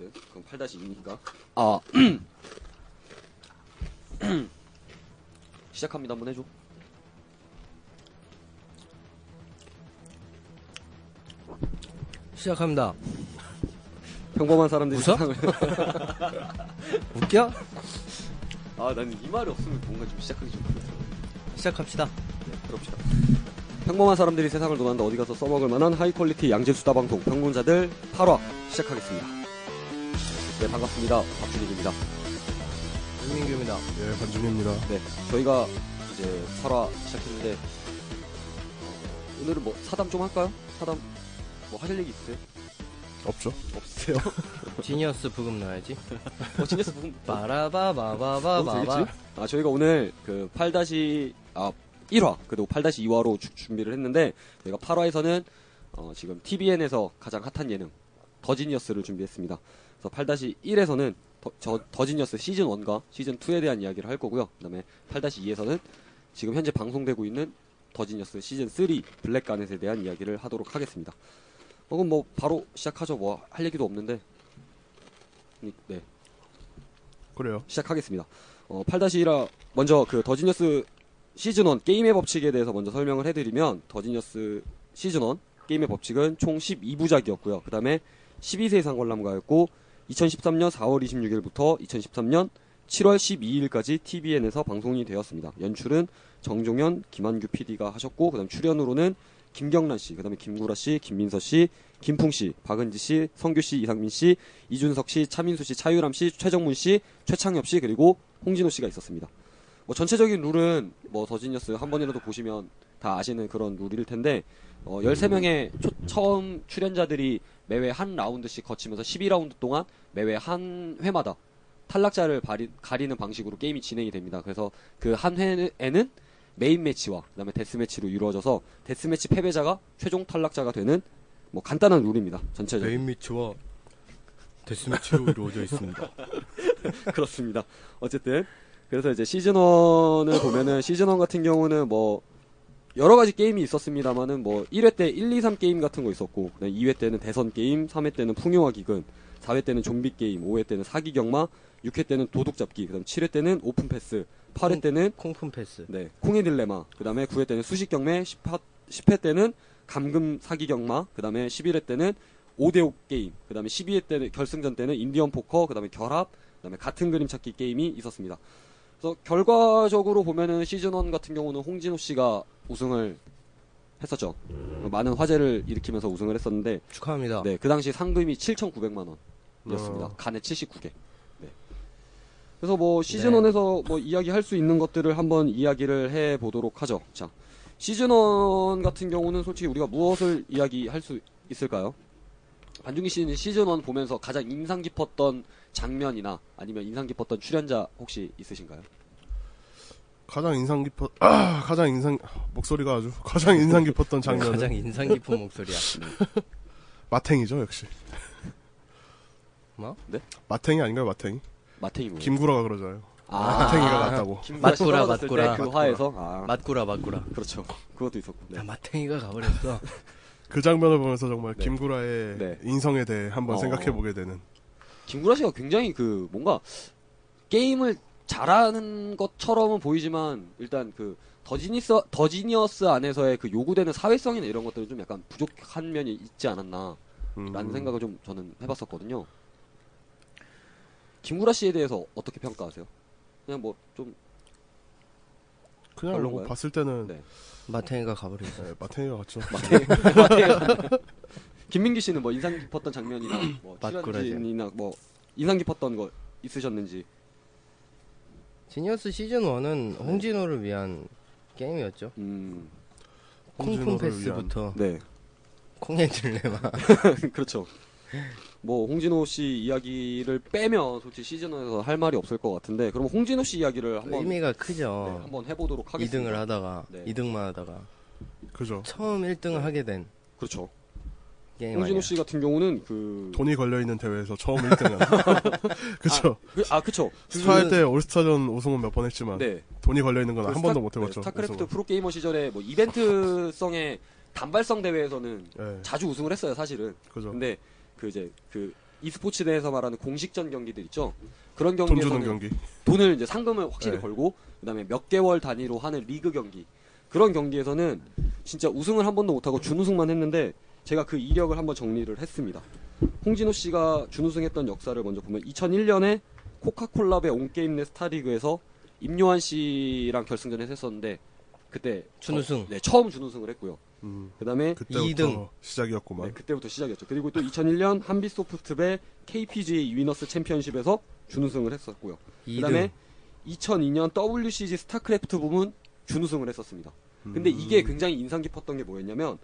어쨌든 그럼 8-2니까 아 시작합니다. 한번 해줘. 시작합니다. 평범한 사람들이 웃어? 세상을 웃겨? 아 나는 이 말이 없으면 뭔가 좀 시작하기 좀 그렇더라고. 시작합시다. 네, 그럽시다. 평범한 사람들이 세상을 논한다 어디 가서 써먹을 만한 high quality 양질 수다 방송 평론자들 8화 시작하겠습니다. 네 반갑습니다. 박준익입니다. 윤민규입니다. 예, 반중입니다. 네 저희가 이제 8화 시작했는데 어, 오늘은 뭐 사담 좀 할까요? 사담 뭐 하실 얘기 있으세요? 없죠? 없으세요? 지니어스 부금 넣어야지. 어 부분 너무 빠라바 바바바 바바. 되겠지? 아, 저희가 오늘 그 8 아, 1화, 그리고 8-2화로 준비를 했는데, 저희가 8화에서는, 어, 지금 TVN에서 가장 핫한 예능, 더 지니어스를 준비했습니다. 그래서 8-1에서는 더, 저, 더지니어스 시즌 1과 시즌 2에 대한 이야기를 할 거고요. 그 다음에 8-2에서는 지금 현재 방송되고 있는 더지니어스 시즌 3 블랙 가넷에 대한 이야기를 하도록 하겠습니다. 어, 그럼 뭐, 바로 시작하죠. 뭐, 할 얘기도 없는데. 네. 그래요. 시작하겠습니다. 어, 8-1화 먼저 그 더지니어스 시즌 1 게임의 법칙에 대해서 먼저 설명을 해 드리면 더지니어스 시즌 1 게임의 법칙은 총 12부작이었고요. 그 다음에 12세 이상 관람가였고 2013년 4월 26일부터 2013년 7월 12일까지 TVN에서 방송이 되었습니다. 연출은 정종현, 김한규 PD가 하셨고 그다음 출연으로는 김경란 씨, 그다음에 김구라 씨, 김민서 씨, 김풍 씨, 박은지 씨, 성규 씨, 이상민 씨, 이준석 씨, 차민수 씨, 차유람 씨, 최정문 씨, 최창엽 씨 그리고 홍진호 씨가 있었습니다. 뭐 전체적인 룰은 뭐 더지니어스 한 번이라도 보시면 다 아시는 그런 룰일 텐데 어 13명의 처음 출연자들이 매회 한 라운드씩 거치면서 12라운드 동안 매회 한 회마다 탈락자를 바리- 가리는 방식으로 게임이 진행이 됩니다. 그래서 그 한 회에는 main match와 그다음에 death match로 이루어져서 death match 패배자가 최종 탈락자가 되는 뭐 간단한 룰입니다. 전체적으로. main match와 death match로 이루어져 있습니다. 그렇습니다. 어쨌든 그래서 이제 시즌 1을 보면은 시즌 1 같은 경우는 뭐 여러 가지 게임이 있었습니다만은 뭐 1회 때 1, 2, 3 게임 같은 거 있었고 그다음에 2회 때는 대선 게임, 3회 때는 풍요와 기근, 4회 때는 좀비 게임, 5회 때는 사기 경마, 6회 때는 도둑 잡기, 그다음 7회 때는 오픈 패스, 8회 때는 콩픈 패스. 네, 콩의 딜레마. 그 다음에 9회 때는 수식 경매, 10화, 10회 때는 감금 사기 경마, 그 다음에 11회 때는 5대5 게임, 그 다음에 12회 때는, 결승전 때는 인디언 포커, 그 다음에 결합, 그 다음에 같은 그림 찾기 게임이 있었습니다. 그래서 결과적으로 보면은 시즌 1 같은 경우는 홍진호 씨가 우승을 했었죠. 많은 화제를 일으키면서 우승을 했었는데, 축하합니다. 네, 그 당시 상금이 7,900만 원이었습니다. 어. 간에 79개. 네. 그래서 뭐 시즌 네. 1에서 뭐 이야기할 수 있는 것들을 한번 이야기를 해 보도록 하죠. 자, 시즌 1 같은 경우는 솔직히 우리가 무엇을 이야기할 수 있을까요? 반중기 씨는 시즌 1 보면서 가장 인상 깊었던 장면이나 아니면 인상 깊었던 출연자 혹시 있으신가요? 가장 인상 깊었, 아, 가장 인상, 목소리가 아주, 가장 인상 깊었던 장면은 가장 인상 깊은 목소리야. 마탱이죠, 역시. 뭐? 마탱이 아닌가요, 마탱이? 마탱이 뭐예요? 김구라가 그러잖아요. 아, 마탱이가 씨 맞구라, 맞구라. 그 화에서 아, 맞구라 맞구라. 그렇죠. 그것도 있었고. 네. 야 마탱이가 가버렸어. 그 장면을 보면서 정말 네. 김구라의 네. 인성에 대해 한번 어. 생각해 보게 되는. 김구라 씨가 굉장히 그 뭔가 게임을 잘하는 것처럼은 보이지만 일단 그 더지니스 더지니어스 안에서의 그 요구되는 사회성이나 이런 것들은 좀 약간 부족한 면이 있지 않았나라는 음, 생각을 좀 저는 해봤었거든요. 김구라 씨에 대해서 어떻게 평가하세요? 그냥 뭐 좀 그냥 뭐? 봤을 때는 네. 마탱이가 가버렸어. 네, 마탱이가 같죠. 김민기 씨는 뭐 인상 깊었던 장면이나 뭐. 출연진이나 뭐 인상 깊었던 거 있으셨는지 지니어스 시즌 1은 홍진호를 위한 게임이었죠. 음, 홍진호를 패스부터 네. 콩의 딜레마. 그렇죠. 뭐 홍진호 씨 이야기를 빼면 솔직히 시즌에서 할 말이 없을 것 같은데 그럼 홍진호 씨 이야기를 한번 의미가 네, 크죠. 한번 해보도록 하겠습니다. 2등을 하다가 네. 2등만 하다가 그죠. 처음 1등을 하게 된 그렇죠. 게임 홍진호. 씨 같은 경우는 그 돈이 걸려 있는 대회에서 처음 1등한. 그쵸. 그, 아 그쵸. 스타할 때 올스타전 우승은 몇 번 했지만, 네. 돈이 걸려 있는 건그한 스타- 번도 못 네, 해봤죠. 스타크래프트 우승은. 프로 게이머 시절에 뭐 이벤트성의 단발성 대회에서는 네, 자주 우승을 했어요 사실은. 그죠. 근데 그 이제 그 e스포츠 내에서 말하는 공식전 경기들 있죠. 그런 경기에서는 경기. 돈을 이제 상금을 확실히 네. 걸고 그다음에 몇 개월 단위로 하는 리그 경기 그런 경기에서는 진짜 우승을 한 번도 못하고 준우승만 했는데 제가 그 이력을 한번 정리를 했습니다. 홍진호 씨가 준우승했던 역사를 먼저 보면 2001년에 코카콜라베 온게임넷 스타리그에서 임요환 씨랑 결승전에서 했었는데 그때 준우승. 처, 네, 처음 준우승을 했고요. 음, 그다음에 그때부터 이등. 시작이었구만. 네, 그때부터 시작이었죠. 그리고 또 2001년 한빛소프트배 KPGA Winners Championship에서 준우승을 했었고요. 그다음에 2002년 WCG 스타크래프트 부문 준우승을 했었습니다. 근데 음. 이게 굉장히 인상 깊었던 게 뭐였냐면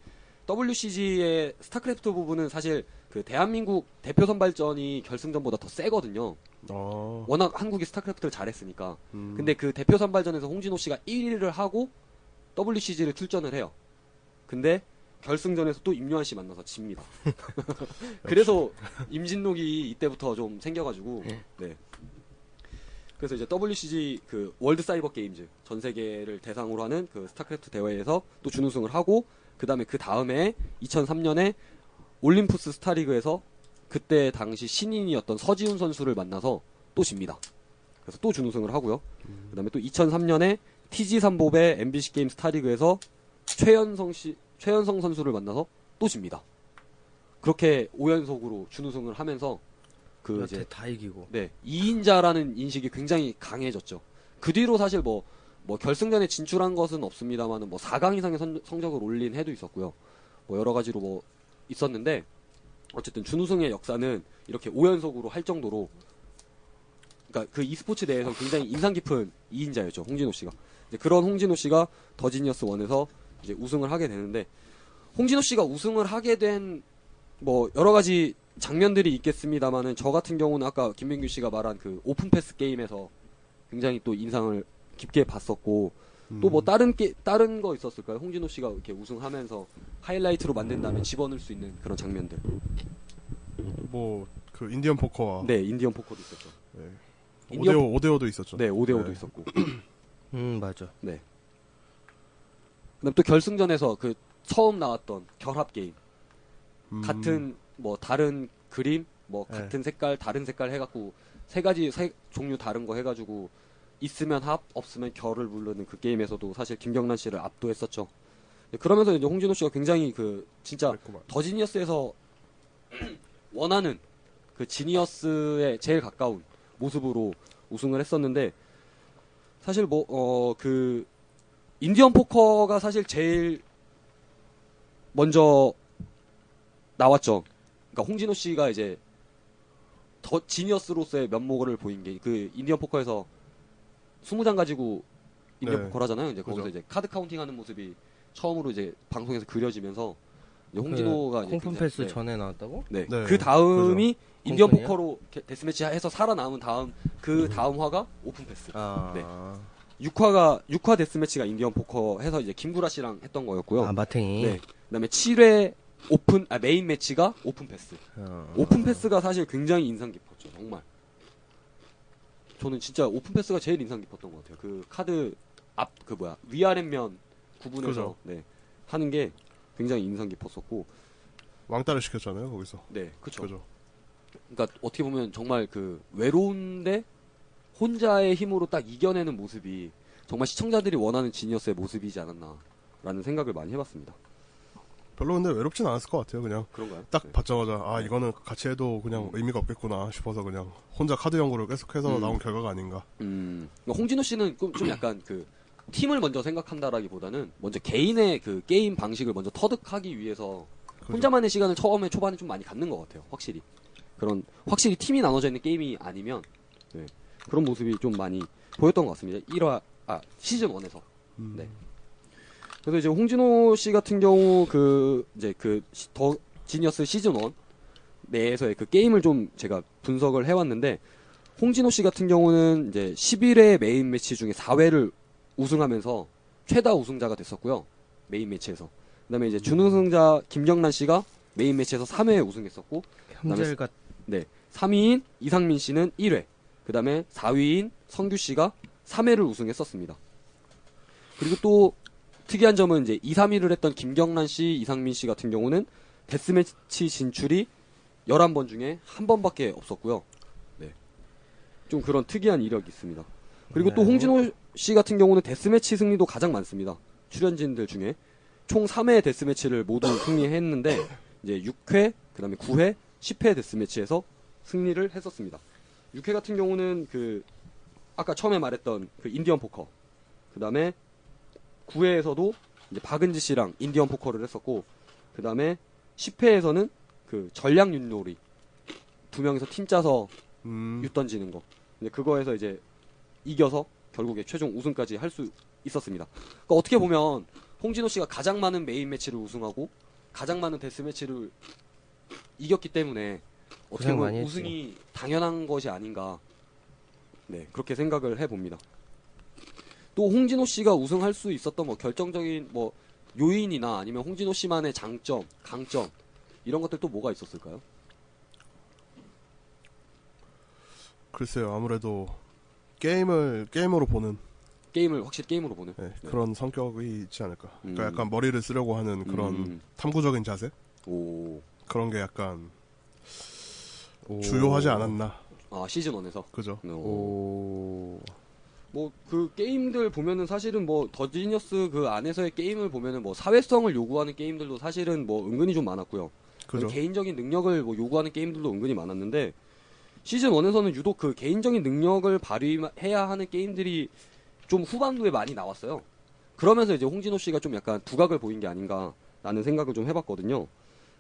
WCG의 스타크래프트 부분은 사실 그 대한민국 대표 선발전이 결승전보다 더 세거든요. 어, 워낙 한국이 스타크래프트를 잘했으니까. 음. 근데 그 대표 선발전에서 홍진호 씨가 1위를 하고 WCG를 출전을 해요. 근데 결승전에서 또 임요환 씨 만나서 집니다. 그래서 임진록이 이때부터 좀 생겨가지고 네. 그래서 이제 WCG 그 World Cyber Games 전 세계를 대상으로 하는 그 스타크래프트 대회에서 또 준우승을 하고 그 다음에 그 다음에 2003년에 올림푸스 스타리그에서 그때 당시 신인이었던 서지훈 선수를 만나서 또 집니다. 그래서 또 준우승을 하고요. 그 다음에 또 2003년에 TG 삼보배 MBC 게임 스타리그에서 최연성 씨, 최연성 선수를 만나서 또 집니다. 그렇게 5연속으로 준우승을 하면서 그 이제 다 이기고. 네, 2인자라는 인식이 굉장히 강해졌죠. 그 뒤로 사실 뭐, 뭐 결승전에 진출한 것은 없습니다만은 뭐 4강 이상의 선- 성적을 올린 해도 있었고요. 뭐 여러 가지로 뭐 있었는데 어쨌든 준우승의 역사는 이렇게 5연속으로 할 정도로 그러니까 그 e스포츠 내에서 굉장히 인상 깊은 2인자였죠. 홍진호 씨가. 그런 홍진호 씨가 더 지니어스 1에서 이제 우승을 하게 되는데 홍진호 씨가 우승을 하게 된 뭐 여러 가지 장면들이 있겠습니다만은 저 같은 경우는 아까 김민규 씨가 말한 그 오픈 패스 게임에서 굉장히 또 인상을 깊게 봤었고 또뭐 다른 게 다른 거 있었을까요? 홍진호 씨가 이렇게 우승하면서 하이라이트로 만든 다음에 집어넣을 수 있는 그런 장면들. 뭐 그 인디언 포커와 네, 인디언 포커도 있었죠. 네. 5대5 5대5도 있었죠. 네, 5대 5도 네. 있었고. 음, 맞아. 그다음 또 결승전에서 그 처음 나왔던 결합 게임. 음, 같은 뭐 다른 그림, 뭐 네. 같은 색깔, 다른 색깔 해갖고 세 가지 세 종류 다른 거 해가지고 있으면 합, 없으면 결을 부르는 그 게임에서도 사실 김경란 씨를 압도했었죠. 네, 그러면서 이제 홍진호 씨가 굉장히 그 진짜. 더 지니어스에서 원하는 그 지니어스에 제일 가까운 모습으로 우승을 했었는데 사실 뭐 어 그 인디언 포커가 사실 제일 먼저 나왔죠. 그러니까 홍진호 씨가 이제 더 지니어스로서의 면모를 보인 게 그 인디언 포커에서 20장 가지고 인디언 네. 포커를 하잖아요. 이제 거기서 그죠. 이제 card counting 하는 모습이 처음으로 이제 방송에서 그려지면서 이제 홍진호가 이제 콩픈 굉장히- 패스 네. 전에 나왔다고? 네. 네, 그 다음이 인디언 콩콘이야? 포커로 게- death match 해서 살아남은 다음 그 다음 화가 오픈 패스. 아. 네. 6화가 6화 death match가 인디언 포커 해서 이제 김구라 씨랑 했던 거였고요. 아, 마탱이. 네. 그다음에 7회 오픈 아 main match가 오픈 패스. 어. 오픈 패스가 사실 굉장히 인상 깊었죠. 정말. 저는 진짜 오픈 패스가 제일 인상 깊었던 것 같아요. 그 카드 앞 그 뭐야 위아랫면 구분해서 그죠. 네 하는 게 굉장히 인상 깊었었고 왕따를 시켰잖아요 거기서. 네 그쵸 그죠. 그러니까 어떻게 보면 정말 그 외로운데 혼자의 힘으로 딱 이겨내는 모습이 정말 시청자들이 원하는 지니어스의 모습이지 않았나라는 생각을 많이 해봤습니다. 별로 근데 외롭진 않았을 것 같아요. 그냥 그런가요? 딱 네. 받자마자 아 이거는 같이 해도 그냥 의미가 없겠구나 싶어서 그냥 혼자 카드 연구를 계속해서 음. 나온 결과가 아닌가. 음, 그러니까 홍진호 씨는 좀, 좀 약간 그 팀을 먼저 생각한다라기보다는 먼저 개인의 그 게임 방식을 먼저 터득하기 위해서 그죠. 혼자만의 시간을 처음에 초반에 좀 많이 갖는 것 같아요. 확실히 그런 확실히 팀이 나눠져 있는 게임이 아니면 네, 그런 모습이 좀 많이 보였던 것 같습니다. 1화 아 시즌 1에서 음. 네. 그래서 이제 홍진호 씨 같은 경우 그 이제 그 더 지니어스 시즌 1 내에서의 그 게임을 좀 제가 분석을 해 왔는데 홍진호 씨 같은 경우는 이제 11회 main match 중에 4회를 우승하면서 최다 우승자가 됐었고요. main match에서. 그다음에 이제 준우승자 김경란 씨가 main match에서 3회에 우승했었고 형제가 3위인 이상민 씨는 1회. 그 다음에 4위인 성규 씨가 3회를 우승했었습니다. 그리고 또 특이한 점은 이제 2, 3위를 했던 김경란 씨, 이상민 씨 같은 경우는 데스매치 진출이 11번 중에 한 번밖에 없었고요. 네. 좀 그런 특이한 이력이 있습니다. 그리고 또 네. 홍진호 씨 같은 경우는 데스매치 승리도 가장 많습니다. 출연진들 중에 총 3회 death match를 모두 승리했는데 이제 6회, 그다음에 9회, 10회 데스매치에서 승리를 했었습니다. 6회 같은 경우는 그 아까 처음에 말했던 그 인디언 포커, 그 다음에 9회에서도 이제 박은지 씨랑 인디언 포커를 했었고, 그 다음에 10회에서는 그 전략 윷놀이 두 명이서 팀 짜서 음, 윷 던지는 거. 근데 그거에서 이제 이겨서 결국에 최종 우승까지 할 수 있었습니다. 그러니까 어떻게 보면 홍진호 씨가 가장 많은 main match를 우승하고 가장 많은 death match를 이겼기 때문에 어떻게 보면. 우승이 당연한 것이 아닌가. 네, 그렇게 생각을 해 봅니다. 또 홍진호 씨가 우승할 수 있었던 뭐 결정적인 뭐 요인이나 아니면 홍진호 씨만의 장점, 강점 이런 것들 또 뭐가 있었을까요? 글쎄요, 아무래도 게임을 게임으로 보는 게임을 확실히 게임으로 보는 네, 네. 그런 성격이 있지 않을까. 그러니까 음. 약간 머리를 쓰려고 하는 그런 음. 탐구적인 자세 오. 그런 게 약간 오. 주요하지 않았나. 아 시즌 1에서 그죠? 오. 뭐 그 게임들 보면은 사실은 뭐 더지니어스 그 안에서의 게임을 보면은 뭐 사회성을 요구하는 게임들도 사실은 뭐 은근히 좀 많았고요. 그죠? 개인적인 능력을 뭐 요구하는 게임들도 은근히 많았는데 시즌 1에서는 유독 그 개인적인 능력을 발휘해야 하는 게임들이 좀 후반부에 많이 나왔어요. 그러면서 이제 홍진호 씨가 좀 약간 두각을 보인 게 아닌가라는 생각을 좀 해봤거든요.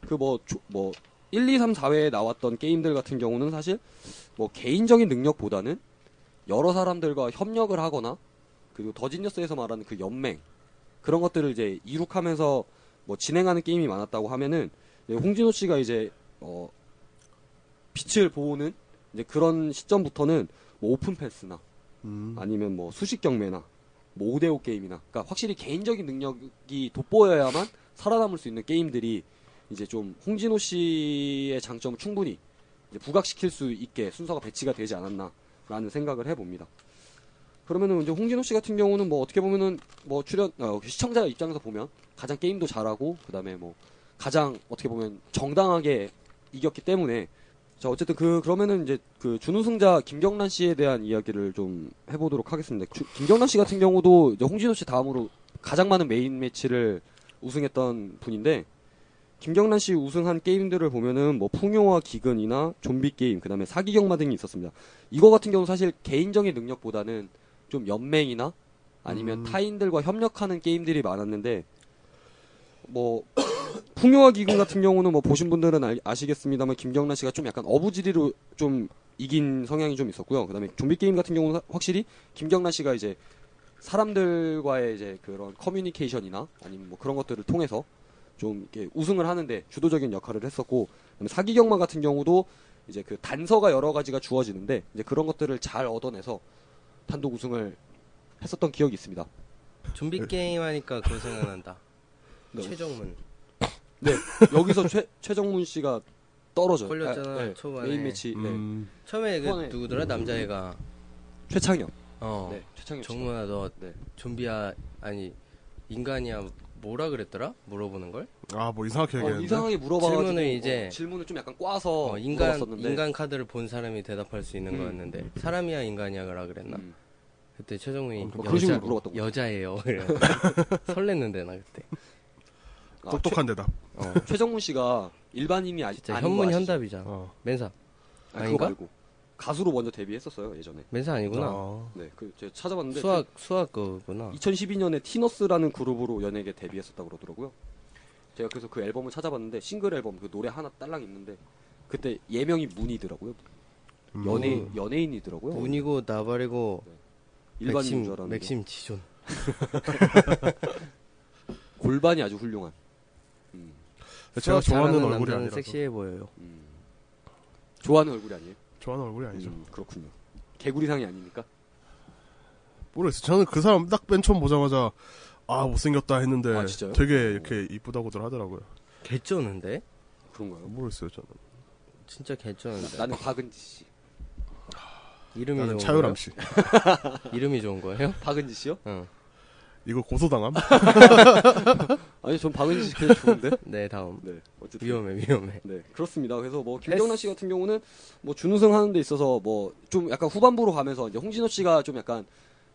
그 뭐 뭐 1, 2, 3, 4회에 나왔던 게임들 같은 경우는 사실 뭐 개인적인 능력보다는 여러 사람들과 협력을 하거나 그리고 더지니어스에서 말하는 그 연맹 그런 것들을 이제 이룩하면서 뭐 진행하는 게임이 많았다고 하면은 홍진호 씨가 이제 어 빛을 보는 이제 그런 시점부터는 뭐 오픈 패스나 음, 아니면 뭐 수식 경매나 뭐 5대5 게임이나 그러니까 확실히 개인적인 능력이 돋보여야만 살아남을 수 있는 게임들이 이제 좀 홍진호 씨의 장점을 충분히 부각시킬 수 있게 순서가 배치가 되지 않았나라는 생각을 해봅니다. 그러면은 이제 홍진호 씨 같은 경우는 뭐 어떻게 보면은 뭐 출연 어, 시청자 입장에서 보면 가장 게임도 잘하고 그다음에 뭐 가장 어떻게 보면 정당하게 이겼기 때문에 자 어쨌든 그 그러면은 이제 그 준우승자 김경란 씨에 대한 이야기를 좀 해보도록 하겠습니다. 주- 김경란 씨 같은 경우도 이제 홍진호 씨 다음으로 가장 많은 main match를 우승했던 분인데 김경란 씨 우승한 게임들을 보면은 뭐 풍요와 기근이나 좀비 게임 그다음에 사기 경마 등이 있었습니다. 이거 같은 경우 는 사실 개인적인 능력보다는 좀 연맹이나 아니면 음. 타인들과 협력하는 게임들이 많았는데 뭐 풍요와 기근 같은 경우는 뭐 보신 분들은 알- 아시겠습니다만 김경란 씨가 좀 약간 어부지리로 좀 이긴 성향이 좀 있었고요. 그다음에 좀비 게임 같은 경우는 확실히 김경란 씨가 이제 사람들과의 이제 그런 커뮤니케이션이나 아니면 뭐 그런 것들을 통해서 좀 이렇게 우승을 하는데 주도적인 역할을 했었고 사기 경마 같은 경우도 이제 그 단서가 여러 가지가 주어지는데 이제 그런 것들을 잘 얻어내서 단독 우승을 했었던 기억이 있습니다. 좀비 게임 하니까 그거 생각난다. 네. 최정문 네 여기서 최 최정문 씨가 떨어져요. 걸렸잖아, 아, 네. 초반에. 메인 매치 네. 음, 처음에 그 초반에- 누구더라 남자애가 최창현. 어네 최창현 씨. 정문아 너 네. 좀비야 아니 인간이야 뭐라 그랬더라 물어보는 걸 아, 뭐 이상하게 어, 얘기했는데. 이상하게 물어봐가지고 질문을 이제- 어, 질문을 좀 약간 꽈서 어, 인간 물어봤었는데 인간 카드를 본 사람이 대답할 수 있는 음. 거였는데 사람이야 인간이야라 그랬나 음. 그때 최정훈이 뭐 그런 식으로 물어봤던 거 여자예요 그래 설렜는데 나 그때 아, 똑똑한 대답. 어 최, 최정문 씨가 일반인이 아니, 진짜 현문 아시죠? 현답이잖아 어. 맨사 아, 아닌가? 그거 말고 가수로 먼저 데뷔했었어요 예전에. 맨사 아니구나 아, 네, 그 제가 찾아봤는데 수학 수학 그거구나 2012년에 티너스라는 그룹으로 연예계 데뷔했었다고 그러더라고요. 제가 그래서 그 앨범을 찾아봤는데 싱글 앨범 그 노래 하나 딸랑 있는데 그때 예명이 문이더라고요. 음. 연예 연예인이더라고요. 문이고 나발이고 일반인 줄 맥심 알았는데 맥심 지존 골반이 아주 훌륭한. 음, 제가 좋아하는 얼굴이 아니라서. 섹시해 보여요 음. 좋아하는 얼굴이 아니에요? 좋아하는 얼굴이 아니죠. 음, 그렇군요. 개구리상이 아닙니까? 모르겠어요. 저는 그 사람 딱 맨 처음 보자마자 아 못생겼다 했는데 아, 진짜요? 되게 이렇게 이쁘다고들 하더라고요. 개쩌는데 그런가요? 모르겠어요 저는. 진짜 개쩌는데 나는 박은지 씨. 이름이 나는 좋은 차유람? 씨. 이름이 좋은 거예요? 박은지 씨요? 응 이거 고소당함? 아니 전 박은지 씨 그냥 좋은데. 네, 다음. 네. 어쨌든 위험해, 위험해. 네, 그렇습니다. 그래서 뭐 김경란 씨 같은 경우는 뭐 준우승 하는 데 있어서 뭐 좀 약간 후반부로 가면서 이제 홍진호 씨가 좀 약간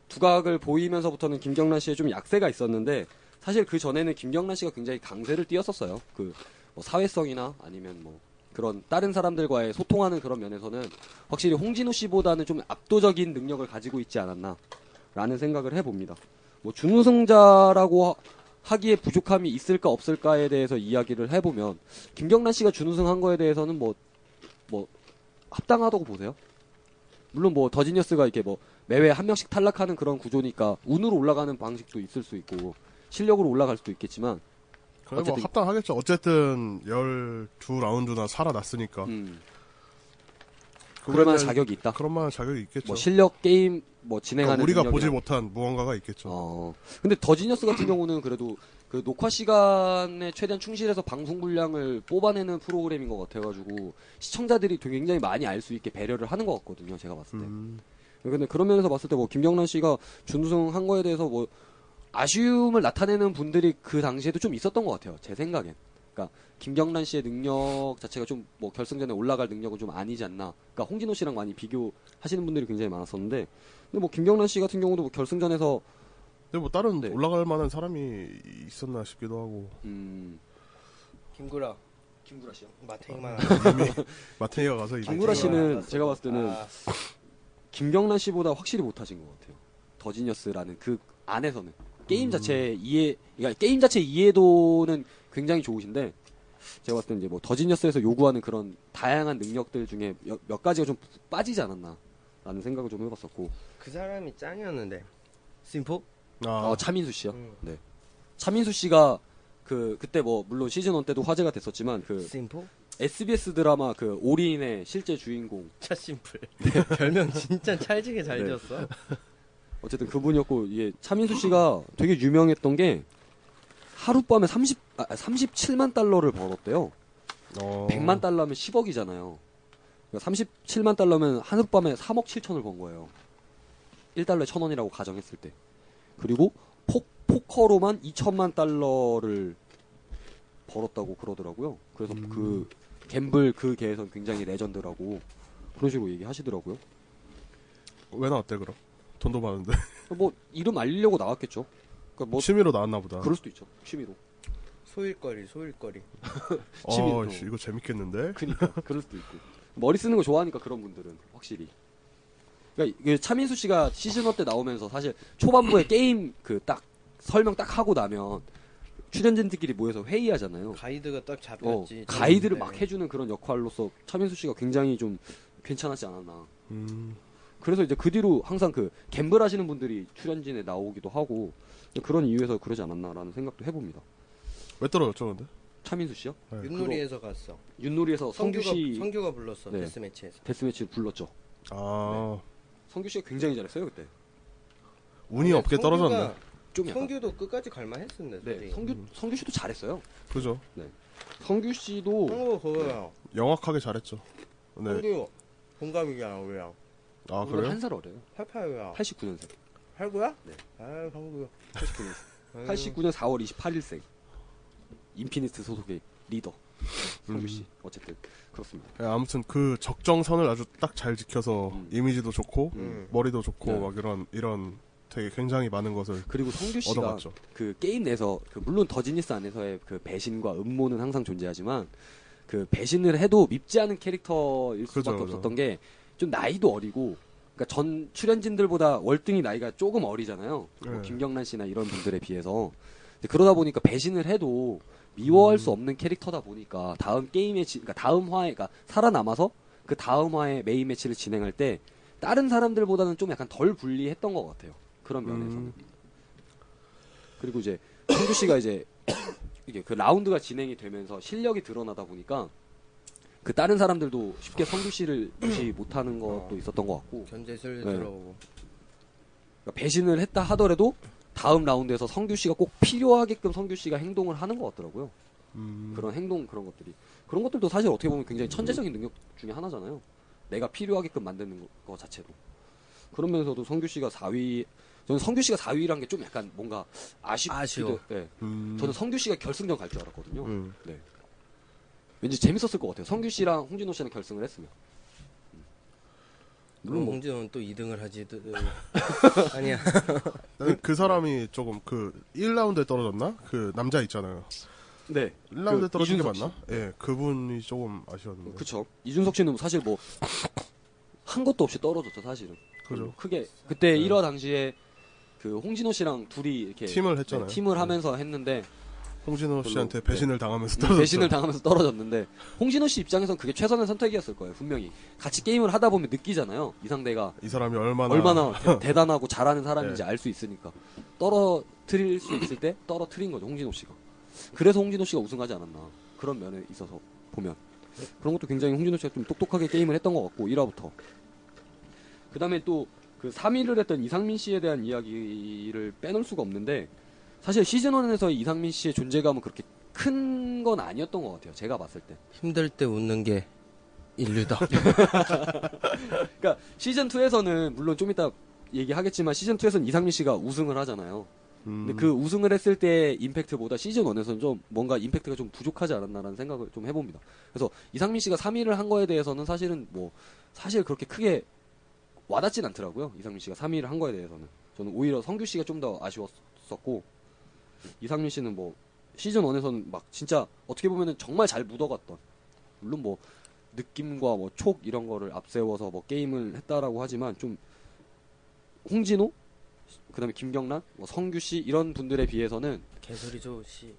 두각을 보이면서부터는 김경란 씨의 좀 약세가 있었는데 사실 그 전에는 김경란 씨가 굉장히 강세를 띄었었어요. 그 뭐 사회성이나 아니면 뭐 그런 다른 사람들과의 소통하는 그런 면에서는 확실히 홍진호 씨보다는 좀 압도적인 능력을 가지고 있지 않았나라는 생각을 해봅니다. 뭐 준우승자라고 하- 하기에 부족함이 있을까 없을까에 대해서 이야기를 해보면 김경란 씨가 준우승한 거에 대해서는 뭐, 뭐, 합당하다고 보세요? 물론 뭐, 더지니어스가 이렇게 뭐, 매회 한 명씩 탈락하는 그런 구조니까, 운으로 올라가는 방식도 있을 수 있고, 실력으로 올라갈 수도 있겠지만, 그래 뭐 어쨌든- 합당하겠죠. 어쨌든 12라운드나 살아났으니까. 음, 그럴 만한 자격이 있다. 그런 만한 자격이 있겠죠. 뭐, 실력, 게임, 뭐, 진행하는 그러니까 우리가 능력이나. 보지 못한 무언가가 있겠죠. 어. 근데 더지니어스 같은 경우는 그래도 그 녹화 시간에 최대한 충실해서 방송 분량을 뽑아내는 프로그램인 것 같아가지고 시청자들이 굉장히 많이 알 수 있게 배려를 하는 것 같거든요. 제가 봤을 때. 음, 근데 그런 면에서 봤을 때 뭐 김경란 씨가 준우승 한 거에 대해서 뭐 아쉬움을 나타내는 분들이 그 당시에도 좀 있었던 것 같아요. 제 생각엔. 그러니까 김경란 씨의 능력 자체가 좀 뭐 결승전에 올라갈 능력은 좀 아니지 않나. 그러니까 홍진호 씨랑 많이 비교하시는 분들이 굉장히 많았었는데, 근데 뭐 김경란 씨 같은 경우도 뭐 결승전에서 근데 뭐 다른 네. 올라갈 만한 사람이 있었나 싶기도 하고 음 김구라. 김구라 씨요. 마탱이만. 마테이가 가서 이제 김구라 아, 씨는 알았어. 제가 봤을 때는 아, 김경란 씨보다 확실히 못하신 것 같아요. 더지니어스라는 그 안에서는 게임 자체 이해, 그러니까 게임 자체 이해도는 굉장히 좋으신데 제가 봤을 때 이제 뭐 더지니어스에서 요구하는 그런 다양한 능력들 중에 몇, 몇 가지가 좀 빠지지 않았나라는 생각을 좀 해봤었고 그 사람이 짱이었는데. 심포? 아, 어, 차민수 씨요. 음. 네, 차민수 씨가 그 그때 뭐 물론 시즌 1 때도 화제가 됐었지만 그 심포? SBS 드라마 그 올인의 실제 주인공 차 심플. 별명 진짜 찰지게 잘 네. 지었어. 어쨌든 그분이었고 이게 차민수 씨가 되게 유명했던 게 하룻밤에 30 아, 37만 달러를 벌었대요. 어, 100만 달러면 10억이잖아요. 그러니까 37만 달러면 하룻밤에 3억 7천을 번 거예요. 1달러에 1,000원이라고 가정했을 때. 그리고 포, 포커로만 2천만 달러를 벌었다고 그러더라고요. 그래서 그 gamble 그 계에선 굉장히 legend라고 그런 식으로 얘기하시더라고요. 왜 나왔대 그럼? 돈도 많은데 뭐 이름 알리려고 나왔겠죠. 그러니까 뭐 취미로 나왔나 보다. 그럴 수도 있죠. 취미로. 소일거리, 소일거리. 취미로. 어, 씨, 이거 재밌겠는데? 그니까 그럴 수도 있고 머리 쓰는 거 좋아하니까 그런 분들은 확실히 그러니까 이게 차민수 씨가 시즌 1때 나오면서 사실 초반부에 게임 그 딱 설명 딱 하고 나면 출연진들끼리 모여서 회의하잖아요. 가이드가 딱 어, 잡혔지. 가이드를 네. 막 해주는 그런 역할로서 차민수 씨가 굉장히 좀 괜찮았지 않았나. 음, 그래서 이제 그 뒤로 항상 그 갬블 하시는 분들이 출연진에 나오기도 하고 그런 이유에서 그러지 않았나라는 생각도 해봅니다. 왜 떨어졌죠 근데? 차민수 씨요? 네. 윷놀이에서 갔어. 윷놀이에서 성규 씨 성규가 불렀어. 네. 데스매치에서. 데스매치 불렀죠. 아 성규 씨가 굉장히 잘했어요 그때. 운이 없게 떨어졌네. 좀 약간. 성규도 끝까지 갈만했었는데. 네, 솔직히. 성규 성규 씨도 잘했어요. 그죠? 성규 씨도 성규 그거야. 영악하게 잘했죠. 네. 성규 동갑이잖아 우리랑. 아 그래요? 한살 어려요. 88이야. 89년생. 89야? 네. 아 성규. 89년생. 89년 4월 28일생. 인피니트 소속의 리더 성규 씨. 어쨌든 그렇습니다. 네, 아무튼 그 적정선을 아주 딱 잘 지켜서 음. 이미지도 좋고 음. 머리도 좋고 네. 막 이런 이런 되게 굉장히 많은 것을 그리고 성규 씨가 얻어갔죠. 그 게임 내에서 그 물론 더지니스 안에서의 그 배신과 음모는 항상 존재하지만 그 배신을 해도 밉지 않은 캐릭터일 수밖에 그죠. 없었던 게좀 나이도 어리고 그러니까 전 출연진들보다 월등히 나이가 조금 어리잖아요. 뭐 네. 김경란 씨나 이런 분들에 비해서 그러다 보니까 배신을 해도 미워할 음. 수 없는 캐릭터다 보니까 다음 게임에 지- 그러니까 다음 화에 그러니까 살아남아서 그 다음 화에 메인 매치를 진행할 때 다른 사람들보다는 좀 약간 덜 불리했던 것 같아요. 그런 면에서는. 음. 그리고 이제 성규 씨가 이제 이게 그 라운드가 진행이 되면서 실력이 드러나다 보니까 그 다른 사람들도 쉽게 성규 씨를 무시 못하는 것도 있었던 것 같고 견제술 네. 들어오고. 그러니까 배신을 했다 하더라도 다음 라운드에서 성규 씨가 꼭 필요하게끔 성규 씨가 행동을 하는 것 같더라고요. 음, 그런 행동 그런 것들이 그런 것들도 사실 어떻게 보면 굉장히 천재적인 능력 중에 하나잖아요. 내가 필요하게끔 만드는 거, 거 자체도 그러면서도 성규 씨가 4위 저는 성규 씨가 4위란 게 좀 약간 뭔가 아쉽기도 아쉬워. 예. 음. 저는 성규 씨가 결승전 갈 줄 알았거든요. 음. 네. 왠지 재밌었을 것 같아요. 성규 씨랑 홍진호 씨랑 결승을 했으면. 음. 물론 뭐- 홍진호는 또 2등을 하지. 또- 아니야. 그 사람이 조금 그 1라운드에 떨어졌나? 그 남자 있잖아요. 네. 1라운드에 그 떨어진 게 맞나? 예, 그분이 조금 아쉬웠는데. 그쵸. 이준석 씨는 사실 뭐, 한 것도 없이 떨어졌죠, 사실은. 그죠. 크게. 그때 1화 당시에 그 홍진호 씨랑 둘이 이렇게. 팀을 했잖아요. 네, 팀을 하면서 했는데, 홍진호 씨한테 네. 배신을 당하면서 떨어졌죠. 배신을 당하면서 떨어졌는데, 홍진호 씨 입장에선 그게 최선의 선택이었을 거예요, 분명히. 같이 게임을 하다 보면 느끼잖아요. 이 상대가 이 사람이 얼마나 얼마나 대- 대단하고 잘하는 사람인지 네. 알수 있으니까. 떨어뜨릴 수 있을 때 떨어뜨린 거죠, 홍진호 씨가. 그래서 홍진호 씨가 우승하지 않았나. 그런 면에 있어서 보면. 그런 것도 굉장히 홍진호 씨가 좀 똑똑하게 게임을 했던 것 같고, 1화부터. 그 다음에 또 그 3위를 했던 이상민 씨에 대한 이야기를 빼놓을 수가 없는데, 사실 시즌1에서 이상민 씨의 존재감은 그렇게 큰 건 아니었던 것 같아요, 제가 봤을 때. 힘들 때 웃는 게 인류다. 그러니까 시즌2에서는 물론 좀 이따 얘기하겠지만 시즌2에서는 이상민 씨가 우승을 하잖아요. 음, 근데 그 우승을 했을 때 임팩트보다 시즌 1에서는 좀 뭔가 임팩트가 좀 부족하지 않았나라는 생각을 좀 해봅니다. 그래서 이상민 씨가 3위를 한 거에 대해서는 사실은 뭐 사실 그렇게 크게 와닿진 않더라고요. 이상민 씨가 3위를 한 거에 대해서는 저는 오히려 성규 씨가 좀 더 아쉬웠었고 이상민 씨는 뭐 시즌 1에서는 막 진짜 어떻게 보면은 정말 잘 묻어갔던 물론 뭐 느낌과 뭐 촉 이런 거를 앞세워서 뭐 게임을 했다라고 하지만 좀 홍진호 그다음에 김경란, 뭐 성규 씨 이런 분들에 비해서는 개소리죠, 씨.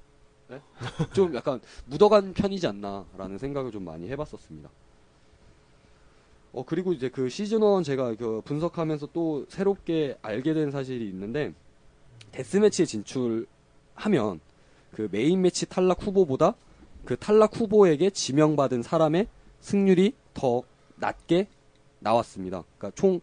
좀 약간 묻어간 편이지 않나라는 생각을 좀 많이 해봤었습니다. 어 그리고 이제 그 시즌 1 제가 그 분석하면서 또 새롭게 알게 된 사실이 있는데 데스매치에 진출 하면 그 메인 매치 탈락 후보보다 그 탈락 후보에게 지명받은 사람의 승률이 더 낮게 나왔습니다. 그러니까 총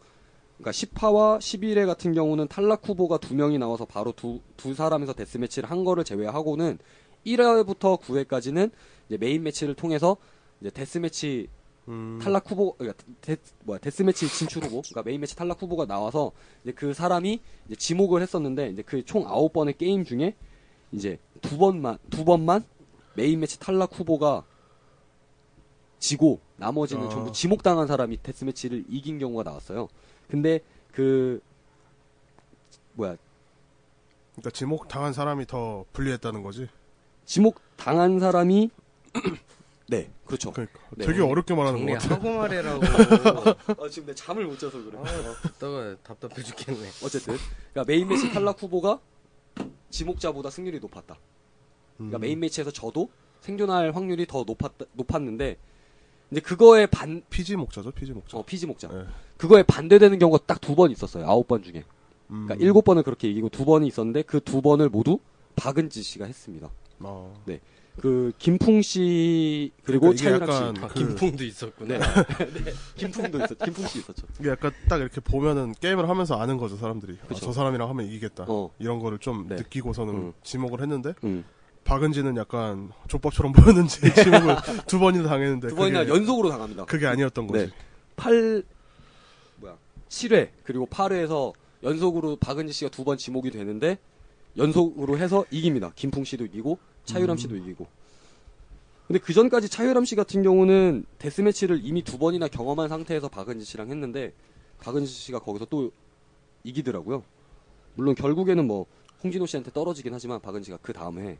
그러니까 10화와 11회 같은 경우는 탈락 후보가 두 명이 나와서 바로 두, 두 사람에서 데스매치를 한 거를 제외하고는 1회부터 9회까지는 이제 main match를 통해서 이제 death match 음, 탈락 후보, 그러니까 데, 뭐야, death match 진출 후보, 그러니까 main match 탈락 후보가 나와서 이제 그 사람이 이제 지목을 했었는데 이제 그총 아홉 번의 게임 중에 이제 두 번만 두 번만 main match 탈락 후보가 지고 나머지는 아. 전부 지목당한 사람이 death match를 이긴 경우가 나왔어요. 근데 그 뭐야 그러니까 지목 당한 사람이 더 불리했다는 거지. 지목 당한 사람이 네 그렇죠. 그러니까 네. 되게 어렵게 말하는 것 같아. 정리하고 말해라고. 아, 지금 내 잠을 못 자서 그래. 아, 듣다가 답답해 죽겠네. 어쨌든 그러니까 main match 탈락 후보가 지목자보다 승률이 높았다. 그러니까 음, main match에서 저도 생존할 확률이 더 높았 높았는데 이제 그거에 반 피지 목자죠, 피지 목자. 어, 피지 목자. 네. 그거에 반대되는 경우가 딱 두 번 있었어요. 아홉 번 중에. 음, 그러니까 일곱 번을 그렇게 이기고 두 번이 있었는데 그 두 번을 모두 박은지 씨가 했습니다. 어. 그 김풍 씨 그리고 그러니까 차유락 씨. 약간 아, 그- 김풍도 있었구나. 네. 네. 김풍도 있었. 김풍 씨 있었죠. 이게 약간 딱 이렇게 보면은 게임을 하면서 아는 거죠, 사람들이. 아. 저 사람이랑 하면 이기겠다. 어. 이런 거를 좀 네. 느끼고서는 음. 지목을 했는데 음. 박은지는 약간 족밥처럼 보였는지 지목을 두 번이나 당했는데 두 번이나 연속으로 당합니다. 그게 아니었던 거지. 네. 8 뭐야 7회 그리고 8회에서 연속으로 박은지 씨가 두 번 지목이 되는데 연속으로 해서 이깁니다. 김풍 씨도 이기고 차유람 씨도 이기고. 근데 그 전까지 차유람 씨 같은 경우는 데스매치를 이미 두 번이나 경험한 상태에서 박은지 씨랑 했는데 박은지 씨가 거기서 또 이기더라고요. 물론 결국에는 뭐 홍진호 씨한테 떨어지긴 하지만 박은지가 그 다음에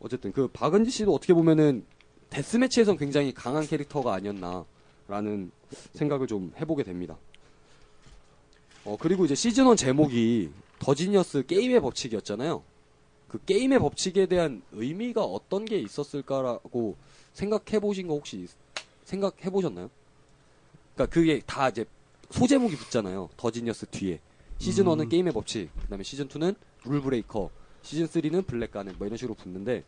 어쨌든 그 박은지 씨도 어떻게 보면은 데스매치에선 굉장히 강한 캐릭터가 아니었나라는 생각을 좀 해보게 됩니다. 어, 그리고 이제 시즌 1 제목이 더지니어스 게임의 법칙이었잖아요. 그 게임의 법칙에 대한 의미가 어떤 게 있었을까라고 생각해 보신 거 혹시 생각해 보셨나요? 그러니까 그게 다 이제 소제목이 붙잖아요. 더지니어스 뒤에. 시즌 1은 음. 게임의 법칙, 그다음에 시즌 2는 룰 브레이커, 시즌 3는 블랙 가넷 뭐 이런 식으로 붙는데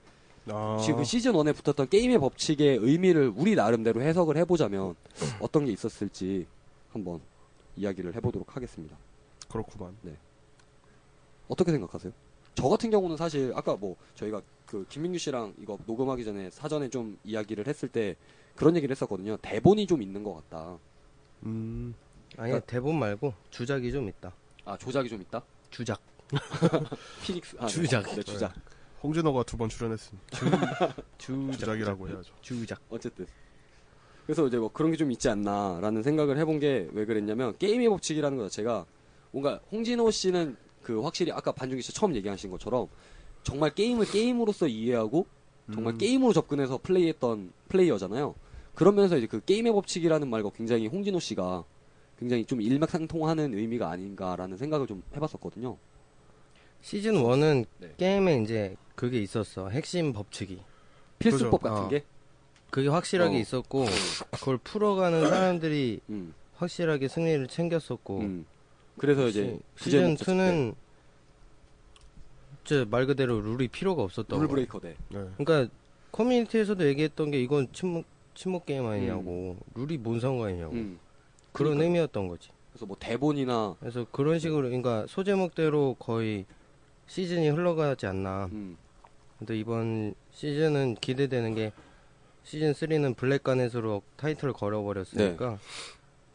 아, 지금 그 시즌 1에 붙었던 게임의 법칙의 의미를 우리 나름대로 해석을 해보자면 어떤 게 있었을지 한번 이야기를 해보도록 하겠습니다. 그렇구만. 어떻게 생각하세요? 저 같은 경우는 사실 아까 뭐 저희가 그 김민규 씨랑 이거 녹음하기 전에 사전에 좀 이야기를 했을 때 그런 얘기를 했었거든요. 대본이 좀 있는 것 같다. 음, 아니 대본 말고 주작이 좀 있다. 아 조작이 좀 있다. 주작. 피닉스 아, 주작. 네, 네, 주작. 홍진호가 두 번 출연했습니다. 주작. 주작 이라고 해야죠. 주작. 어쨌든. 그래서 이제 뭐 그런 게 좀 있지 않나라는 생각을 해본 게 왜 그랬냐면 게임의 법칙이라는 것 자체가 뭔가 홍진호 씨는 그 확실히 아까 반중기 씨 처음 얘기하신 것처럼 정말 게임을 게임으로서 이해하고 정말 음. 게임으로 접근해서 플레이했던 플레이어잖아요. 그러면서 이제 그 게임의 법칙이라는 말과 굉장히 홍진호 씨가 굉장히 좀 일맥상통하는 의미가 아닌가라는 생각을 좀 해봤었거든요. 시즌 1은 네. 게임에 이제 그게 있었어. 핵심 법칙이. 필수법 그죠. 같은 어. 게. 그게 확실하게 어. 있었고 그걸 풀어가는 사람들이 음, 확실하게 승리를 챙겼었고 음. 그래서 이제 시- 시즌 없었을 때 2는 진짜 말 그대로 룰이 필요가 없었던 룰 거야. 브레이커 대. 네. 그러니까 커뮤니티에서도 얘기했던 게 이건 친목 친목 게임 아니냐고 룰이 뭔 상관이냐고 음. 그런 그러니까요. 의미였던 거지. 그래서 뭐 대본이나 그래서 그런 식으로 그러니까 소제목대로 거의 시즌이 흘러가지 않나. 음, 근데 이번 시즌은 기대되는 게 시즌 3는 블랙 가넷으로 타이틀을 걸어버렸으니까 네.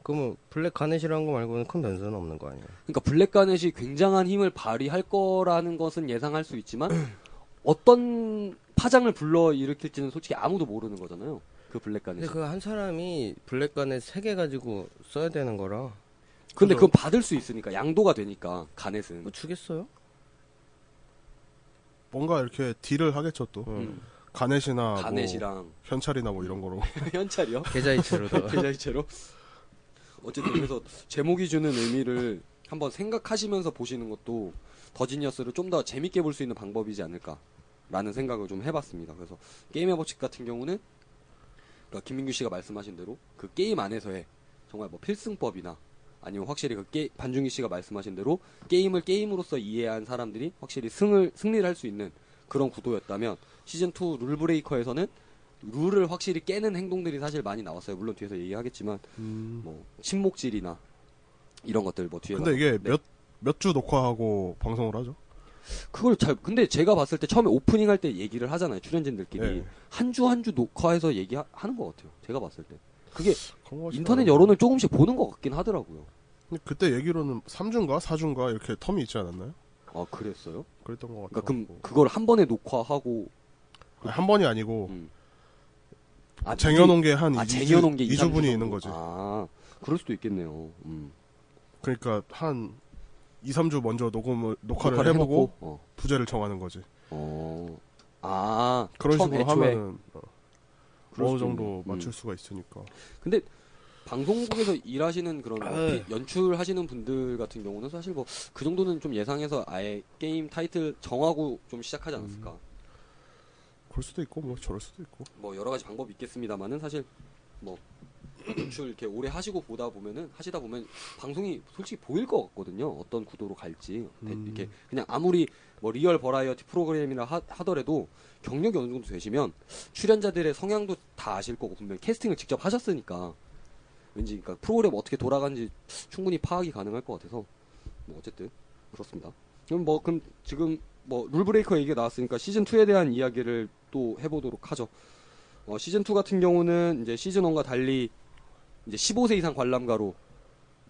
그러면 블랙 가넷이라는 거 말고는 큰 변수는 없는 거 아니에요? 그러니까 블랙 가넷이 굉장한 힘을 발휘할 거라는 것은 예상할 수 있지만 어떤 파장을 불러 일으킬지는 솔직히 아무도 모르는 거잖아요. 그 블랙 가넷이. 근데 그 한 사람이 블랙 가넷 3개 가지고 써야 되는 거라 근데. 그건 받을 수 있으니까 양도가 되니까 가넷은. 뭐 주겠어요? 뭔가 이렇게 딜을 하겠죠 또. 음. 가넷이나 가넷이랑 뭐 현찰이나 뭐 이런 거로. 현찰이요? 계좌이체로다가 계좌이체로. 어쨌든 그래서 제목이 주는 의미를 한번 생각하시면서 보시는 것도 더지니어스를 좀 더 재밌게 볼 수 있는 방법이지 않을까라는 생각을 좀 해봤습니다. 그래서 게임의 법칙 같은 경우는 그러니까 김민규 씨가 말씀하신 대로 그 게임 안에서의 정말 뭐 필승법이나 아니면 확실히 그 게, 반중기 씨가 말씀하신 대로 게임을 게임으로서 이해한 사람들이 확실히 승을 승리를 할 수 있는 그런 구도였다면 시즌 2 룰 브레이커에서는 룰을 확실히 깨는 행동들이 사실 많이 나왔어요. 물론 뒤에서 얘기하겠지만 음. 뭐 침묵질이나 이런 것들 뭐 뒤에 근데 이게 네. 몇몇 주 녹화하고 방송을 하죠? 그걸 잘 근데 제가 봤을 때 처음에 오프닝 할 때 얘기를 하잖아요. 출연진들끼리 네. 한주한주 녹화해서 얘기하는 것 같아요. 제가 봤을 때 그게 인터넷. 여론을 조금씩 보는 것 같긴 하더라고요. 근데 그때 얘기로는 3주인가 4주인가 이렇게 텀이 있지 않았나요? 아 그랬어요? 그랬던 것 그러니까 같아요. 그럼 그걸 한 번에 녹화하고 한 번이 아니고 음. 아, 쟁여놓은 게 한 아 2주, 쟁여놓은 게 2, 2주 분이 정도? 있는 거지. 아 그럴 수도 있겠네요. 음. 그러니까 한 2, 3주 먼저 녹음을 녹화를, 녹화를 해보고 해놓고, 어. 부제를 정하는 거지. 어. 아 그런 처음 식으로 애초에 하면은 어, 그럴 어느 수도 정도 있네. 음. 맞출 수가 있으니까. 근데 방송국에서 일하시는 그런 뭐 아유. 피- 연출하시는 분들 같은 경우는 사실 뭐 그 정도는 좀 예상해서 아예 게임 타이틀 정하고 좀 시작하지 않았을까. 그럴 수도 있고 뭐 저럴 수도 있고. 뭐 여러 가지 방법이 있겠습니다만은 사실 뭐 연출 이렇게 오래 하시고 보다 보면은 하시다 보면 방송이 솔직히 보일 것 같거든요. 어떤 구도로 갈지 대- 음. 이렇게 그냥 아무리 뭐 real 버라이어티 프로그램이라 하, 하더라도 경력이 어느 정도 되시면 출연자들의 성향도 다 아실 거고 분명히 캐스팅을 직접 하셨으니까 왠지 그러니까 프로그램 어떻게 돌아가는지 충분히 파악이 가능할 것 같아서 뭐 어쨌든 그렇습니다. 그럼 뭐 그럼 지금 뭐 룰브레이커 얘기가 나왔으니까 시즌 2에 대한 이야기를 또 해보도록 하죠. 어, 시즌 2 같은 경우는 이제 시즌 1과 달리 이제 15세 이상 관람가로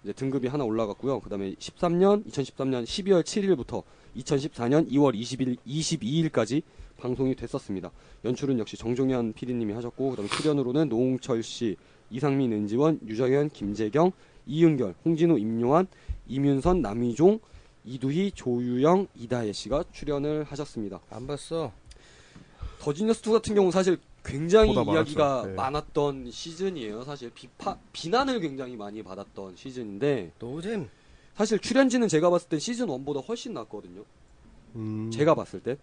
이제 등급이 하나 올라갔고요. 그다음에 13년, 2013년 12월 7일부터 2014년 2월 20일, 22일까지 방송이 됐었습니다. 연출은 역시 정종현 PD님이 하셨고, 그다음에 출연으로는 노홍철 씨, 이상민, 은지원, 유정현, 김재경, 이은결, 홍진호, 임요한, 임윤선, 남휘종, 이두희, 조유영, 이다혜 씨가 출연을 하셨습니다. 안 봤어. 더지니어스 2 같은 경우 사실 굉장히 이야기가. 네. 많았던 시즌이에요. 사실 비파 비난을 굉장히 많이 받았던 시즌인데 노잼. 사실 출연진은 제가 봤을 땐 시즌 1보다 훨씬 낫거든요. 음, 제가 봤을 때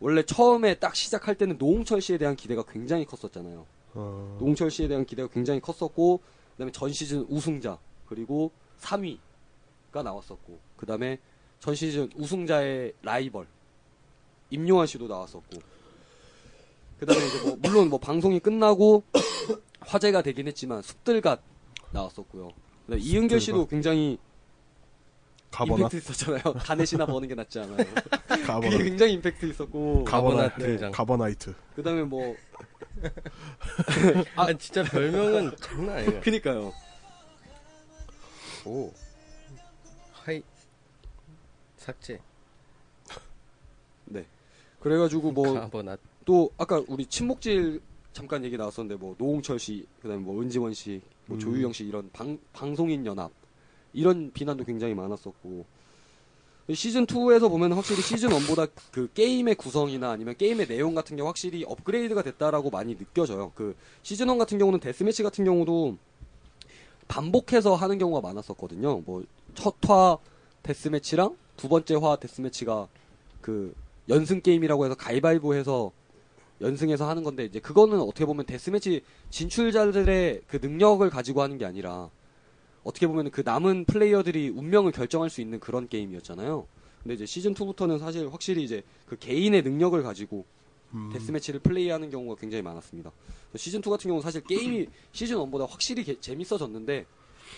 원래 처음에 딱 시작할 때는 노홍철 씨에 대한 기대가 굉장히 컸었잖아요. 어, 노홍철 씨에 대한 기대가 굉장히 컸었고 그다음에 전 시즌 우승자 그리고 3위가 나왔었고 그다음에 전 시즌 우승자의 라이벌 임요한 씨도 나왔었고 그다음에 이제 뭐 물론 뭐 방송이 끝나고 화제가 되긴 했지만 숲들갓 나왔었고요. 그다음에 이은결 씨도. 굉장히 가버나 임팩트 있었잖아요. 가넷이나 버는 게 낫지 않아요. 그게 가버나 굉장히 임팩트 있었고 가버나 가버나 등장. 가버나이트. 그다음에 뭐 아, 진짜 별명은 장난 아니야. 그니까요. 오. Hi. 삭제. 그래가지고 뭐 가버낫. 또 아까 우리 친목질 잠깐 얘기 나왔었는데 뭐 노홍철 씨, 그다음에 뭐 은지원 씨, 뭐 음. 조유영 씨 이런 방 방송인 연합 이런 비난도 굉장히 많았었고 시즌 2에서 보면 확실히 시즌 1보다 그 게임의 구성이나 아니면 게임의 내용 같은 게 확실히 업그레이드가 됐다라고 많이 느껴져요. 그 시즌 1 같은 경우는 데스매치 같은 경우도 반복해서 하는 경우가 많았었거든요. 뭐 첫 화 데스매치랑 두 번째 화 데스매치가 그 연승 게임이라고 해서 가위바위보 해서 연승해서 하는 건데 이제 그거는 어떻게 보면 데스매치 진출자들의 그 능력을 가지고 하는 게 아니라 어떻게 보면 그 남은 플레이어들이 운명을 결정할 수 있는 그런 게임이었잖아요. 근데 이제 시즌 2부터는 사실 확실히 이제 그 개인의 능력을 가지고 음. 데스매치를 플레이하는 경우가 굉장히 많았습니다. 시즌 2 같은 경우는 사실 게임이 시즌 1보다 확실히 개- 재밌어졌는데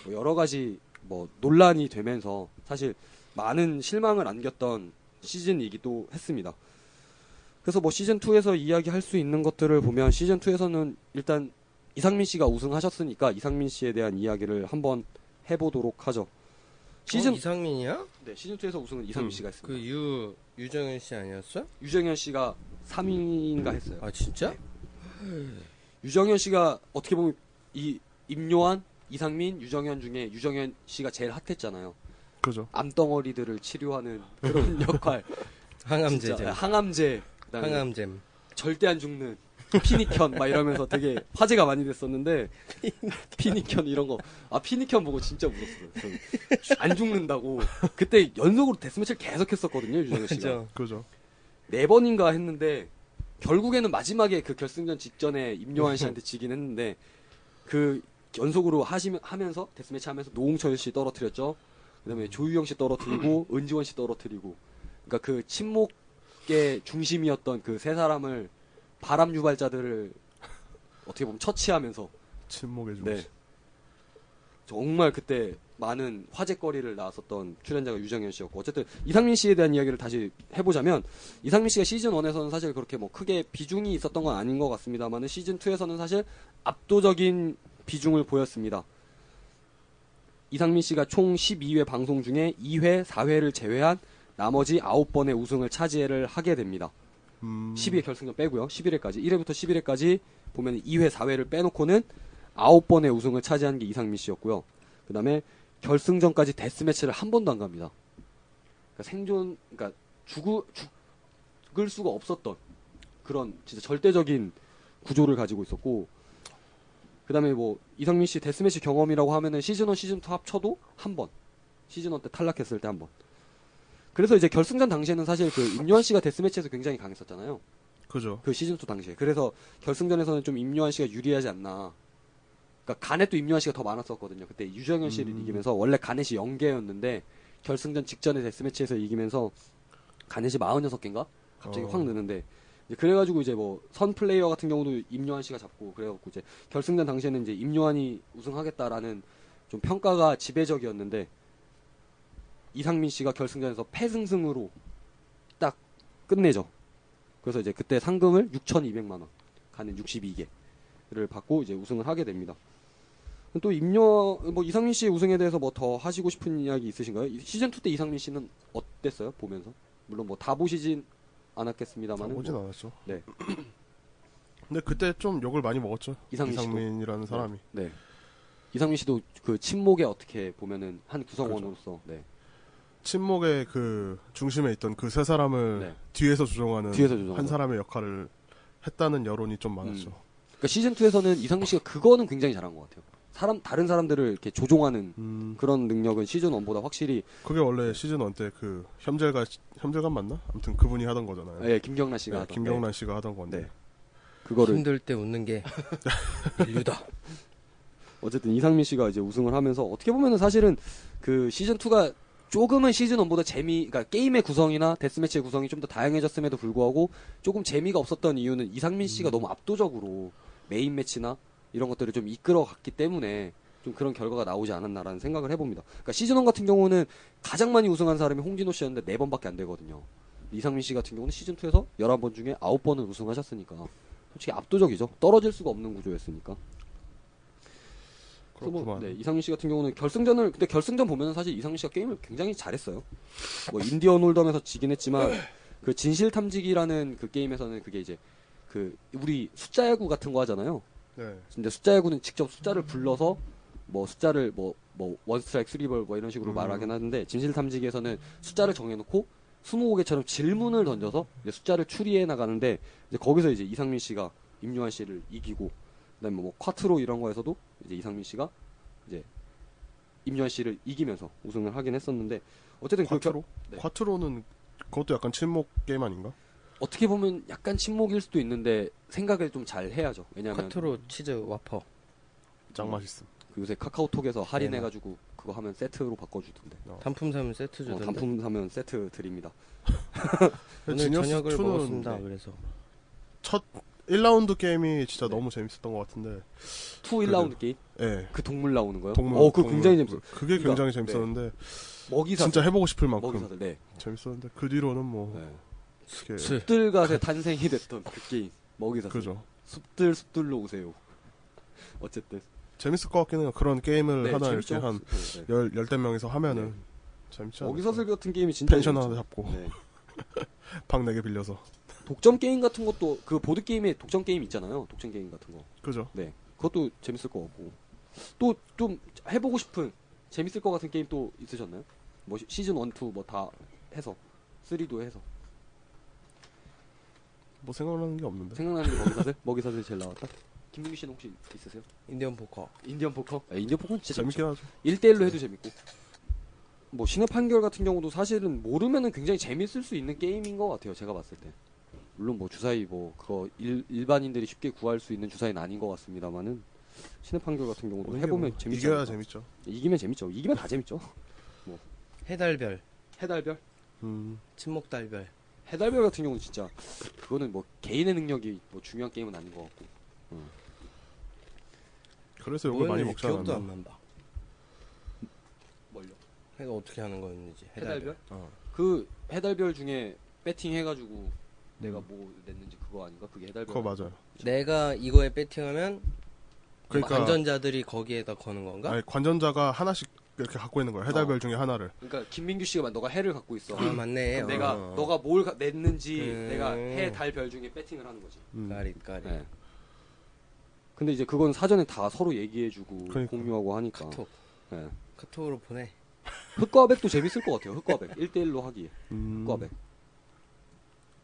뭐 여러 가지 뭐 논란이 되면서 사실 많은 실망을 안겼던 시즌이기도 했습니다. 그래서 뭐 시즌 2에서 이야기할 수 있는 것들을 보면 시즌 2에서는 일단 이상민 씨가 우승하셨으니까 이상민 씨에 대한 이야기를 한번 해보도록 하죠. 시즌 어, 이상민이야? 네, 시즌 2에서 우승은 이상민 음, 씨가 했습니다. 그유 유정현 씨 아니었어? 유정현 씨가 3위인가 했어요. 아 진짜? 유정현 씨가 어떻게 보면 이 임요한, 이상민, 유정현 중에 유정현 씨가 제일 핫했잖아요. 그죠. 암덩어리들을 치료하는 그런 역할. 항암제제. 진짜 항암제. 그다음에 항암잼. 절대 안 죽는 피니켠 막 이러면서 되게 화제가 많이 됐었는데 피니켠 이런 거. 아 피니켠 보고 진짜 울었어요. 저는. 안 죽는다고. 그때 연속으로 데스매치를 계속 했었거든요, 유정현 씨가. 그죠. 네 번인가 했는데 결국에는 마지막에 그 결승전 직전에 임요한 씨한테 지긴 했는데 그 연속으로 하시면 하면서 데스매치 하면서 노홍철 씨 떨어뜨렸죠. 그다음에 조유영 씨 떨어뜨리고 은지원 씨 떨어뜨리고 그러니까 그 침묵 의 중심이었던 그 세 사람을 바람 유발자들을 어떻게 보면 처치하면서 침묵의 중심. 네. 정말 그때 많은 화제거리를 낳았었던 출연자가 유정현 씨였고 어쨌든 이상민 씨에 대한 이야기를 다시 해보자면 이상민 씨가 시즌 1에서는 사실 그렇게 뭐 크게 비중이 있었던 건 아닌 것 같습니다만 시즌 2에서는 사실 압도적인 비중을 보였습니다. 이상민 씨가 총 12회 방송 중에 2회, 4회를 제외한 나머지 9번의 우승을 차지를 하게 됩니다. 음. 12회 결승전 빼고요. 11회까지 1회부터 11회까지 보면 2회, 4회를 빼놓고는 9번의 우승을 차지한 게 이상민 씨였고요. 그다음에 결승전까지 데스매치를 한 번도 안 갑니다. 그러니까 생존, 그러니까 죽을 죽을 수가 없었던 그런 진짜 절대적인 구조를 가지고 있었고, 그다음에 뭐 이상민 씨 데스매치 경험이라고 하면은 시즌 1, 시즌 2 합쳐도 한 번, 시즌 1 때 탈락했을 때 한 번. 그래서 이제 결승전 당시에는 사실 그 임요한 씨가 데스매치에서 굉장히 강했었잖아요. 그죠. 그 시즌 2 당시에. 그래서 결승전에서는 좀 임요한 씨가 유리하지 않나. 그러니까 가넷도 임요한 씨가 더 많았었거든요. 그때 유정현 씨를 음. 이기면서 원래 가넷이 0개였는데 결승전 직전에 데스매치에서 이기면서 가넷이 46개인가? 갑자기 어. 확 느는데 그래가지고 이제 뭐 선 플레이어 같은 경우도 임요한 씨가 잡고 그래갖고 이제 결승전 당시에는 이제 임요한이 우승하겠다라는 좀 평가가 지배적이었는데 이상민 씨가 결승전에서 패승승으로 딱 끝내죠. 그래서 이제 그때 상금을 6,200만 원, 가는 62개를 받고 이제 우승을 하게 됩니다. 또 임요 뭐 이상민 씨 우승에 대해서 뭐 더 하시고 싶은 이야기 있으신가요? 이 시즌 2 때 이상민 씨는 어땠어요? 보면서 물론 뭐 다 보시진 않았겠습니다만 보진 않았죠. 네. 근데 그때 좀 욕을 많이 먹었죠. 이상민. 이상민이라는 사람이. 네. 이상민 씨도 그 침묵에 어떻게 보면은 한 구성원으로서 네. 침묵의 그 중심에 있던 그 세 사람을 네. 뒤에서 조종하는 뒤에서 한 사람의 역할을 했다는 여론이 좀 많았죠. 음. 그러니까 시즌 2에서는 이상민 씨가 그거는 굉장히 잘한 것 같아요. 사람 다른 사람들을 이렇게 조종하는 음, 그런 능력은 시즌 1보다 확실히 그게 원래 시즌 1 때 그 현젤가 현젤가 맞나? 아무튼 그분이 하던 거잖아요. 예, 김경란 씨가 네, 하던, 김경란 씨가 하던 건데. 네. 그거를 힘들 때 웃는 게 인류다. 어쨌든 이상민 씨가 이제 우승을 하면서 어떻게 보면은 사실은 그 시즌 2가 조금은 시즌 1보다 재미, 그러니까 게임의 구성이나 데스매치의 구성이 좀 더 다양해졌음에도 불구하고 조금 재미가 없었던 이유는 이상민 씨가 너무 압도적으로 메인 매치나 이런 것들을 좀 이끌어갔기 때문에 좀 그런 결과가 나오지 않았나라는 생각을 해봅니다. 그러니까 시즌 1 같은 경우는 가장 많이 우승한 사람이 홍진호 씨였는데 4번밖에 안 되거든요. 이상민 씨 같은 경우는 시즌 2에서 11번 중에 9번을 우승하셨으니까 솔직히 압도적이죠. 떨어질 수가 없는 구조였으니까. 뭐, 그렇구만. 네, 이상민 씨 같은 경우는 결승전을 근데 결승전 보면은 사실 이상민 씨가 게임을 굉장히 잘했어요. 뭐 인디언 홀덤에서 지긴 했지만 그 진실 탐지기라는 그 게임에서는 그게 이제 그 우리 숫자 야구 같은 거 하잖아요. 네. 근데 숫자 야구는 직접 숫자를 불러서 뭐 숫자를 뭐 뭐 원스트라이크 쓰리볼 뭐 이런 식으로 음. 말하긴 하는데 진실 탐지기에서는 숫자를 정해놓고 스무고개처럼 질문을 던져서 이제 숫자를 추리해 나가는데 이제 거기서 이제 이상민 씨가 임요한 씨를 이기고 그다음에 뭐 콰트로 이런 거에서도 이제 이상민 씨가 이제 임요한 씨를 이기면서 우승을 하긴 했었는데 어쨌든 그 콰트로? 네. 콰트로는 그것도 약간 친목 게임 아닌가? 어떻게 보면 약간 친목일 수도 있는데 생각을 좀 잘 해야죠. 왜냐하면 콰트로 치즈 와퍼. 짱 맛있음. 그 요새 카카오톡에서 할인해가지고 그거 하면 세트로 바꿔주던데. 단품 사면 세트 어, 주던데. 단품 사면 세트 드립니다. 오늘 저녁을 2는 먹었습니다. 네. 그래서 첫 1라운드 게임이 진짜 네. 너무 재밌었던 것 같은데. 투 1라운드 게임 예. 그 동물 나오는 거요? 동물. 어, 동물. 굉장히 재밌어. 그게 그러니까, 굉장히 재밌었는데 먹이사 진짜 해보고 싶을 만큼 먹이사들 네. 재밌었는데 그 뒤로는 뭐 네. 스. 숲들갓의 탄생이 됐던 그 게임 먹이사들. 그죠. 숲들 숲들로 오세요. 어쨌든 재밌을 것 같긴 해요. 그런 게임을 네, 하나 재밌죠? 이렇게 한 네. 열, 열대 명이서 하면은 네. 재밌지? 먹이사슬 같은 게임이 진짜 펜션 재밌죠. 하나 잡고 네. 방 4개 빌려서 독점 게임 같은 것도 그 보드 게임에 독점 게임 있잖아요. 독점 게임 같은 거. 그죠. 네. 그것도 재밌을 것 같고. 또 좀 해보고 싶은 재밌을 것 같은 게임 또 있으셨나요? 뭐 시- 시즌 1, 2 뭐 다 해서 3도 해서 뭐 생각나는 게 없는데. 생각나는 게 먹이사슬? 먹이사슬 제일 나왔다. 김민규 씨는 혹시 있으세요? 인디언 포커. 인디언 포커? 아, 인디언 포커는 진짜 재밌긴 재밌죠. 하죠. 1대1로 해도 재밌고. 뭐 신의 판결 같은 경우도 사실은 모르면은 굉장히 재밌을 수 있는 게임인 것 같아요. 제가 봤을 때. 물론 뭐 주사위 뭐 그거 일, 일반인들이 쉽게 구할 수 있는 주사위는 아닌 것 같습니다만은 신의 판결 같은 경우도 뭐 해보면 뭐 재밌죠. 이겨야 재밌죠. 이기면 재밌죠. 이기면 다 재밌죠. 해달별. 해달별? 음. 침묵달별. 해달별 같은 경우는 진짜 그거는 뭐 개인의 능력이 뭐 중요한 게임은 아닌 것 같고. 그래서 욕을 많이 먹지 기억도. 안 난다. 뭘요? 해가 어떻게 하는 거였는지. 해달별? 어. 그 해달별 중에 배팅 해가지고 내가 뭐 냈는지 그거 아닌가? 그게 해달별. 그거 맞아요. 내가 이거에 배팅하면 그러니까 관전자들이 거기에다 거는 건가? 아니, 관전자가 하나씩 이렇게 갖고 있는 거예요. 해달별 중에 하나를. 그러니까 김민규 씨가 막 너가 해를 갖고 있어. 아 맞네. 그럼 내가 어. 너가 뭘 가- 냈는지 음. 내가 해, 달, 별 중에 배팅을 하는 거지. 음. 까릿 까릿. 네. 근데 이제 그건 사전에 다 서로 얘기해주고 그러니까. 공유하고 하니까. 카톡. 네. 카톡으로 보내. 흑과백도 재밌을 것 같아요. 흑과백 1대1로 하기에. 음. 흑과백.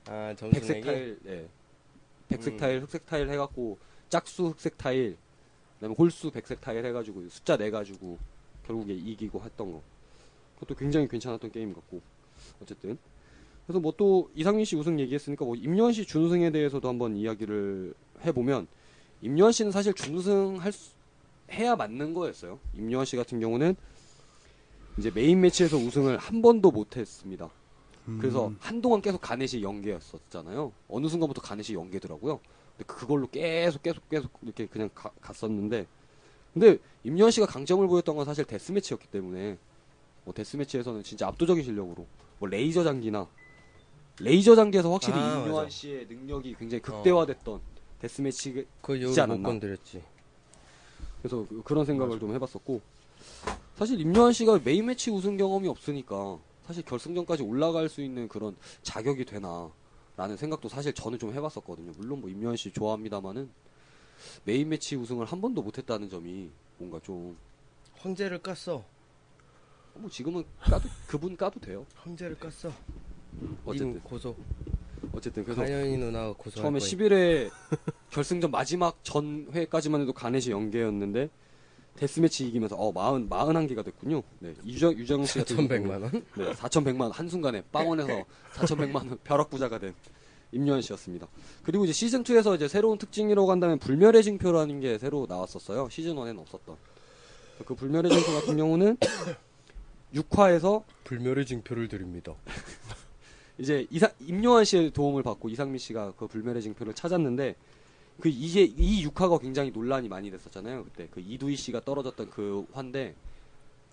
아 백색. 타일, 예. 백색 음. 타일, 흑색 타일 해갖고 짝수 흑색 타일, 그다음에 홀수 백색 타일 해가지고 숫자 내 가지고 결국에 이기고 했던 거. 그것도 굉장히 괜찮았던 게임 같고 어쨌든 그래서 뭐 또 이상민 씨 우승 얘기했으니까 뭐 임요한 씨 준우승에 대해서도 한번 이야기를 해보면 임요한 씨는 사실 준우승 할 수, 해야 맞는 거였어요. 임요한 씨 같은 경우는 이제 메인 매치에서 우승을 한 번도 못했습니다. 음. 그래서 한동안 계속 가넷이 영 개였었잖아요. 어느 순간부터 가넷이 영 개더라고요. 근데 그걸로 계속 계속 계속 이렇게 그냥 가- 갔었는데 근데 임요한 씨가 강점을 보였던 건 사실 데스매치였기 때문에 뭐 데스매치에서는 진짜 압도적인 실력으로 뭐 레이저 장기나 레이저 장기에서 확실히 아, 임요한 맞아. 씨의 능력이 굉장히 극대화됐던 데스매치 그 있지 이후로 못 않았나? 건드렸지. 그래서 그- 그런 생각을 좀 해봤었고 사실 임요한 씨가 메인 매치 우승 경험이 없으니까 사실 결승전까지 올라갈 수 있는 그런 자격이 되나 라는 생각도 사실 저는 좀 해봤었거든요. 물론 뭐 임요한 씨 좋아합니다만은 메인 매치 우승을 한 번도 못했다는 점이 뭔가 좀 황제를 깠어. 뭐 지금은 까도 그분 까도 돼요. 황제를 깠어. 어쨌든 님 고소. 어쨌든 그래서 가연이 누나가 고소할 처음에 거야. 11회 결승전 마지막 전 회까지만 해도 가넷이 연계였는데 데스매치 이기면서 어 마흔 마흔 한 개가 됐군요. 네 유정 유정 씨 같은 4,100만 경우는 원? 네 4,100만 원 한 순간에 빵원에서 4,100만 원 벼락 부자가 된 임요한 씨였습니다. 그리고 이제 시즌 2에서 이제 새로운 특징이라고 한다면 불멸의 징표라는 게 새로 나왔었어요. 시즌 1에는 없었던. 그 불멸의 징표 같은 경우는 6화에서 불멸의 징표를 드립니다. 이제 이사, 임요한 씨의 도움을 받고 이상민 씨가 그 불멸의 징표를 찾았는데 그 이제 이 6화가 굉장히 논란이 많이 됐었잖아요. 그때 그 이두희 씨가 떨어졌던 그 화인데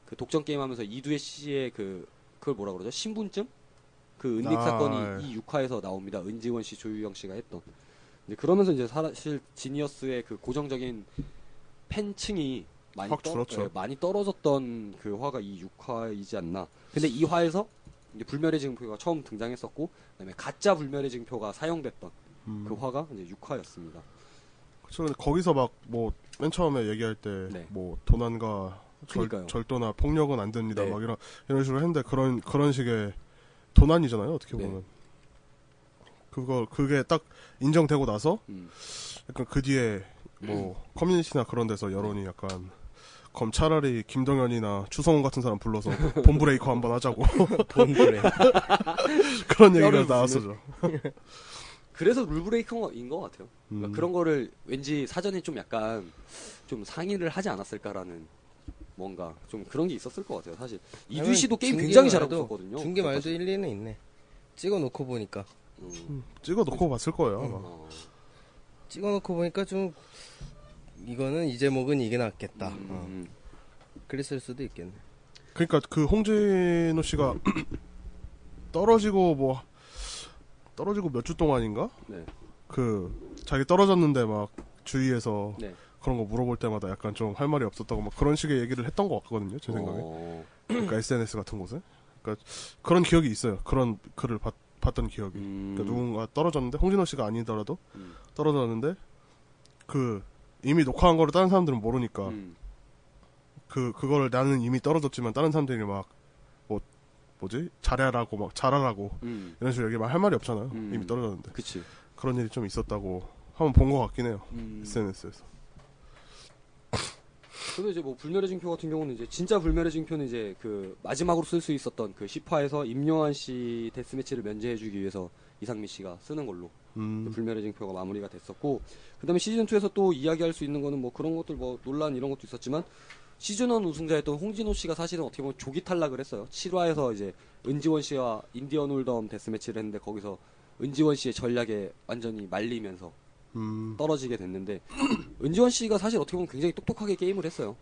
그 독점 게임 하면서 이두희 씨의 그 그걸 뭐라 그러죠? 신분증? 그 은닉 아, 사건이 이 6화에서 나옵니다. 은지원 씨, 조유영 씨가 했던. 이제 그러면서 이제 사실 지니어스의 그 고정적인 팬층이 많이, 확 떠- 줄었죠. 예, 많이 떨어졌던 그 화가 이 6화이지 않나. 근데 이 화에서 이제 불멸의 증표가 처음 등장했었고, 그다음에 가짜 불멸의 증표가 사용됐던 음. 그 화가 이제 6화였습니다. 그쵸, 근데 거기서 막 뭐 맨 처음에 얘기할 때 네. 뭐 도난과 그러니까요. 절, 도나 폭력은 안 됩니다. 네. 막 이런 이런 식으로 했는데 그런 그런 식의 도난이잖아요. 어떻게 네. 보면 그거 그게 딱 인정되고 나서 음. 약간 그 뒤에 뭐 커뮤니티나 그런 데서 여론이 약간 검 차라리 김동현이나 추성훈 같은 사람 불러서 본브레이커 한번 하자고 본그래. 그런 얘기가 나왔었죠. 그래서 룰브레이커인 것 같아요. 그러니까 음. 그런 거를 왠지 사전에 좀 약간 좀 상의를 하지 않았을까라는 뭔가 좀 그런 게 있었을 것 같아요. 사실 이규 씨도 게임 굉장히 잘하고 있었거든요. 중계 말도 사실. 일리는 있네. 찍어놓고 보니까. 음. 찍어 놓고 봤을 거예요. 아마. 어. 찍어놓고 보니까 좀 이거는 이 제목은 이게 낫겠다. 음, 어. 음. 그랬을 수도 있겠네. 그러니까 그 홍진호 씨가 떨어지고 뭐 떨어지고 몇 주 동안인가 네. 그 자기 떨어졌는데 막 주위에서 네. 그런 거 물어볼 때마다 약간 좀 할 말이 없었다고 막 그런 식의 얘기를 했던 것 같거든요 제 생각에 어. 그러니까 SNS 같은 곳에 그러니까 그런 기억이 있어요 그런 글을 봤, 봤던 기억이 음. 그러니까 누군가 떨어졌는데 홍진호 씨가 아니더라도 음. 떨어졌는데 그 이미 녹화한 거를 다른 사람들은 모르니까 음. 그 그거를 나는 이미 떨어졌지만 다른 사람들이 막뭐 뭐지 잘하라고 막 잘하라고 음. 이런 식으로 얘기 할 말이 없잖아요 음. 이미 떨어졌는데 그치. 그런 일이 좀 있었다고 한번 본 것 같긴 해요 음. SNS에서 근데 이제 뭐 불멸의 징표 같은 경우는 이제 진짜 불멸의 징표는 이제 그 마지막으로 쓸 수 있었던 그 10화에서 임요한 씨 데스매치를 면제해주기 위해서 이상미 씨가 쓰는 걸로 음, 불멸의 징표가 마무리가 됐었고 그다음에 시즌 2에서 또 이야기할 수 있는 거는 뭐 그런 것들 뭐 논란 이런 것도 있었지만 시즌 1 우승자였던 홍진호 씨가 사실은 어떻게 보면 조기 탈락을 했어요. 7화에서 이제 은지원 씨와 인디언 홀덤 데스매치를 했는데 거기서 은지원 씨의 전략에 완전히 말리면서 음, 떨어지게 됐는데 은지원 씨가 사실 어떻게 보면 굉장히 똑똑하게 게임을 했어요.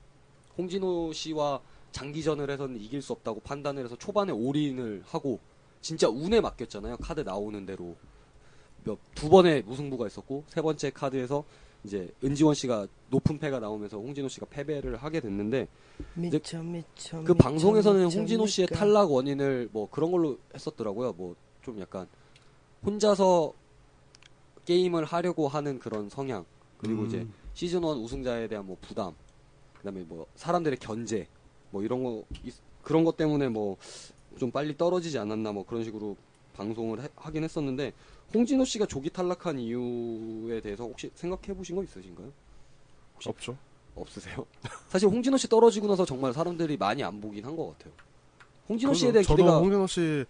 홍진호 씨와 장기전을 해서는 이길 수 없다고 판단을 해서 초반에 올인을 하고 진짜 운에 맡겼잖아요. 카드 나오는 대로 몇 두 번의 무승부가 있었고 세 번째 카드에서 이제 은지원 씨가 높은 패가 나오면서 홍진호 씨가 패배를 하게 됐는데 미쳐 미쳐. 그 미쳐, 방송에서는 미쳐, 홍진호 씨의 미쳐. 탈락 원인을 뭐 그런 걸로 했었더라고요. 뭐 좀 약간 혼자서 게임을 하려고 하는 그런 성향 그리고 음. 이제 시즌 1 우승자에 대한 뭐 부담 그다음에 뭐 사람들의 견제 뭐 이런 거 있- 그런 것 때문에 뭐 좀 빨리 떨어지지 않았나 뭐 그런 식으로 방송을 해- 하긴 했었는데 홍진호 씨가 조기 탈락한 이유에 대해서 혹시 생각해 보신 거 있으신가요? 없죠 없으세요? 사실 홍진호 씨 떨어지고 나서 정말 사람들이 많이 안 보긴 한 것 같아요. 홍진호 씨에 대한 저도 기대가 홍진호 씨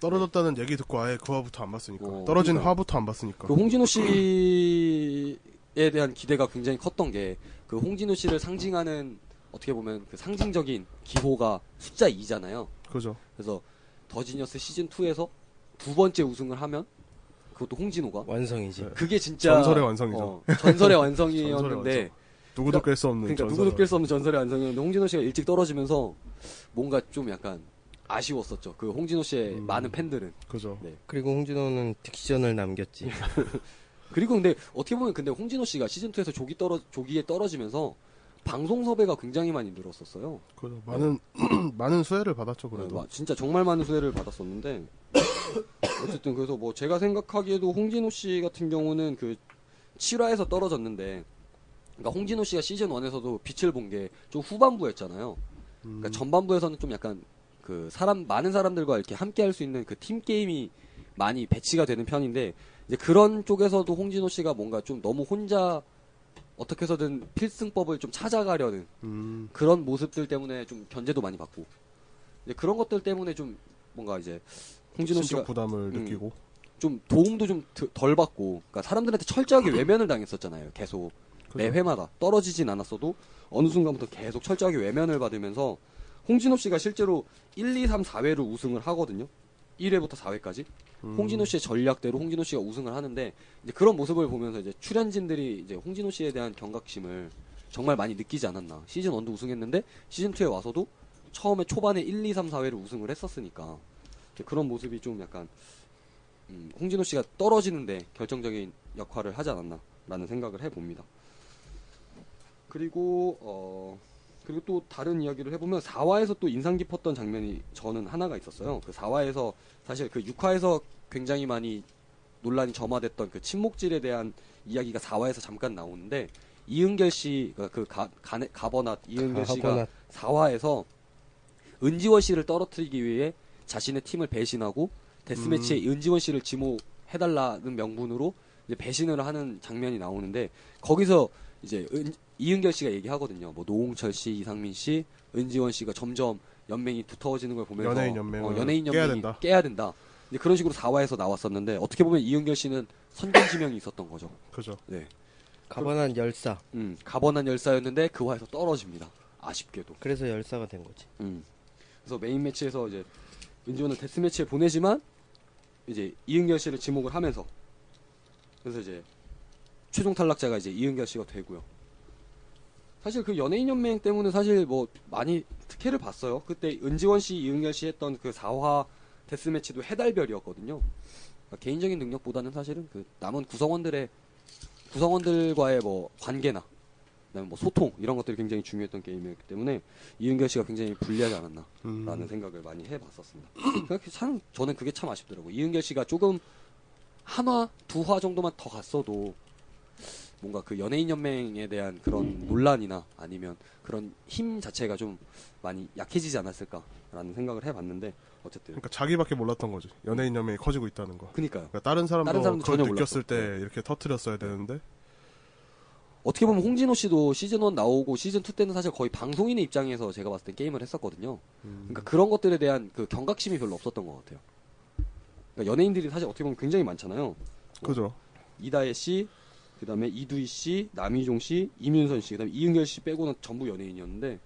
떨어졌다는 얘기 듣고 아예 그 화부터 안 봤으니까 어, 떨어진 그러니까요. 화부터 안 봤으니까 그 홍진호 씨에 대한 기대가 굉장히 컸던 게 그 홍진호 씨를 상징하는 어떻게 보면 그 상징적인 기호가 숫자 2잖아요. 그죠 그래서 더지니어스 시즌 2에서 두 번째 우승을 하면 그것도 홍진호가 완성이지. 네. 그게 진짜 전설의 완성이죠. 어, 전설의 완성이었는데 전설의 누구도 깰 수 없는 그러니까 전설의 누구도 깰 수 없는 전설의 완성이었는데 홍진호 씨가 일찍 떨어지면서 뭔가 좀 약간 아쉬웠었죠. 그 홍진호 씨의 음. 많은 팬들은. 그죠 네. 그리고 홍진호는 딕션을 남겼지. 그리고 근데 어떻게 보면 근데 홍진호 씨가 시즌 2에서 조기 떨어 조기에 떨어지면서 방송 섭외가 굉장히 많이 늘었었어요. 그죠 많은 많은 수혜를 받았죠 그래도 네, 와, 진짜 정말 많은 수혜를 받았었는데 어쨌든 그래서 뭐 제가 생각하기에도 홍진호 씨 같은 경우는 그 7화에서 떨어졌는데 그러니까 홍진호 씨가 시즌 1에서도 빛을 본 게 좀 후반부였잖아요. 음, 그러니까 전반부에서는 좀 약간 그 사람 많은 사람들과 이렇게 함께 할 수 있는 그 팀 게임이 많이 배치가 되는 편인데 이제 그런 쪽에서도 홍진호 씨가 뭔가 좀 너무 혼자 어떻게 해서든 필승법을 좀 찾아가려는 음, 그런 모습들 때문에 좀 견제도 많이 받고 이제 그런 것들 때문에 좀 뭔가 이제 홍진호 씨가 부담을 음. 느끼고 좀 도움도 좀 덜 받고 그러니까 사람들한테 철저하게 외면을 당했었잖아요 계속 매 그죠? 회마다 떨어지진 않았어도 어느 순간부터 계속 철저하게 외면을 받으면서 홍진호 씨가 실제로 1, 2, 3, 4회를 우승을 하거든요. 1회부터 4회까지. 음, 홍진호 씨의 전략대로 홍진호 씨가 우승을 하는데 이제 그런 모습을 보면서 이제 출연진들이 이제 홍진호 씨에 대한 경각심을 정말 많이 느끼지 않았나. 시즌 1도 우승했는데 시즌 2에 와서도 처음에 초반에 1, 2, 3, 4회를 우승을 했었으니까 그런 모습이 좀 약간 음, 홍진호 씨가 떨어지는데 결정적인 역할을 하지 않았나라는 생각을 해봅니다. 그리고 어 그리고 또 다른 이야기를 해보면 4화에서 또 인상 깊었던 장면이 저는 하나가 있었어요. 그 4화에서 사실 그 6화에서 굉장히 많이 논란이 점화됐던 그 침묵질에 대한 이야기가 4화에서 잠깐 나오는데 이은결 씨가 그 가, 가네, 가버낫 이은결 씨가 가버낫. 4화에서 은지원 씨를 떨어뜨리기 위해 자신의 팀을 배신하고 데스매치에 은지원 씨를 지목해달라는 명분으로 이제 배신을 하는 장면이 나오는데 거기서 이제 은- 이은결 씨가 얘기하거든요. 뭐 노홍철 씨, 이상민 씨, 은지원 씨가 점점 연맹이 두터워지는 걸 보면서 연예인 연맹을 어, 연예인 깨야 연맹이 된다. 깨야 된다. 이제 그런 식으로 4화에서 나왔었는데 어떻게 보면 이은결 씨는 선견지명이 있었던 거죠. 그죠. 네. 가번한 열사. 음, 가번한 열사였는데 그 화에서 떨어집니다. 아쉽게도. 그래서 열사가 된 거지. 음. 그래서 메인 매치에서 이제 은지원을 데스 매치에 보내지만 이제 이은결 씨를 지목을 하면서 그래서 이제 최종 탈락자가 이제 이은결 씨가 되고요. 사실 그 연예인 연맹 때문에 사실 뭐 많이 특혜를 봤어요. 그때 은지원 씨, 이은결 씨 했던 그 4화 데스 매치도 해달별이었거든요. 그러니까 개인적인 능력보다는 사실은 그 남은 구성원들의 구성원들과의 뭐 관계나 그다음에 뭐 소통 이런 것들이 굉장히 중요했던 게임이었기 때문에 이은결 씨가 굉장히 불리하지 않았나라는 음. 생각을 많이 해봤었습니다. 그렇게 참 저는 그게 참 아쉽더라고요. 이은결 씨가 조금 한화 두 화 정도만 더 갔어도 뭔가 그 연예인 연맹에 대한 그런 논란이나 아니면 그런 힘 자체가 좀 많이 약해지지 않았을까라는 생각을 해봤는데 어쨌든 그러니까 자기밖에 몰랐던 거지. 연예인 연맹이 커지고 있다는 거. 그니까요. 그러니까 다른 사람도, 다른 사람도 그걸 전혀 느꼈을 몰랐어. 때 이렇게 터트렸어야 되는데 어떻게 보면 홍진호 씨도 시즌 1 나오고 시즌 2 때는 사실 거의 방송인의 입장에서 제가 봤을 때 게임을 했었거든요. 그러니까 그런 것들에 대한 그 경각심이 별로 없었던 것 같아요. 그러니까 연예인들이 사실 어떻게 보면 굉장히 많잖아요. 그죠. 이다혜 씨, 그다음에 이두희 씨, 남희종 씨, 이민선 씨, 그다음에 이은결 씨 빼고는 전부 연예인이었는데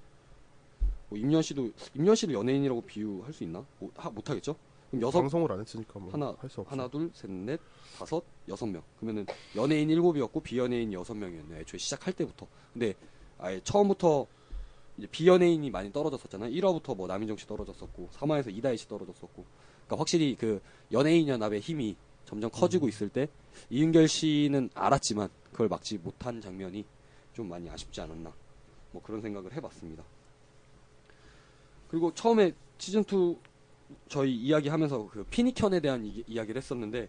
뭐 임현 씨도 임현 씨를 연예인이라고 비유할 수 있나? 뭐, 하, 못 하겠죠? 그럼 여섯 방송을 안 했으니까 뭐 하나 할 수 없어. 하나 둘 셋 넷 다섯 여섯 명 그러면은 연예인 일곱이었고 비연예인 여섯 명이었네 애초에 시작할 때부터 근데 아예 처음부터 이제 비연예인이 많이 떨어졌었잖아요 1화부터 뭐 남인정 씨 떨어졌었고 3화에서 이다희 씨 떨어졌었고 그러니까 확실히 그 연예인 연합의 힘이 점점 커지고 있을 때 이은결 씨는 알았지만 그걸 막지 못한 장면이 좀 많이 아쉽지 않았나. 뭐 그런 생각을 해봤습니다. 그리고 처음에 시즌 2 저희 이야기하면서 그 피니켄에 대한 이, 이야기를 했었는데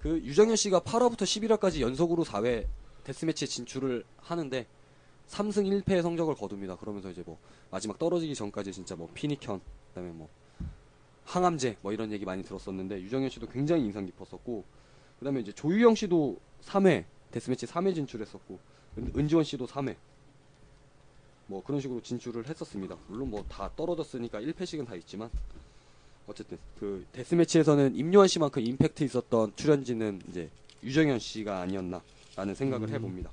그 유정현 씨가 8화부터 11화까지 연속으로 4회 데스매치에 진출을 하는데 3승 1패의 성적을 거둡니다. 그러면서 이제 뭐 마지막 떨어지기 전까지 진짜 뭐 피니켄 그다음에 뭐 항암제 뭐 이런 얘기 많이 들었었는데 유정현 씨도 굉장히 인상 깊었었고 그다음에 이제 조유영 씨도 3회 데스매치 3회 진출했었고 은- 은지원 씨도 3회 뭐 그런 식으로 진출을 했었습니다. 물론 뭐 다 떨어졌으니까 1패씩은 다 있지만 어쨌든 그 데스매치에서는 임요한 씨만큼 임팩트 있었던 출연진은 이제 유정현 씨가 아니었나라는 생각을 해봅니다.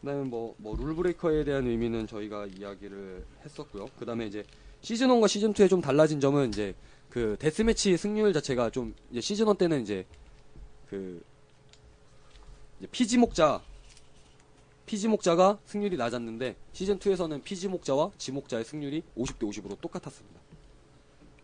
그다음에 뭐, 뭐 룰브레이커에 대한 의미는 저희가 이야기를 했었고요. 그다음에 이제 시즌 1과 시즌 2에 좀 달라진 점은 이제 그 데스매치 승률 자체가 좀 이제 시즌 1 때는 이제 그 이제 피지 목자 피지 목자가 승률이 낮았는데 시즌 2에서는 피지 목자와 지 목자의 승률이 50대 50으로 똑같았습니다.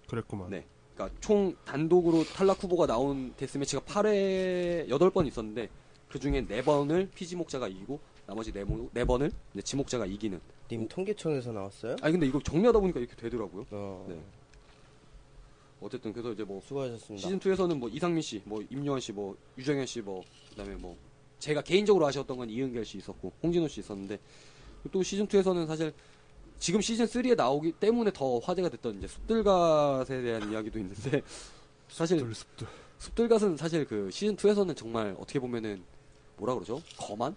그랬구만. 네. 그러니까 총 단독으로 탈락 후보가 나온 데스매치가 8회 8번 있었는데 그 중에 4번을 피지 목자가 이기고 나머지 4번, 4번을 이제 지 목자가 이기는. 님 통계청에서 나왔어요? 아니 근데 이거 정리하다 보니까 이렇게 되더라고요. 어, 네. 어쨌든 그래서 이제 뭐 수고하셨습니다. 시즌 2에서는 뭐 이상민 씨, 뭐 임요한 씨, 뭐 유정현 씨, 뭐 그다음에 뭐 제가 개인적으로 아쉬웠던 건 이은결 씨 있었고 홍진호 씨 있었는데 또 시즌 2에서는 사실 지금 시즌 3에 나오기 때문에 더 화제가 됐던 이제 숲들갓에 대한 이야기도 있는데 사실 들 습들. 숲들갓은 사실 그 시즌 2에서는 정말 어떻게 보면은 뭐라 그러죠? 거만?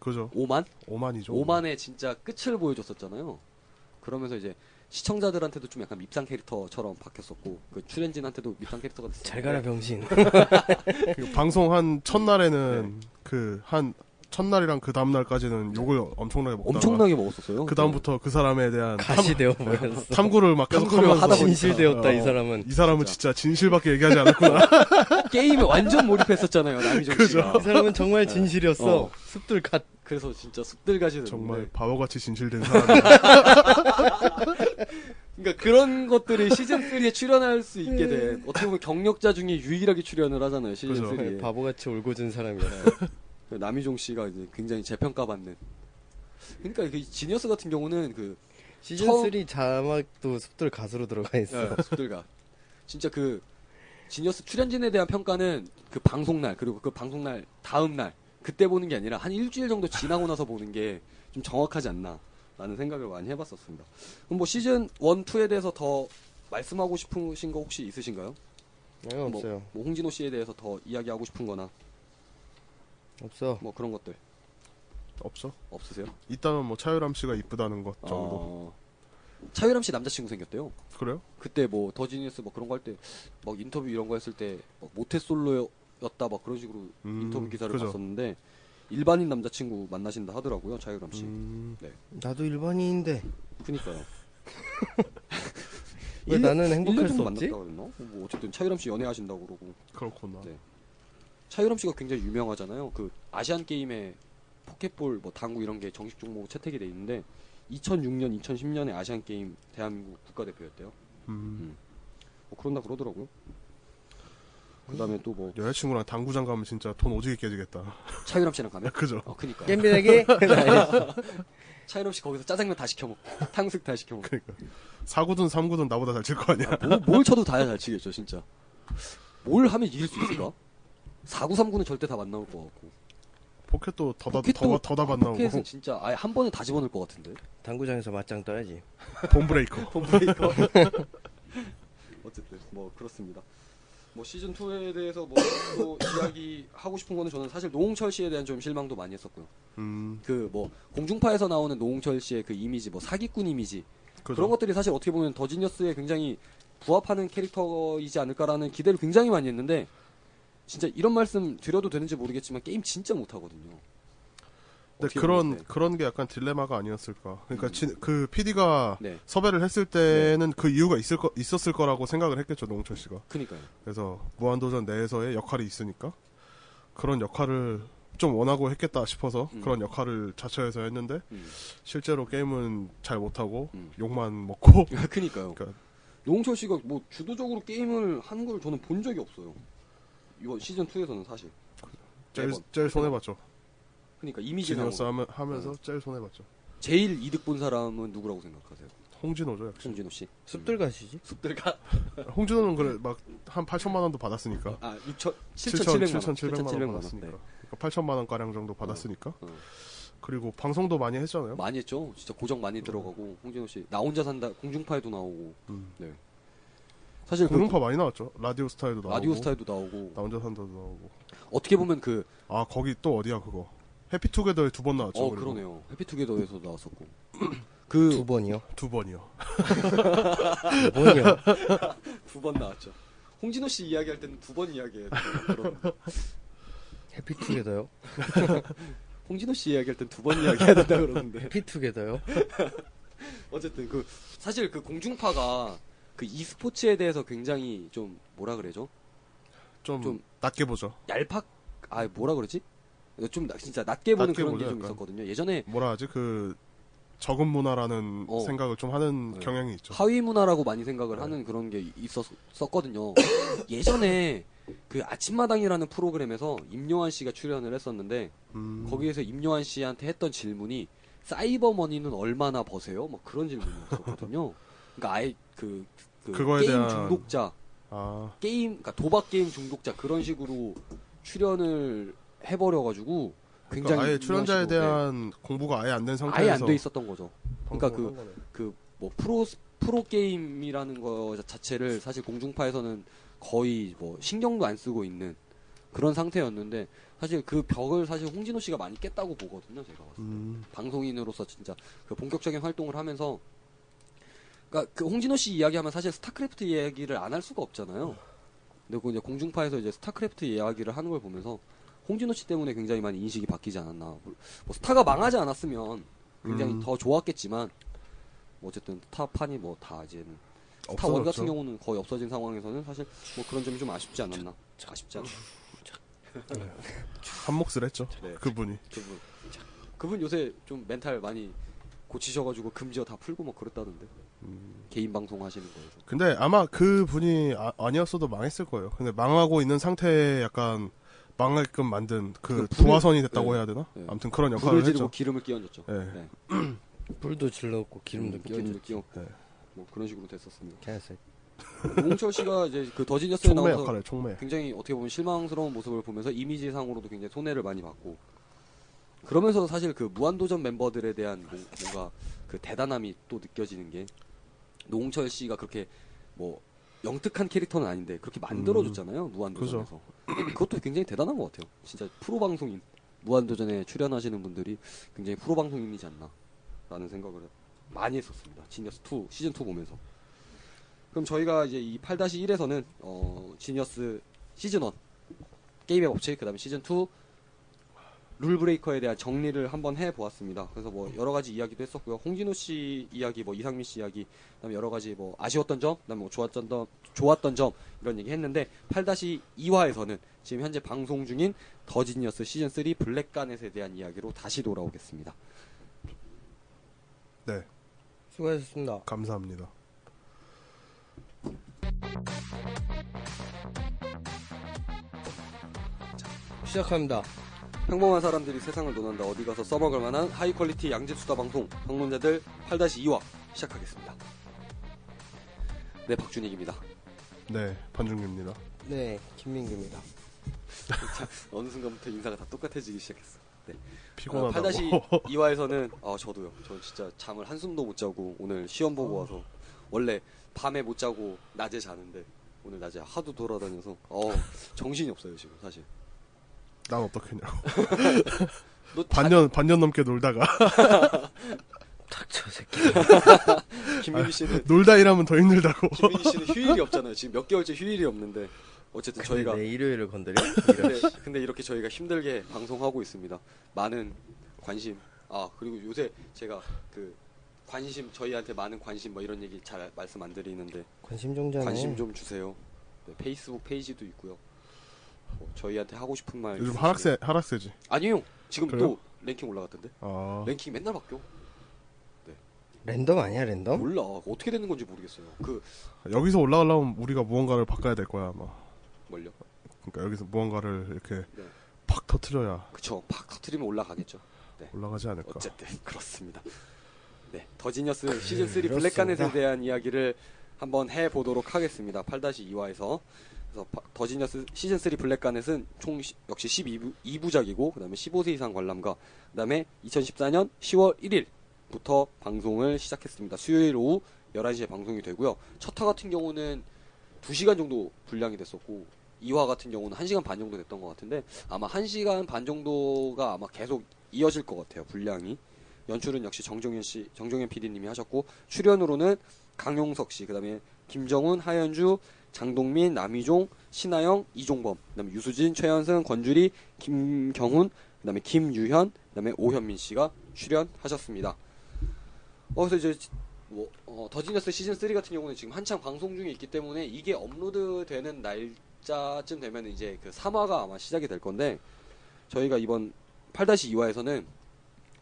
그죠. 오만? 오만이죠. 오만의 진짜 끝을 보여줬었잖아요. 그러면서 이제 시청자들한테도 좀 약간 밉상 캐릭터처럼 바뀌었었고 그 출연진한테도 밉상 캐릭터가 됐었는데 잘 가라 병신. 그 방송 한 첫날에는 네. 그한 첫날이랑 그 다음날까지는 욕을 엄청나게 먹다가 엄청나게 먹었었어요. 그 다음부터 그 사람에 대한 가시 되어 보였어. 탐구를 막 계속 탐구를 하면서 하다 보니까. 진실되었다 어. 이 사람은. 이 사람은 진짜 진실밖에 얘기하지 않았구나. 게임에 완전 몰입했었잖아요. 남희정 씨가. 이 사람은 정말 진실이었어. 어. 습들 갓. 그래서 진짜 숲들 가시 정말 네. 바보같이 진실된 사람이 그러니까 그런 것들이 시즌 3에 출연할 수 있게 된 어떻게 보면 경력자 중에 유일하게 출연을 하잖아요. 시즌 그죠. 3에. 바보같이 울고준 사람이야. 남희종 씨가 이제 굉장히 재평가받는. 그러니까 그 지니어스 같은 경우는 그 시즌 처음- 3 자막도 숲들 가수로 들어가 있어. 예, 숲들가 진짜 그 지니어스 출연진에 대한 평가는 그 방송 날 그리고 그 방송 날 다음 날 그때 보는 게 아니라 한 일주일 정도 지나고 나서 보는 게 좀 정확하지 않나 라는 생각을 많이 해봤었습니다. 그럼 뭐 시즌 1, 2에 대해서 더 말씀하고 싶으신 거 혹시 있으신가요? 네, 없어요. 뭐 홍진호 씨에 대해서 더 이야기하고 싶은 거나 없어. 뭐 그런 것들 없어. 없으세요? 있다면 뭐 차유람 씨가 이쁘다는 것 정도. 어, 차유람 씨 남자친구 생겼대요. 그래요? 그때 뭐 더지니어스 뭐 그런 거 할 때 막 인터뷰 이런 거 했을 때막 모태솔로였다 막 그런 식으로 음, 인터뷰 기사를 그죠. 봤었는데 일반인 남자친구 만나신다 하더라고요 차유람 씨. 음, 나도 일반인인데 그니까요. 왜 나는 행복할 수 없지? 만났다 그랬나? 뭐 어쨌든 차유람 씨 연애하신다고 그러고 그렇구나. 네. 차유람 씨가 굉장히 유명하잖아요. 그 아시안 게임에 포켓볼 뭐 당구 이런 게 정식 종목 채택이 돼 있는데 2006년, 2010년에 아시안 게임 대한민국 국가대표였대요. 음, 뭐 그런다 그러더라고요. 그다음에 또 뭐 여자친구랑 당구장 가면 진짜 돈 오지게 깨지겠다. 차유람 씨랑 가면 그죠? 어, 그니까. 겜비내기? 차이럽 씨 거기서 짜장면 다 시켜 먹고 탕수육 다 시켜 먹고 그러니까 사구든 삼구든 나보다 잘 칠 거 아니야. 뭐, 뭘 쳐도 다잘 치겠죠 진짜 뭘 하면 이길 수 있을까? 4구 3구는 절대 다 안 나올 것 같고. 포켓도 더다 포켓도- 더다 더다 안 나오고. 포켓은 진짜 아예 한 번에 다 집어넣을 것 같은데. 당구장에서 맞짱 떠야지. 봄브레이커. 홈브레이커. 어쨌든 뭐 그렇습니다. 뭐 시즌 2에 대해서 뭐 또 이야기 하고 싶은 거는 저는 사실 노홍철 씨에 대한 좀 실망도 많이 했었고요. 음, 그뭐 공중파에서 나오는 노홍철 씨의 그 이미지 뭐 사기꾼 이미지. 그죠. 그런 것들이 사실 어떻게 보면 더지니어스에 굉장히 부합하는 캐릭터이지 않을까라는 기대를 굉장히 많이 했는데 진짜 이런 말씀 드려도 되는지 모르겠지만 게임 진짜 못하거든요. 근데 어떻게 그런 네. 그런 게 약간 딜레마가 아니었을까. 그러니까 음. 진- 그 PD가 네, 섭외를 했을 때는 그 이유가 있을 거 있었을 거라고 생각을 했겠죠 노홍철 씨가. 그니까요. 그래서 무한도전 내에서의 역할이 있으니까 그런 역할을 좀 원하고 했겠다 싶어서 음. 그런 역할을 자처해서 했는데 음. 실제로 게임은 잘 못하고 음. 욕만 먹고 그니까요. 그러니까 노홍철 씨가 뭐 주도적으로 게임을 하는 걸 저는 본 적이 없어요. 이번 시즌 2에서는 사실. 제일, 매번. 제일 손해 봤죠. 그러니까 이미지상으로 지니어스 하면, 하면서 네. 제일 손해 봤죠. 제일 이득 본 사람은 누구라고 생각하세요? 홍진호죠 역시. 홍진호 씨. 숲들 가시지? 숲들가 홍진호는 그래 막 한 8천만 원도 받았으니까. 아 6천 7천 7,700만 원. 7,700만 원 7,700만 원. 받았으니까. 네. 그러니까 8천만 원 가량 정도 받았으니까. 어. 그리고 방송도 많이 했잖아요. 많이 했죠. 진짜 고정 많이 들어가고 홍진호 씨 나 혼자 산다 공중파에도 나오고 음. 네. 사실 그 공중파 많이 나왔죠. 라디오 스타일도 나오고. 라디오 스타일도 나오고 나 혼자 산다도 나오고. 어떻게 보면 그어아 거기 또 어디야 그거. 해피투게더에 두 번 나왔죠. 그리고. 그러네요. 해피투게더에서 나왔었고 두 그 번이요. 두 번이요. 두 번이요. 두 번 나왔죠. 홍진호 씨 이야기할 때는 두 번 이야기해요. 해피투게더요? 홍진호 씨 이야기할 땐 두 번 이야기해야 된다 그러는데 해피투게더요? 어쨌든 그 사실 그 공중파가 그 e스포츠에 대해서 굉장히 좀 뭐라 그래죠? 좀, 좀- 낮게 보죠. 얄팍 아 뭐라 그러지? 좀 나- 진짜 낮게 보는 낮게 그런 게 좀. 있었거든요. 예전에 뭐라 하지 그 적은 문화라는 어. 생각을 좀 하는 네. 경향이 있죠. 하위 문화라고 많이 생각을 네. 하는 그런 게 있었었거든요. 예전에 그 아침마당이라는 프로그램에서 임요한 씨가 출연을 했었는데 음, 거기에서 임요한 씨한테 했던 질문이 사이버 머니는 얼마나 버세요? 막 그런 질문이었거든요. 그러니까 아예 그, 그 그거에 게임 대한- 중독자, 아 게임 그러니까 도박 게임 중독자 그런 식으로 출연을 해버려가지고 굉장히 그러니까 아예 출연자에 네, 대한 공부가 아예 안 된 상태에서 아예 안 돼 있었던 거죠. 그러니까 거네. 그뭐 프로 프로 게임이라는 거 자체를 사실 공중파에서는 거의 뭐 신경도 안 쓰고 있는 그런 상태였는데 사실 그 벽을 사실 홍진호 씨가 많이 깼다고 보거든요 제가 봤을 때 음, 방송인으로서 진짜 그 본격적인 활동을 하면서 그러니까 그 홍진호 씨 이야기하면 사실 스타크래프트 이야기를 안 할 수가 없잖아요. 근데 그 이제 공중파에서 이제 스타크래프트 이야기를 하는 걸 보면서 홍진호 씨 때문에 굉장히 많이 인식이 바뀌지 않았나. 뭐 스타가 망하지 않았으면 굉장히 음. 더 좋았겠지만 뭐 어쨌든 스타판이 뭐 다 이제는 스타 원. 같은 경우는 거의 없어진 상황에서는 사실 뭐 그런 점이 좀 아쉽지 않았나. 아쉽지 않나. 한 몫을 했죠. 네. 그분이. 그분 그분 요새 좀 멘탈 많이 고치셔가지고 금지어 다 풀고 막 그랬다던데 음. 개인 방송 하시는 거에서 근데 아마 그 분이 아, 아니었어도 망했을 거예요. 근데 망하고 있는 상태에 약간 망할끔 만든 그 도화선이 됐다고 네. 해야 되나? 네. 아무튼 그런 역할을 불을 지르고 했죠. 기름을 끼얹었죠. 네. 불도 질렀고 기름도 음, 기름도 끼얹었지. 끼얹고 네. 뭐 그런 식으로 됐었습니다. 개새. 노홍철 씨가 이제 그 더지니어스에 나와서 역할을 총매. 굉장히 어떻게 보면 실망스러운 모습을 보면서 이미지상으로도 굉장히 손해를 많이 봤고 그러면서 사실 그 무한도전 멤버들에 대한 뭐- 뭔가 그 대단함이 또 느껴지는 게 노홍철 씨가 그렇게 뭐 영특한 캐릭터는 아닌데 그렇게 만들어줬잖아요 무한도전에서. 그것도 굉장히 대단한 것 같아요. 진짜 프로 방송인 무한도전에 출연하시는 분들이 굉장히 프로 방송인이지 않나라는 생각을 많이 했었습니다. 지니어스 2 시즌 2 보면서. 그럼 저희가 이제 이 8-1에서는 어, 지니어스 시즌 1 게임의 법칙 그다음에 시즌 2 룰브레이커에 대한 정리를 한번 해 보았습니다. 그래서 뭐 여러 가지 이야기도 했었고요. 홍진호 씨 이야기, 뭐 이상민 씨 이야기, 그다음에 여러 가지 뭐 아쉬웠던 점, 그다음에 뭐 좋았던 점, 좋았던 점 이런 얘기 했는데 8-2화에서는 지금 현재 방송 중인 더 지니어스 시즌 3 블랙가넷에 대한 이야기로 다시 돌아오겠습니다. 네, 수고하셨습니다. 감사합니다. 시작합니다. 평범한 사람들이 세상을 논한다. 어디 가서 써먹을 만한 high quality 양질 수다 방송 방문자들 8-2화 시작하겠습니다. 네, 박준익입니다. 네, 판중규입니다. 네, 김민규입니다. 어느 순간부터 인사가 다 똑같아지기 시작했어. 네. 피곤하다고. 8-2화에서는 아 저도요. 저 진짜 잠을 한숨도 못 자고 오늘 시험 보고 와서 원래 밤에 못 자고 낮에 자는데 오늘 낮에 하도 돌아다녀서 어 정신이 없어요 지금 사실. 난 어떻겠냐고. 너 반년 반년 넘게 놀다가 닥쳐 새끼. 자- 김민희 씨는 놀다 일하면 더 힘들다고. 김민희 씨는 휴일이 없잖아요. 지금 몇 개월째 휴일이 없는데 어쨌든 저희가 내 일요일을 건드려? 근데, 근데 이렇게 저희가 힘들게 방송하고 있습니다. 많은 관심. 아, 그리고 요새 제가 그 관심, 저희한테 많은 관심 뭐 이런 얘기 잘 말씀 안 드리는데 관심 종자네. 관심 좀 주세요. 네, 페이스북 페이지도 있고요. 뭐 저희한테 하고 싶은 말. 요즘 있으시면- 하락세 하락세지. 아니요. 지금 그래요? 또 랭킹 올라갔던데. 아, 랭킹 맨날 바뀌어. 랜덤 아니야 랜덤? 몰라. 어떻게 되는 건지 모르겠어요. 그 여기서 올라가려면 우리가 무언가를 바꿔야 될 거야 아마. 뭘요? 그러니까 여기서 무언가를 이렇게 네. 팍 터트려야 그쵸. 팍 터트리면 올라가겠죠. 올라가지 않을까. 어쨌든 그렇습니다. 네, 더지니어스 시즌 3 그렇습니다. 블랙가넷에 대한 이야기를 한번 해 보도록 하겠습니다. 8-2화에서 그래서 파- 더지니어스 시즌 3 블랙 가넷은 총 시- 역시 12부, 2부작이고 그다음에 15세 이상 관람가 그다음에 2014년 10월 1일부터 방송을 시작했습니다. 수요일 오후 11시에 방송이 되고요. 첫 화 같은 경우는 2시간 정도 분량이 됐었고 2화 같은 경우는 1시간 반 정도 됐던 것 같은데 아마 1시간 반 정도가 아마 계속 이어질 것 같아요. 분량이. 연출은 역시 정종현 씨, 정종현 PD님이 하셨고 출연으로는 강용석 씨, 그다음에 김정훈, 하현주, 장동민, 남희종, 신하영, 이종범, 그다음에 유수진, 최현승, 권주리, 김경훈, 그다음에 김유현, 그다음에 오현민 씨가 출연하셨습니다. 어, 그래서 이제 뭐 어, 더지니어스 시즌 3 같은 경우는 지금 한창 방송 중에 있기 때문에 이게 업로드되는 날짜쯤 되면 이제 그 3화가 아마 시작이 될 건데 저희가 이번 8-2화에서는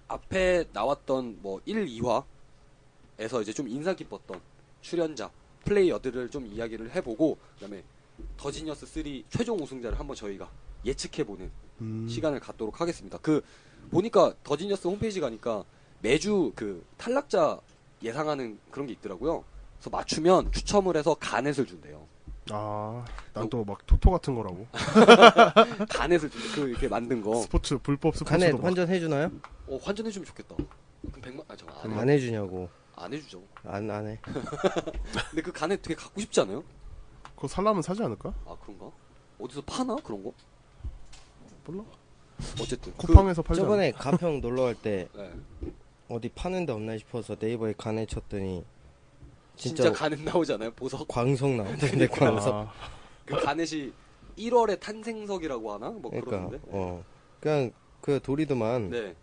앞에 나왔던 뭐 1, 2화에서 이제 좀 인상 깊었던 출연자, 플레이어들을 좀 이야기를 해보고 그다음에 더지니어스 3 최종 우승자를 한번 저희가 예측해보는 음, 시간을 갖도록 하겠습니다. 그 보니까 더지니어스 홈페이지 가니까 매주 그 탈락자 예상하는 그런 게 있더라고요. 그래서 맞추면 추첨을 해서 가넷을 준대요. 아, 난 또 막 토토 같은 거라고. 가넷을 준대. 그 이렇게 만든 거. 스포츠 불법 간에 스포츠도 막 환전 해 주나요? 어, 환전해 주면 좋겠다. 그럼 100만, 아, 잠깐, 안, 안 해주냐고. 안 해주죠. 안, 안 해. 근데 그 가넷 되게 갖고 싶지 않아요? 그거 살라면 사지 않을까? 아, 그런가? 어디서 파나? 그런 거? 몰라. 어쨌든. 쿠팡에서 팔지? 저번에 가평 놀러 갈때 그, 네. 어디 파는 데 없나 싶어서 네이버에 간에 쳤더니 진짜, 진짜, 가넷 나오잖아요, 보석. 광석 나오던데 광석. 아, 그 가넷이 1월에 탄생석이라고 하나? 뭐 그러니까 그러는데. 어 그냥 그 돌이더만 네.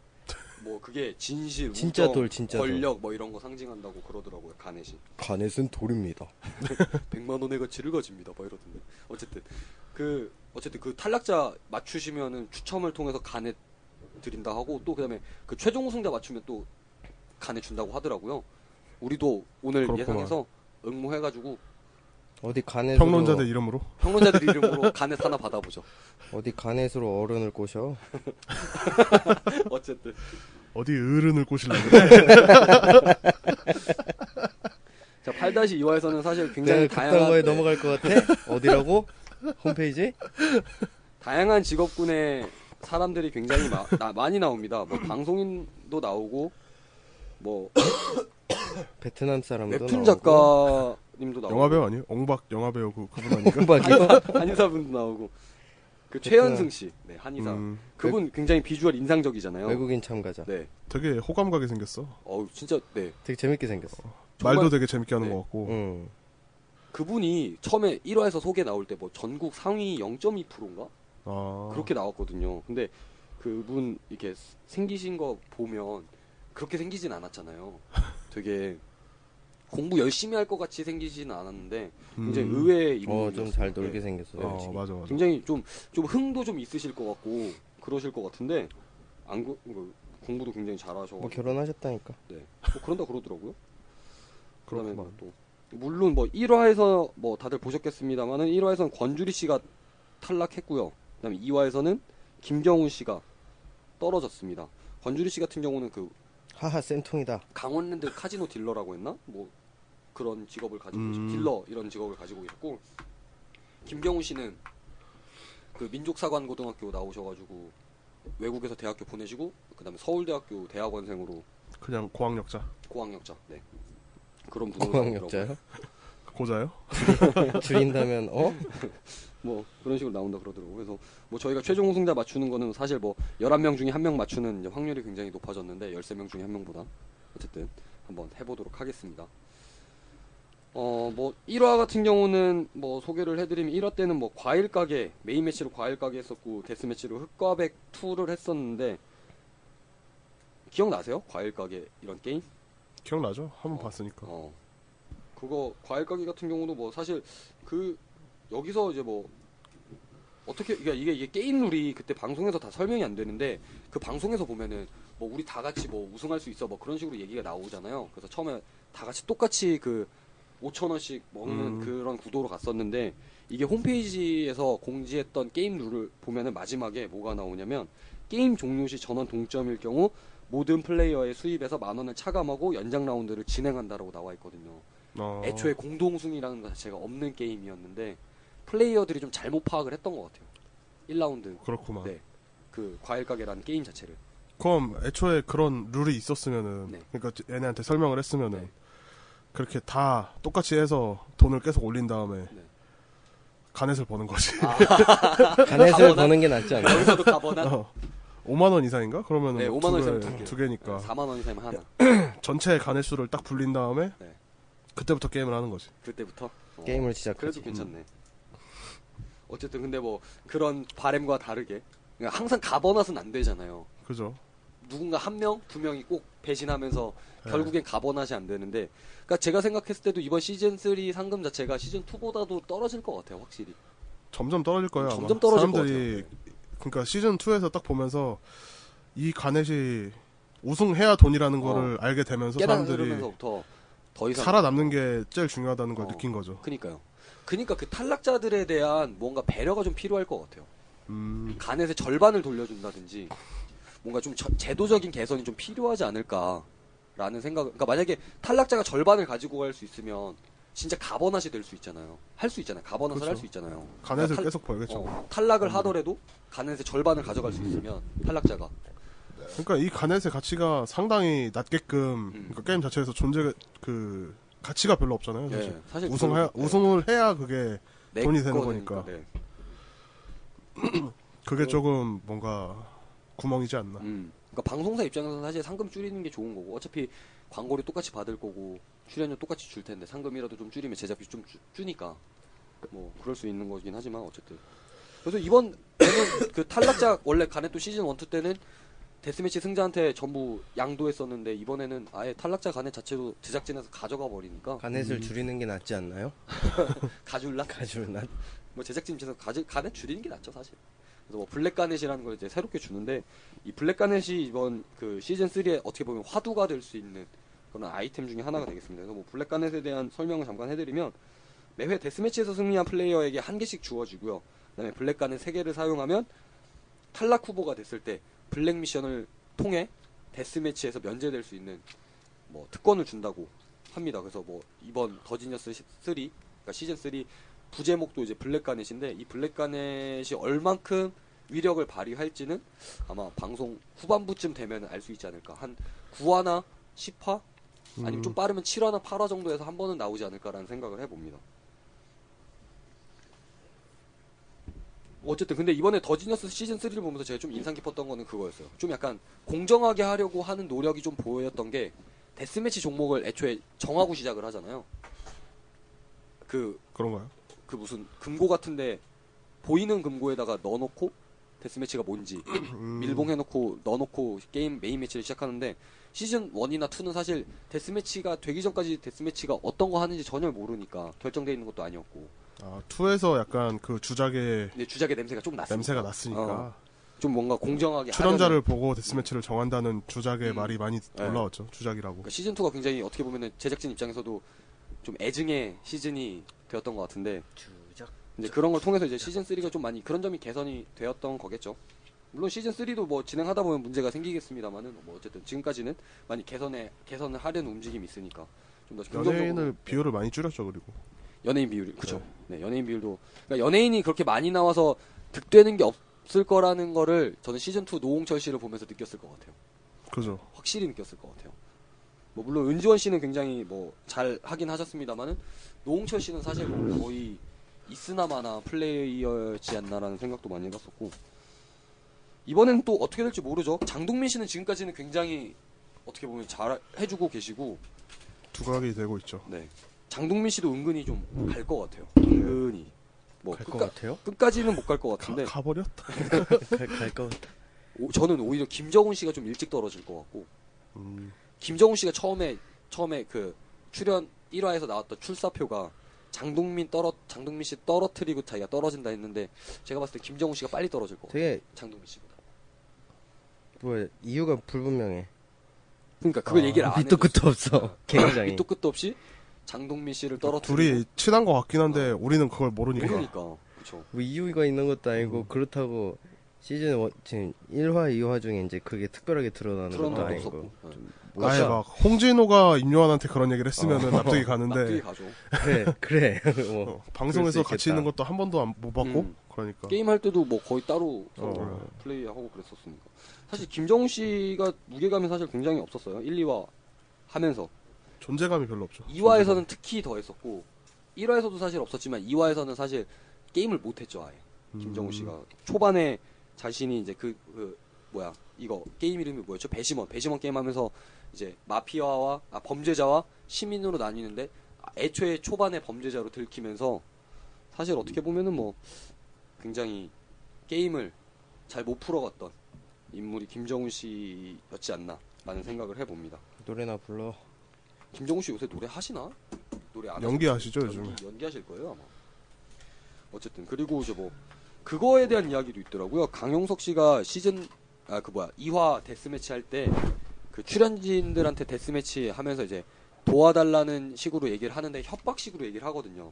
뭐 그게 진실, 진짜 우정, 돌, 진짜 돌. 권력 뭐 이런 거 상징한다고 그러더라고요. 가넷이. 간에는 돌입니다. 100만 원의 가치를 가집니다. 막 이러던데. 어쨌든 그 어쨌든 그 탈락자 맞추시면은 추첨을 통해서 간에 드린다 하고 또 그다음에 그 최종 우승자 맞추면 또 간에 준다고 하더라고요. 우리도 오늘 그렇구만. 예상해서 응모해가지고 어디 가넷으로 평론자들 이름으로 평론자들 이름으로 간에 하나 받아보죠. 어디 가넷으로 어른을 꼬셔. 어쨌든 어디 어른을 꼬실래요? 자 8-2화에서는 사실 굉장히 다양한 거에 네, 넘어갈 것 같아? 어디라고? 홈페이지? 다양한 직업군의 사람들이 굉장히 마- 나- 많이 나옵니다. 뭐 방송인도 나오고 뭐 베트남 사람도 웹툰 나오고. 작가 님도 나오고 영화배우 아니에요? 엉박 영화배우 그 그분 아닌가? 콩박이요? 한의사 분도 나오고 그 최현승 씨, 네 한의사. 음, 그분 굉장히 비주얼 인상적이잖아요. 외국인 참가자. 네, 되게 호감 가게 생겼어. 어우 진짜 네. 되게 재밌게 생겼어. 정말- 말도 되게 재밌게 하는 네. 것 같고. 응. 그분이 처음에 1화에서 소개 나올 때 뭐 전국 상위 0.2%인가 아, 그렇게 나왔거든요. 근데 그분 이렇게 생기신 거 보면 그렇게 생기진 않았잖아요. 되게 공부 열심히 할 것 같이 생기진 않았는데 굉장히 음. 의외의 인물. 어, 좀 잘 놀게 생겼어. 네, 어, 지금. 맞아 맞아. 굉장히 좀, 좀 흥도 좀 있으실 것 같고, 그러실 것 같은데, 안, 그, 그 공부도 굉장히 잘하셔가지고. 뭐 결혼하셨다니까. 네. 뭐 그런다 그러더라고요. 그 다음에 그렇구만. 또, 물론 뭐 1화에서 뭐 다들 보셨겠습니다만은 1화에서는 권주리 씨가 탈락했고요. 그 다음에 2화에서는 김경훈 씨가 떨어졌습니다. 권주리 씨 같은 경우는 그 하하 쌤통이다. 강원랜드 카지노 딜러라고 했나? 뭐 그런 직업을 가지고 음. 딜러 이런 직업을 가지고 계셨고 김경훈 씨는 그 민족사관고등학교 나오셔가지고 외국에서 대학교 보내시고 그다음에 서울대학교 대학원생으로 그냥 고학력자. 고학력자 네 그런 분으로 고학력자요? 고자요? 줄인다면 어? 뭐 그런 식으로 나온다 그러더라고요. 그래서 뭐 저희가 최종 우승자 맞추는 거는 사실 뭐 11명 중에 한 명 맞추는 확률이 굉장히 높아졌는데 13명 중에 한 명보다 어쨌든 한번 해보도록 하겠습니다. 어 뭐 1화 같은 경우는 뭐 소개를 해드리면 1화 때는 뭐 과일 가게 메인 매치로 과일 가게 했었고 데스 매치로 흑과백 2를 했었는데 기억나세요? 과일 가게 이런 게임? 기억나죠? 한번 어. 봤으니까. 어. 그거 과일 가게 같은 경우도 뭐 사실 그 여기서 이제 뭐 어떻게 그러니까 이게 이게 게임 룰이 그때 방송에서 다 설명이 안 되는데 그 방송에서 보면은 뭐 우리 다 같이 뭐 우승할 수 있어 뭐 그런 식으로 얘기가 나오잖아요. 그래서 처음에 다 같이 똑같이 그 5천 원씩 먹는 음. 그런 구도로 갔었는데 이게 홈페이지에서 공지했던 게임 룰을 보면은 마지막에 뭐가 나오냐면 게임 종료 시 전원 동점일 경우 모든 플레이어의 수입에서 만 원을 차감하고 연장 라운드를 진행한다라고 나와 있거든요. 어, 애초에 공동승이라는 것 자체가 없는 게임이었는데 플레이어들이 좀 잘못 파악을 했던 것 같아요. 1라운드 그렇구만. 네. 그 과일 가게라는 게임 자체를. 그럼 애초에 그런 룰이 있었으면은 네. 그러니까 얘네한테 설명을 했으면은 네. 그렇게 다 똑같이 해서 돈을 계속 올린 다음에 네. 가넷을 버는 거지. 가넷을 가보나? 버는 게 낫지 않나? 여기서도 가버나 어. 5만 원 이상인가? 그러면은 네, 뭐 5만 원두 이상 개- 두 개. 두 개니까 4만 원 이상이면 하나. 전체 가넷 수를 딱 불린 다음에 네. 그때부터 게임을 하는 거지. 그때부터 어, 게임을 그래도 시작하지. 괜찮네. 어쨌든 근데 뭐 그런 바램과 다르게 항상 가버낫은 안 되잖아요. 그죠? 누군가 한 명, 두 명이 꼭 배신하면서 네. 결국엔 가버낫이 안 되는데, 그러니까 제가 생각했을 때도 이번 시즌 3 상금 자체가 시즌 2보다도 떨어질 것 같아요, 확실히. 점점 떨어질 거예요. 아마. 점점 떨어질 것 사람들이 그러니까 시즌 2에서 딱 보면서 이 가넷이 우승해야 돈이라는 거를 알게 되면서 사람들이 더 이상 살아남는 게 제일 중요하다는 걸 어. 느낀 거죠. 그니까요. 그니까 그 탈락자들에 대한 뭔가 배려가 좀 필요할 것 같아요. 음, 간에서 절반을 돌려준다든지 뭔가 좀 저- 제도적인 개선이 좀 필요하지 않을까라는 생각. 그러니까 만약에 탈락자가 절반을 가지고 갈 수 있으면 진짜 가버낫이 될수 있잖아요. 할 수 있잖아요. 가버낫을 그렇죠. 할수 있잖아요. 가넷을 그러니까 탈- 계속 벌겠죠. 어, 탈락을 하더라도 가넷의 절반을 가져갈 수 있으면 탈락자가 그러니까 이 가넷의 가치가 상당히 낮게끔 음. 그러니까 게임 자체에서 존재 그 가치가 별로 없잖아요. 사실. 예, 사실 우승해 그걸- 우승을 해야 그게 내 돈이 되는 거니까. 네. 그게 조금 뭔가 구멍이지 않나. 음. 그러니까 방송사 입장에서는 사실 상금 줄이는 게 좋은 거고 어차피 광고료 똑같이 받을 거고 출연료 똑같이 줄 텐데 상금이라도 좀 줄이면 제작비 좀 주, 주니까 뭐 그럴 수 있는 거긴 하지만 어쨌든 그래서 이번 그 탈락자 원래 가넷도 시즌 1, 2 때는 데스매치 승자한테 전부 양도했었는데 이번에는 아예 탈락자 가넷 자체도 제작진에서 가져가 버리니까 가넷을 줄이는 게 낫지 않나요? 가줄라 가줄 낫. 뭐 제작진 입장에서 가지, 가넷 줄이는 게 낫죠 사실. 그래서 뭐 블랙 가넷이라는 걸 이제 새롭게 주는데 이 블랙 가넷이 이번 그 시즌 3에 어떻게 보면 화두가 될 수 있는 그런 아이템 중에 하나가 되겠습니다. 그래서 뭐 블랙 가넷에 대한 설명을 잠깐 해드리면 매회 데스매치에서 승리한 플레이어에게 한 개씩 주어지고요. 그다음에 블랙가넷은 세 개를 사용하면 탈락 후보가 됐을 때 블랙 미션을 통해 데스매치에서 면제될 수 있는 뭐 특권을 준다고 합니다. 그래서 뭐 이번 더지니어스 3, 그러니까 시즌 3 부제목도 이제 블랙 가넷인데 이 블랙 가넷이 얼만큼 위력을 발휘할지는 아마 방송 후반부쯤 되면 알 수 있지 않을까. 한 9화나 10화 아니면 좀 빠르면 7화나 8화 정도에서 한 번은 나오지 않을까라는 생각을 해봅니다. 어쨌든 근데 이번에 더 지니어스 시즌 3를 보면서 제가 좀 인상 깊었던 거는 그거였어요. 좀 약간 공정하게 하려고 하는 노력이 좀 보였던 게 데스매치 종목을 애초에 정하고 시작을 하잖아요. 그, 그런가요? 그 무슨 금고 같은데 보이는 금고에다가 넣어놓고 데스매치가 뭔지 음. 밀봉해놓고 넣어놓고 게임 메인 매치를 시작하는데 시즌 1이나 2는 사실 데스매치가 되기 전까지 데스매치가 어떤 거 하는지 전혀 모르니까 결정돼 있는 것도 아니었고 아, 2에서 약간 그 주작의 근데 주작의 냄새가 좀 났으니까 냄새가 났으니까 어, 좀 뭔가 공정하게 출연자를 하려는 보고 데스매치를 정한다는 주작의 음. 말이 많이 네. 올라왔죠. 주작이라고. 그러니까 시즌 2가 굉장히 어떻게 보면은 제작진 입장에서도 좀 애증의 시즌이 되었던 것 같은데 주작. 이제 그런 걸 통해서 이제 시즌 3가 좀 많이 그런 점이 개선이 되었던 거겠죠. 물론 시즌 3도 뭐 진행하다 보면 문제가 생기겠습니다만은 뭐 어쨌든 지금까지는 많이 개선에 개선을 하려는 움직임이 있으니까 좀더 긍정적으로 연예인을 비율을 많이 줄였죠. 그리고 연예인 비율이 그렇죠. 네, 연예인 비율도 그러니까 연예인이 그렇게 많이 나와서 득되는 게 없을 거라는 거를 저는 시즌 2 노홍철 씨를 보면서 느꼈을 것 같아요. 그죠. 확실히 느꼈을 것 같아요. 뭐 물론 은지원 씨는 굉장히 뭐 잘 하긴 하셨습니다만은 노홍철 씨는 사실 뭐 거의 있으나마나 플레이어였지 않나라는 생각도 많이 해봤었고 이번엔 또 어떻게 될지 모르죠. 장동민 씨는 지금까지는 굉장히 어떻게 보면 잘 해주고 계시고 두각이 되고 있죠. 네 장동민 씨도 은근히 좀 갈 것 같아요. 은근히 뭐 갈 것 끝까, 같아요? 끝까지는 못 갈것 가, 같은데 가 버렸다. 갈것 같아. 오- 저는 오히려 김정훈 씨가 좀 일찍 떨어질 것 같고 음, 김정훈 씨가 처음에 처음에 그 출연 1화에서 나왔던 출사표가 장동민 떨어 장동민 씨 떨어뜨리고 자기가 떨어진다 했는데 제가 봤을 때 김정훈 씨가 빨리 떨어질 것 같아요. 되게 장동민 씨보다. 뭐 이유가 불분명해. 그러니까 그걸 아, 얘기를 안 밑도. 끝도 없어. 굉장히. 밑도 끝도 없이 장동민 씨를 떨어뜨리고 둘이 친한 것 같긴 한데 우리는 그걸 모르니까. 모르니까 그렇죠. 뭐 이유가 있는 것도 아니고 음. 그렇다고 시즌 원, 지금 1화, 2화 중에 이제 그게 특별하게 드러나는 것도 아니고. 없었고. 네. 뭐 아예 막 홍진호가 임요한한테 그런 얘기를 했으면은 납득이 납득이 가는데 가죠. 그래, 그래. 뭐 어, 방송에서 같이. 있는 것도 한 번도 안, 못 봤고 음. 그러니까 게임 할 때도 뭐 거의 따로 어. 플레이하고 그랬었으니까. 사실 김정훈 씨가 무게감이 사실 굉장히 없었어요. 1, 2화 하면서. 존재감이 별로 없죠. 2화에서는 특히 더 했었고 1화에서도 사실 없었지만 2화에서는 사실 게임을 못 했죠, 아예. 김정우 음. 씨가 초반에 자신이 이제 그, 그 뭐야 이거 게임 이름이 뭐였죠? 배심원 배심원 게임 하면서 이제 마피아와 아, 범죄자와 시민으로 나뉘는데 아, 애초에 초반에 범죄자로 들키면서 사실 어떻게 보면은 뭐 굉장히 게임을 잘 못 풀어갔던 인물이 김정우 씨였지 않나라는 생각을 해봅니다. 노래나 불러. 김정우 씨 요새 노래 하시나? 노래 안 연기하시죠, 하시나? 요즘에. 연기, 연기하실 거예요 아마. 어쨌든 그리고 이제 뭐 그거에 대한 이야기도 있더라고요. 강용석 씨가 시즌 아 그 뭐야 2화 데스매치 할 때 그 출연진들한테 데스매치 하면서 이제 도와달라는 식으로 얘기를 하는데 협박식으로 얘기를 하거든요.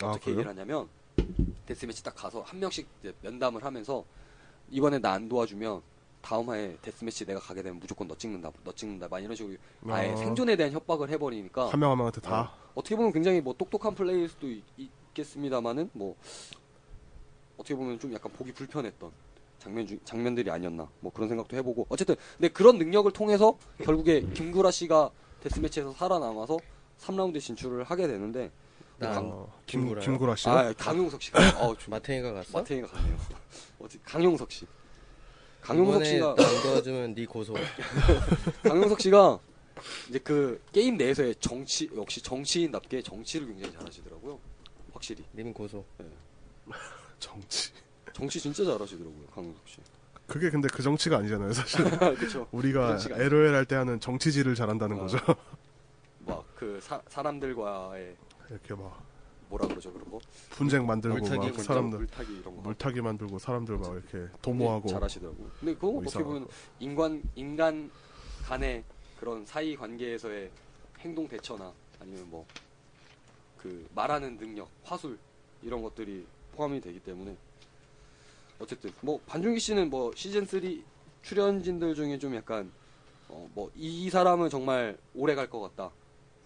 아, 어떻게 그래요? 얘기를 하냐면 데스매치 딱 가서 한 명씩 면담을 하면서 이번에 나 안 도와주면 다음 화에 데스매치 내가 가게 되면 무조건 너 찍는다, 너 찍는다, 막 이런 식으로 아예 아. 생존에 대한 협박을 해버리니까 한 명 한 명한테 다 어 떻게 보면 굉장히 뭐 똑똑한 플레이일 수도 있, 겠습니다만은 뭐 어떻게 보면 좀 약간 보기 불편했던 장면 중, 장면들이 아니었나 뭐 그런 생각도 해보고 어쨌든 근데 그런 능력을 통해서 결국에 김구라 씨가 데스매치에서 살아남아서 3라운드 진출을 하게 되는데 나 강- 어, 김? 김구라 씨. 아 강용석 씨가 어, 좀 마탱이가 갔어? 마태이가 갔네요. 어디 강용석 씨. 강용석 씨가 안 도와주면 네 고소. 강용석 씨가 이제 그 게임 내에서의 정치 역시 정치인답게 정치를 굉장히 잘하시더라고요. 확실히 님 고소. 정치. 정치 진짜 잘하시더라고요 강용석 씨. 그게 근데 그 정치가 아니잖아요, 사실. 그렇죠. 우리가. LOL 할 때 하는 정치질을 잘한다는 아. 거죠. 막 그 사람들과의 이렇게 막 뭐라 그러죠 그런 거 분쟁 만들고 물타기, 막 사람들 물타기 이런 거 물타기 만들고 사람들 막 이렇게 네, 도모하고 잘하시더라고. 근데 그거 뭐 어떻게 보면 인간 인간 간의 그런 사이 관계에서의 행동 대처나 아니면 뭐 그 말하는 능력, 화술 이런 것들이 포함이 되기 때문에 어쨌든 뭐 반준기 씨는 뭐 시즌 3 출연진들 중에 좀 약간 어 뭐 이 사람은 정말 오래 갈 것 같다.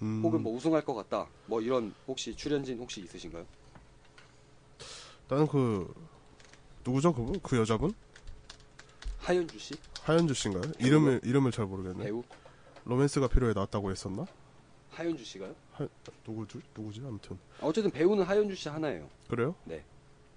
음, 혹은 뭐 우승할 것 같다. 뭐 이런 혹시 출연진 혹시 있으신가요? 나는 그 누구죠 그분 그 여자분 하현주 씨 하현주 씨인가요? 이름을 이름을 잘 모르겠네. 배우 로맨스가 필요해 나왔다고 했었나? 하현주 씨가요? 누구지? 누구지? 아무튼 아, 어쨌든 배우는 하현주 씨 하나예요. 그래요?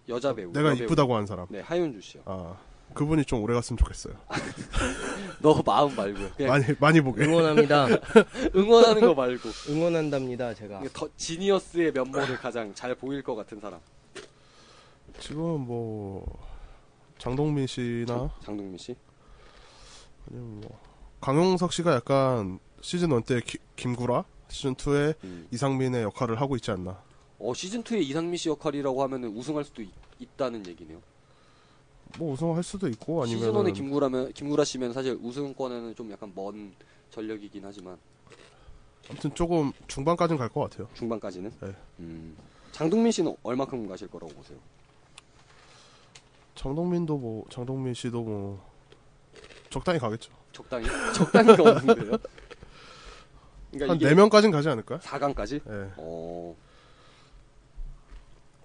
여자 배우. 내가 여배우. 이쁘다고 한 사람. 네, 하현주 씨요. 아 그분이 좀 오래 갔으면 좋겠어요. 너 마음. 그냥 많이 많이 보게. 응원합니다. 응원하는 거 말고. 응원한답니다. 제가. 더 지니어스의 면모를 가장 잘 보일 것 같은 사람. 지금 뭐 장동민 씨나 장동민 씨. 아니면 뭐 강용석 씨가 약간 시즌 1때 김구라, 시즌 2에 음. 이상민의 역할을 하고 있지 않나. 어, 시즌 2의 이상민 씨 역할이라고 하면은 우승할 수도 있, 다는 얘기네요. 뭐 우승할 수도 있고 시즌 1의 아니면 김구라면 김구라 씨면 사실 우승권에는 좀 약간 먼 전력이긴 하지만 아무튼 조금 중반까지는 갈 것 같아요. 중반까지는. 네. 음. 장동민 씨는 얼마큼 가실 거라고 보세요? 장동민도 뭐 장동민 씨도 뭐 적당히 가겠죠. 적당히 적당히가 없는데요. 그러니까 한 이게 4명까지는 가지 않을까요? 4강까지? 예. 어.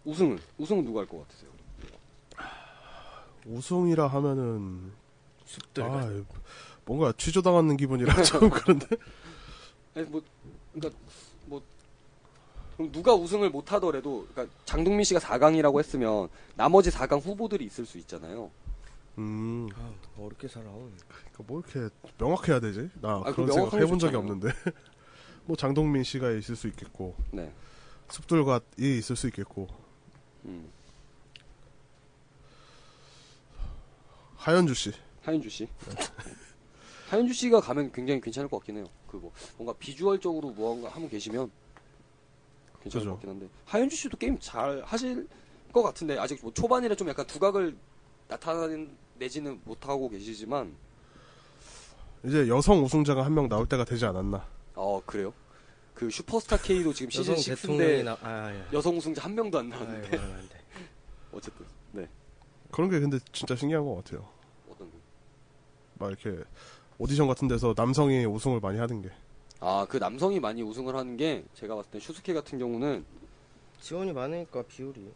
우승은 우승은 누가 할 것 같으세요? 우승이라 하면은 숲들. 아, 뭔가 취조당하는 기분이라 좀 그런데 아니 뭐 그러니까 뭐 그럼 누가 우승을 못 하더라도 그러니까 장동민 씨가 4강이라고 했으면 나머지 4강 후보들이 있을 수 있잖아요. 음 아, 어렵게 살아. 그러니까 뭐 이렇게 명확해야 되지? 나 아, 그런 그 생각 명확하게 해본 적이. 없는데 뭐 장동민 씨가 있을 수 있겠고 네. 숲들과 이 있을 수 있겠고 음. 하현주 씨 하윤주 씨. 하윤주 씨가 가면 굉장히 괜찮을 것 같긴 해요. 그 뭐 뭔가 비주얼적으로 무언가 하고 계시면 괜찮을 그죠. 것 같긴 한데 하윤주 씨도 게임 잘 하실 것 같은데 아직 뭐 초반이라 좀 약간 두각을 나타내지는 못하고 계시지만 이제 여성 우승자가 한 명 나올 때가 되지 않았나 어 그래요? 그 슈퍼스타 K도 지금 시즌 여성 대통령이 6인데 나. 아, 예. 여성 우승자 한 명도 안 아, 나왔는데 예, 안 돼. 어쨌든 네 그런 게 근데 진짜 신기한 것 같아요 어떤 거? 막 이렇게 오디션 같은 데서 남성이 우승을 많이 하는 게 아 그 남성이 많이 우승을 하는 게 제가 봤을 때 슈스케 같은 경우는 지원이 많으니까 비율이.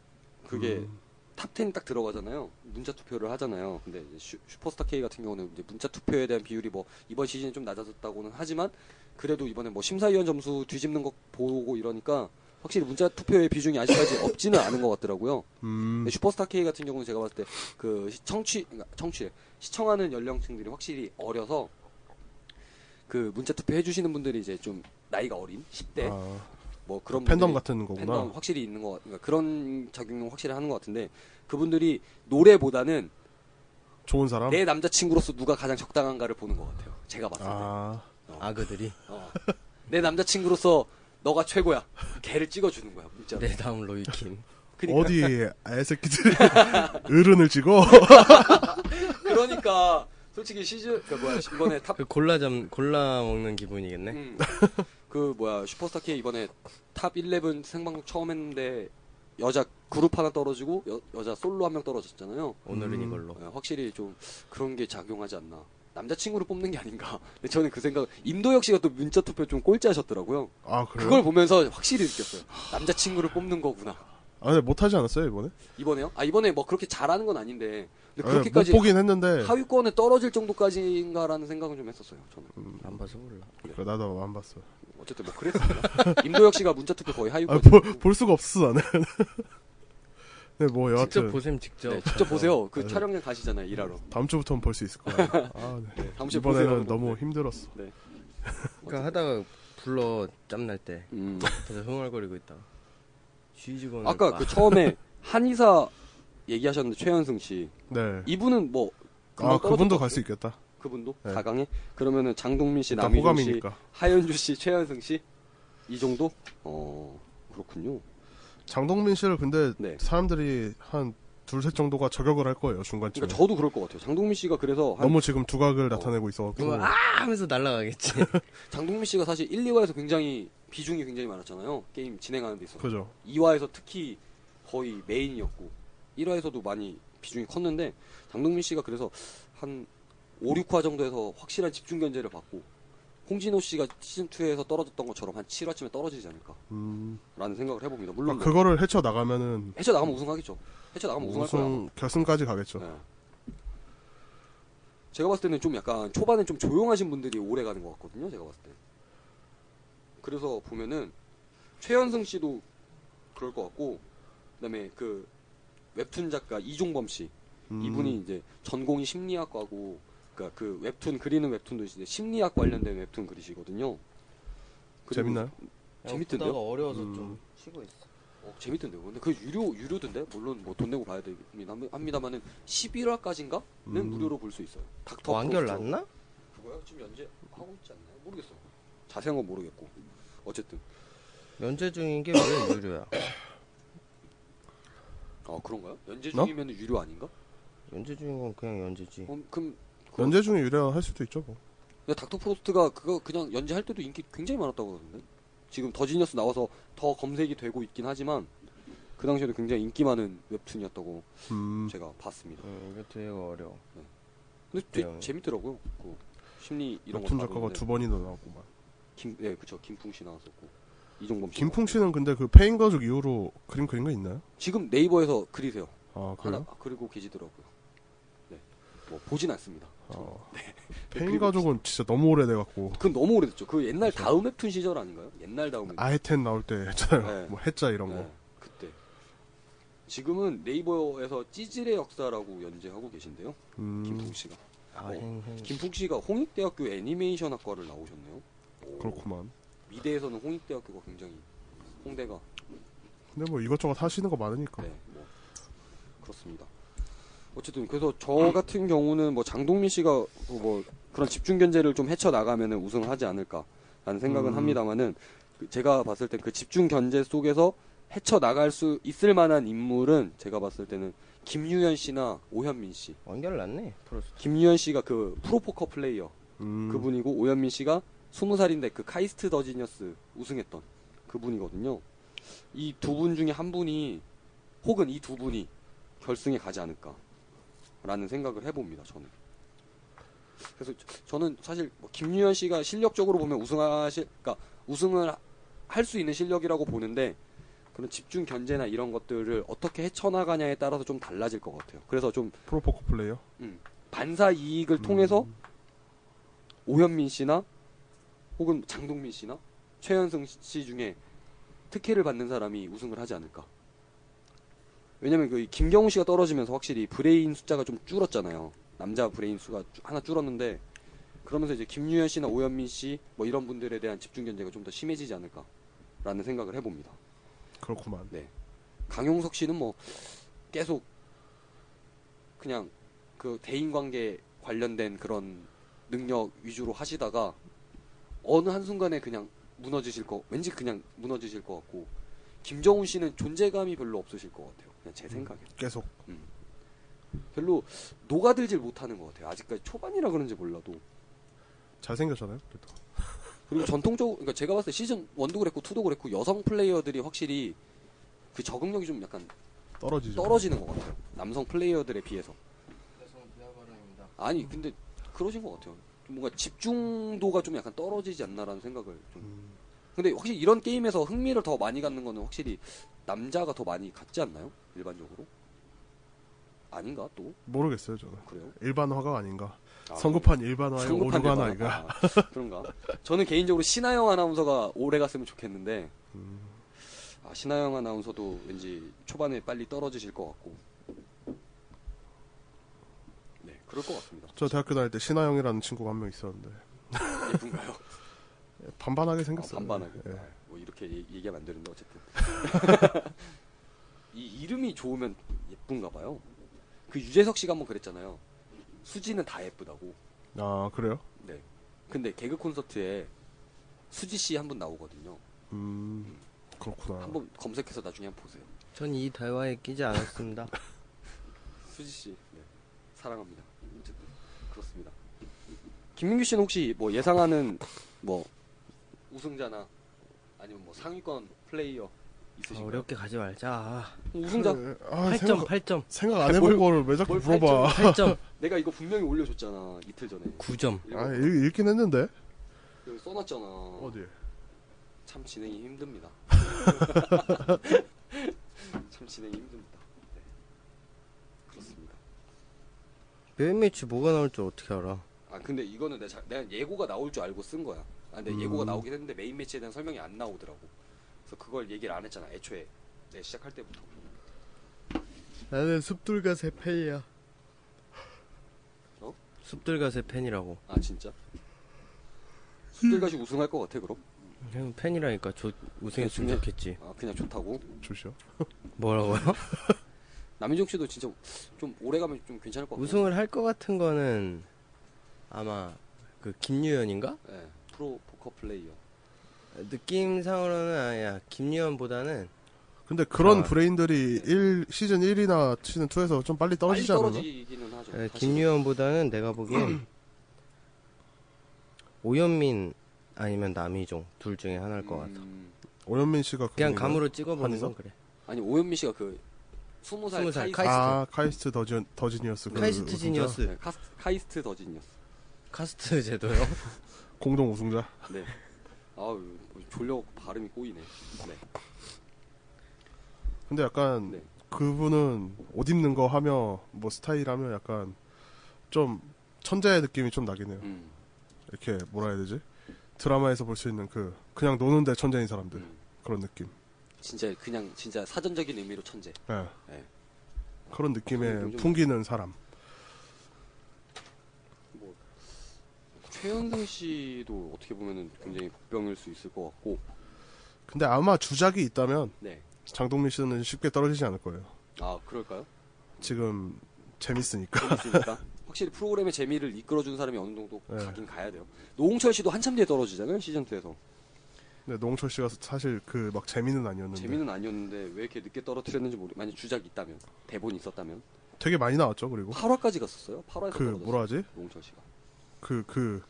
그게 음. 탑10 딱 들어가잖아요. 문자 투표를 하잖아요. 근데 이제 슈, 슈퍼스타 K 같은 경우는 이제 문자 투표에 대한 비율이 뭐 이번 시즌에 좀 낮아졌다고는 하지만 그래도 이번에 뭐 심사위원 점수 뒤집는 거 보고 이러니까 확실히 문자 투표의 비중이 아직까지 없지는 않은 것 같더라고요. 음, 슈퍼스타 K 같은 경우는 제가 봤을 때 그 청취 그러니까 청취 시청하는 연령층들이 확실히 어려서 그 문자 투표 해주시는 분들이 이제 좀 나이가 어린 10대 아, 뭐 그런 팬덤 분들이 같은 거구나 팬덤 확실히 있는 것 같, 그러니까 그런 작용을 확실히 하는 것 같은데 그분들이 노래보다는 좋은 사람 내 남자친구로서 누가 가장 적당한가를 보는 것 같아요. 제가 봤을 때. 아 아그들이. 어. 내 남자친구로서 너가 최고야. 걔를 찍어주는 거야, 문자. 내 다음 로이킴. 그러니까, 어디 애새끼들이 어른을 찍어 그러니까 솔직히 시즌 그 뭐야 이번에 탑 그 골라 잠 골라 먹는 기분이겠네. 음, 그 뭐야 슈퍼스타 K 이번에 탑 11 생방송 처음 했는데 여자 그룹 하나 떨어지고 여, 여자 솔로 한 명 떨어졌잖아요. 오늘은 음. 이걸로. 예, 확실히 좀 그런 게 작용하지 않나. 남자친구를 뽑는 게 아닌가. 근데 저는 그 생각, 임도혁 씨가 또 문자 투표 좀 꼴찌 하셨더라고요. 아 그래요? 그걸 보면서 확실히 느꼈어요. 남자친구를 뽑는 거구나. 아 근데 못하지 않았어요 이번에? 이번에요? 아, 이번에 뭐 그렇게 잘하는 건 아닌데. 근데 아, 그렇게까지 못 보긴 했는데 하위권에 떨어질 정도까지인가라는 생각은 좀 했었어요. 저는. 안 봐서 몰라. 그래, 나도 안 봤어. 어쨌든 뭐 그랬습니다. 임도혁 씨가 문자 투표 거의 아, 하위권. 볼, 볼 수가 없어 나는. 네, 뭐 직접 여하튼 보셈 직접. 네, 직접 보세요. 그 네. 촬영장 가시잖아요, 일하러. 다음 주부터는 볼수 있을 거야. 아, 네. 다음 주에 이번에는 보세요. 너무 힘들었어. 그러니까 하다가 불러 짬날 때 음. 계속 흥얼거리고 있다. 쥐직원. 아까 그 처음에 한의사 얘기하셨는데 최현승 씨. 네. 이분은 뭐 아 그분도 갈수것 있겠다. 그분도 네. 4강에 그러면은 장동민 씨, 남희종 씨. 하현주 씨, 최현승 씨 이 정도? 어 그렇군요. 장동민 씨를 근데 네. 사람들이 한 둘셋 정도가 저격을 할 거예요 중간쯤에. 그러니까 저도 그럴 것 같아요. 장동민 씨가 그래서 한 너무 지금 두각을 나타내고 있어갖고. 아 하면서 날라가겠지. 장동민 씨가 사실 1, 2화에서 굉장히 비중이 굉장히 많았잖아요. 게임 진행하는 데 있어서. 그죠. 2화에서 특히 거의 메인이었고 1화에서도 많이 비중이 컸는데 장동민 씨가 그래서 한 5, 6화 정도에서 확실한 집중 견제를 받고 홍진호 씨가 시즌 2에서 떨어졌던 것처럼 한 7화쯤에 떨어지지 않을까라는 음. 생각을 해봅니다. 물론 뭐 그거를 헤쳐 나가면은 해쳐 나가면 우승하겠죠. 해쳐 나가면 우승할 거야. 결승까지 가겠죠. 네. 제가 봤을 때는 좀 약간 초반에 좀 조용하신 분들이 오래 가는 것 같거든요. 제가 봤을 때. 그래서 보면은 최현승 씨도 그럴 것 같고, 그다음에 그 웹툰 작가 이종범 씨 음. 이분이 이제 전공이 심리학과고, 그러니까 그 웹툰 그리는 웹툰도 이제 심리학 관련된 웹툰 그리시거든요. 재밌나요? 재밌던데요? 보다가 어려워서 음. 좀 쉬고 있어. 어, 재밌던데요. 근데 그 유료 유료던데 물론 뭐 돈 내고 봐야 되긴 합- 합니다만은 11화까지인가는 음. 무료로 볼 수 있어요. 닥터 완결. 났나? 그거요? 지금 연재 하고 있지 않나요? 모르겠어. 자세한 건 모르겠고 어쨌든 연재 중인 게 왜 유료야? 어 그런가요? 연재 어? 중이면 유료 아닌가? 연재 중인 건 그냥 연재지. 어, 그럼 연재 중에 유래할 수도 있죠. 뭐. 근데 닥터 프로스트가 그거 그냥 연재할 때도 인기 굉장히 많았다고 그러던데. 지금 더 지니어스 나와서 더 검색이 되고 있긴 하지만 그 당시에도 굉장히 인기 많은 웹툰이었다고 음. 제가 봤습니다. 음, 이거 되게 어려워. 근데 되게 네. 재밌더라고요. 그 심리 이런 거 웹툰 작가가. 두 번이나 나오고만. 김, 네, 그쵸. 김풍 씨 나왔었고. 이종범 씨. 김풍 나왔고. 씨는 근데 그 폐인 가족 이후로 그림 그린 거 있나요? 지금 네이버에서 그리세요. 아 하나, 그래요? 그리고 계시더라고요. 네. 뭐, 보진 않습니다. 어. 네, 폐인 그리고 가족은 진짜 너무 오래돼갖고 그건 너무 오래됐죠. 그 옛날 다음 웹툰 시절 아닌가요? 옛날 다음 웹툰. 아햏햏 나올 때 했잖아요. 네. 뭐 햏자 이런 거. 네, 그때. 지금은 네이버에서 찌질의 역사라고 연재하고 계신데요. 음. 김풍 씨가. 아, 어. 김풍 씨가 홍익대학교 애니메이션 학과를 나오셨네요. 오, 그렇구만. 미대에서는 홍익대학교가 굉장히 홍대가 근데 뭐 이것저것 하시는 거 많으니까. 네, 뭐 그렇습니다. 어쨌든 그래서 저 같은 경우는 뭐 장동민 씨가 뭐 그런 집중 견제를 좀 헤쳐 나가면은 우승을 하지 않을까라는 생각은 음. 합니다만은 그 제가 봤을 땐그 집중 견제 속에서 헤쳐 나갈 수 있을 만한 인물은 제가 봤을 때는 김유현 씨나 오현민 씨. 완결 났네. 프로스. 김유현 씨가 그 프로포커 플레이어 음. 그분이고 오현민 씨가 스무 살인데 그 카이스트 더 지니어스 우승했던 그분이거든요. 이 두 분 중에 한 분이 혹은 이 두 분이 결승에 가지 않을까 라는 생각을 해봅니다. 저는. 그래서 저- 저는 사실 뭐 김유현 씨가 실력적으로 보면 우승하실, 그러니까 우승을 할 수 있는 실력이라고 보는데 그런 집중 견제나 이런 것들을 어떻게 헤쳐나가냐에 따라서 좀 달라질 것 같아요. 그래서 좀 프로포커 플레이어. 반사 이익을 통해서 음. 오현민 씨나 혹은 장동민 씨나 최연승 씨 중에 특혜를 받는 사람이 우승을 하지 않을까. 왜냐면 그 김경훈 씨가 떨어지면서 확실히 브레인 숫자가 좀 줄었잖아요. 남자 브레인 수가 주- 하나 줄었는데 그러면서 이제 김유현 씨나 오현민 씨 뭐 이런 분들에 대한 집중 견제가 좀 더 심해지지 않을까라는 생각을 해봅니다. 그렇구만. 강용석 씨는 뭐 계속 그냥 그 대인 관계 관련된 그런 능력 위주로 하시다가 어느 한순간에 그냥 무너지실 거 왠지 그냥 무너지실 것 같고 김정훈 씨는 존재감이 별로 없으실 것 같아요. 그냥 제 생각에 계속. 별로 녹아들질 못하는 것 같아요. 아직까지 초반이라 그런지 몰라도 잘생겼잖아요. 그래도. 그리고 전통적으로 그러니까 제가 봤을 때 시즌 1도 그랬고 2도 그랬고 여성 플레이어들이 확실히 그 적응력이 좀 약간 떨어지죠. 떨어지는 것 같아요. 남성 플레이어들에 비해서. 아니 근데 그러신 것 같아요. 좀 뭔가 집중도가 좀 약간 떨어지지 않나라는 생각을 좀. 음. 근데 확실히 이런 게임에서 흥미를 더 많이 갖는 거는 확실히 남자가 더 많이 갖지 않나요? 일반적으로? 아닌가 또 모르겠어요 저는. 그래요? 일반화가 아닌가. 아, 성급한 일반화의 오류가. 아닌가. 아, 그런가? 저는 개인적으로 신하영 아나운서가 오래 갔으면 좋겠는데 음. 아, 신하영 아나운서도 왠지 초반에 빨리 떨어지실 것 같고. 네, 그럴 것 같습니다. 저 대학교 다닐 때 신하영이라는 친구가 한 명 있었는데 예쁜가요? 반반하게 아, 생겼어요. 반반하게. 예. 아, 뭐 이렇게 얘- 얘기하면 안 되는데 어쨌든. 이 이름이 좋으면 예쁜가 봐요. 그 유재석 씨가 한번 그랬잖아요. 수지는 다 예쁘다고. 아 그래요? 네. 근데 개그 콘서트에 수지 씨 한 분 나오거든요. 음 그렇구나. 한번 검색해서 나중에 한번 보세요. 전 이 대화에 끼지 않았습니다. 수지 씨. 네. 사랑합니다. 어쨌든 그렇습니다. 김민규 씨는 혹시 뭐 예상하는 뭐 우승자나 아니면 뭐 상위권 플레이어 아, 있으신가요? 어렵게 가지 말자. 우승자 아, 8점, 생각, 8점, 생각 안 해본 뭘- 거를 왜 자꾸 뭘 물어봐. 8점, 내가 이거 분명히 올려줬잖아 이틀 전에 9점. 이거 아, 읽, 읽긴 했는데. 여기 써놨잖아 어디? 참 진행이 힘듭니다 참 진행이 힘듭니다 네. 그렇습니다 메인 매치 뭐가 나올 줄 어떻게 알아? 아 근데 이거는 내가 예고가 나올 줄 알고 쓴 거야 아 근데 음. 예고가 나오긴 했는데 메인 매치에 대한 설명이 안 나오더라고 그래서 그걸 얘기를 안 했잖아 애초에 내 시작할 때부터 나는 숲들가세 팬이야. 어? 숲들가세 팬이라고. 아 진짜? 술들가시 우승할 것 같아 그럼? 그냥 팬이라니까 조, 우승했으면 그냥- 좋겠지. 아 그냥 좋다고? 좋죠. 뭐라고요? 남인종 씨도 진짜 좀 오래 가면 좀 괜찮을 것 같아. 우승을 할 것 같은 거는 아마 그 김유현인가? 네, 프로 포커 플레이어. 느낌상으로는 아니야. 김유현보다는 근데 그런 아. 브레인들이 1, 시즌 1이나 시즌 2에서 좀 빨리 떨어지지 않나? 떨어지기는 하죠. 에, 사실은. 김유현보다는 내가 보기엔 오현민 아니면 남휘종 둘 중에 하나일 것 같아. 음, 오현민 씨가 그냥? 감으로 찍어보는? 건 그래. 아니 오현민 씨가 그 스무 살 스무 살 카이스트, 카이스트. 아, 카이스트 더지, 더지니어스. 그 카이스트? 지니어스 네, 카스, 카이스트 더지니어스. 카스트 제도요. 공동 우승자. 네. 아우 뭐 졸려 발음이 꼬이네. 네. 근데 약간 네. 그분은 옷 입는 거 하며 뭐 스타일 하며 약간 좀 천재의 느낌이 좀 나긴 해요. 음, 이렇게 뭐라 해야 되지? 드라마에서 볼 수 있는 그 그냥 노는데 천재인 사람들 음. 그런 느낌. 진짜 그냥 진짜 사전적인 의미로 천재. 예. 네. 그런 그런 느낌에 느낌 좀 풍기는 사람. 최현승 씨도 어떻게 보면은 굉장히 복병일 수 있을 것 같고. 근데 아마 주작이 있다면 네. 장동민 씨는 쉽게 떨어지지 않을 거예요. 아 그럴까요? 지금 재밌으니까. 재밌으니까 확실히 프로그램의 재미를 이끌어준 사람이 어느 정도 네. 가긴 가야 돼요. 노홍철 씨도 한참 뒤에 떨어지잖아요 시즌 2에서 근데 노홍철 씨가 사실 그 막 재미는 아니었는데 재미는 아니었는데 왜 이렇게 늦게 떨어뜨렸는지 모르. 만약 주작이 있다면 대본이 있었다면 되게 많이 나왔죠. 그리고 8화까지 갔었어요. 8화에서 그 떨어졌어요. 뭐라 하지? 노홍철 씨가. 그 그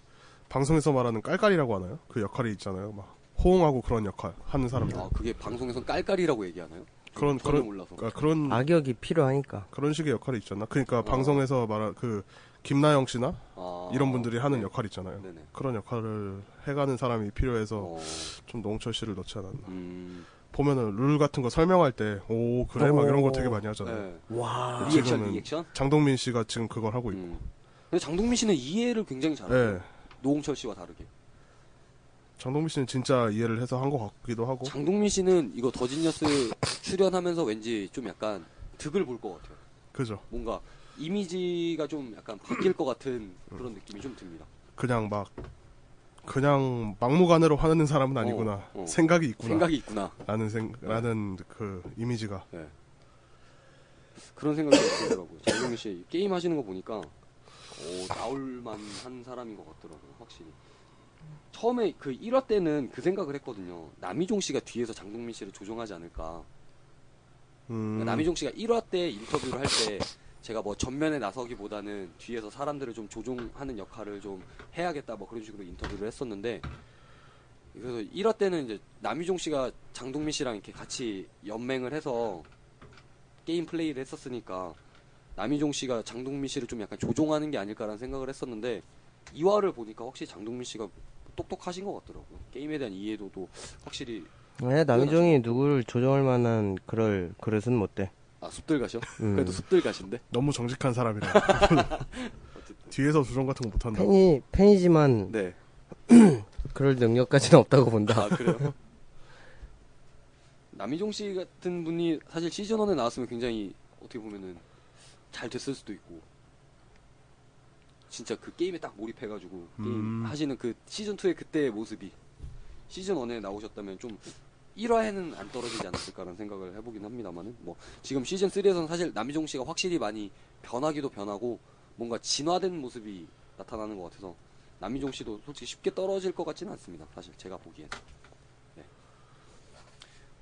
방송에서 말하는 깔깔이라고 하나요? 그 역할이 있잖아요. 막 호응하고 그런 역할 하는 사람들. 아 그게 방송에선 깔깔이라고 얘기하나요? 그런 그런 몰라서. 그러니까 그런 악역이 필요하니까. 그런 식의 역할이 있잖아. 그러니까 어. 방송에서 말한 그 김나영 씨나 아, 이런 분들이 하는 네. 역할 있잖아요. 네네. 그런 역할을 해가는 사람이 필요해서 어, 좀 노홍철 씨를 넣지 않았나. 음, 보면은 룰 같은 거 설명할 때 오 그래 막 이런 거 오. 되게 많이 하잖아요. 네. 와. 리액션 리액션. 장동민 씨가 지금 그걸 하고 있고. 음. 근데 장동민 씨는 이해를 굉장히 예. 잘해요. 노홍철 씨와 다르게. 장동민 씨는 진짜 이해를 해서 한 것 같기도 하고. 장동민 씨는 이거 더지니어스 출연하면서 왠지 좀 약간 득을 볼 것 같아요. 그죠. 뭔가 이미지가 좀 약간 바뀔 것 같은 그런 느낌이 좀 듭니다. 그냥 막 그냥 막무가내로 화내는 사람은 아니구나. 어, 어. 생각이 있구나. 생각이 있구나. 라는 생 라는 그 이미지가 네. 그런 생각이 들더라고요. 장동민 씨 게임 하시는 거 보니까 오, 나올만 한 사람인 것 같더라고요. 확실히. 처음에 그 1화 때는 그 생각을 했거든요. 남희종 씨가 뒤에서 장동민 씨를 조종하지 않을까. 음, 그러니까 남희종 씨가 1화 때 인터뷰를 할 때 제가 뭐 전면에 나서기보다는 뒤에서 사람들을 좀 조종하는 역할을 좀 해야겠다 뭐 그런 식으로 인터뷰를 했었는데 그래서 1화 때는 이제 남희종 씨가 장동민 씨랑 이렇게 같이 연맹을 해서 게임 플레이를 했었으니까 남희종 씨가 장동민 씨를 좀 약간 조종하는 게 아닐까라는 생각을 했었는데 2화를 보니까 확실히 장동민 씨가 똑똑하신 것 같더라고요. 게임에 대한 이해도도 확실히 왜 남이종이 누구를 조정할 만한 그럴 그릇은 못 돼. 아 숲들 가셔? 음. 그래도 숲들 가신데 너무 정직한 사람이라 뒤에서 조정 같은 거 못한다. 팬이 팬이지만 네. 그럴 능력까지는 없다고 본다. 아 그래요? 남희종 씨 같은 분이 사실 시즌 1에 나왔으면 굉장히 어떻게 보면은 잘 됐을 수도 있고 진짜 그 게임에 딱 몰입해가지고 게임 음. 하시는 그 시즌 2의 그때의 모습이 시즌 1에 나오셨다면 좀 1화에는 안 떨어지지 않았을까라는 생각을 해보긴 합니다만은 뭐 지금 시즌 3에서는 사실 남희종 씨가 확실히 많이 변하기도 변하고 뭔가 진화된 모습이 나타나는 것 같아서 남희종 씨도 솔직히 쉽게 떨어질 것 같지는 않습니다. 사실 제가 보기엔. 네.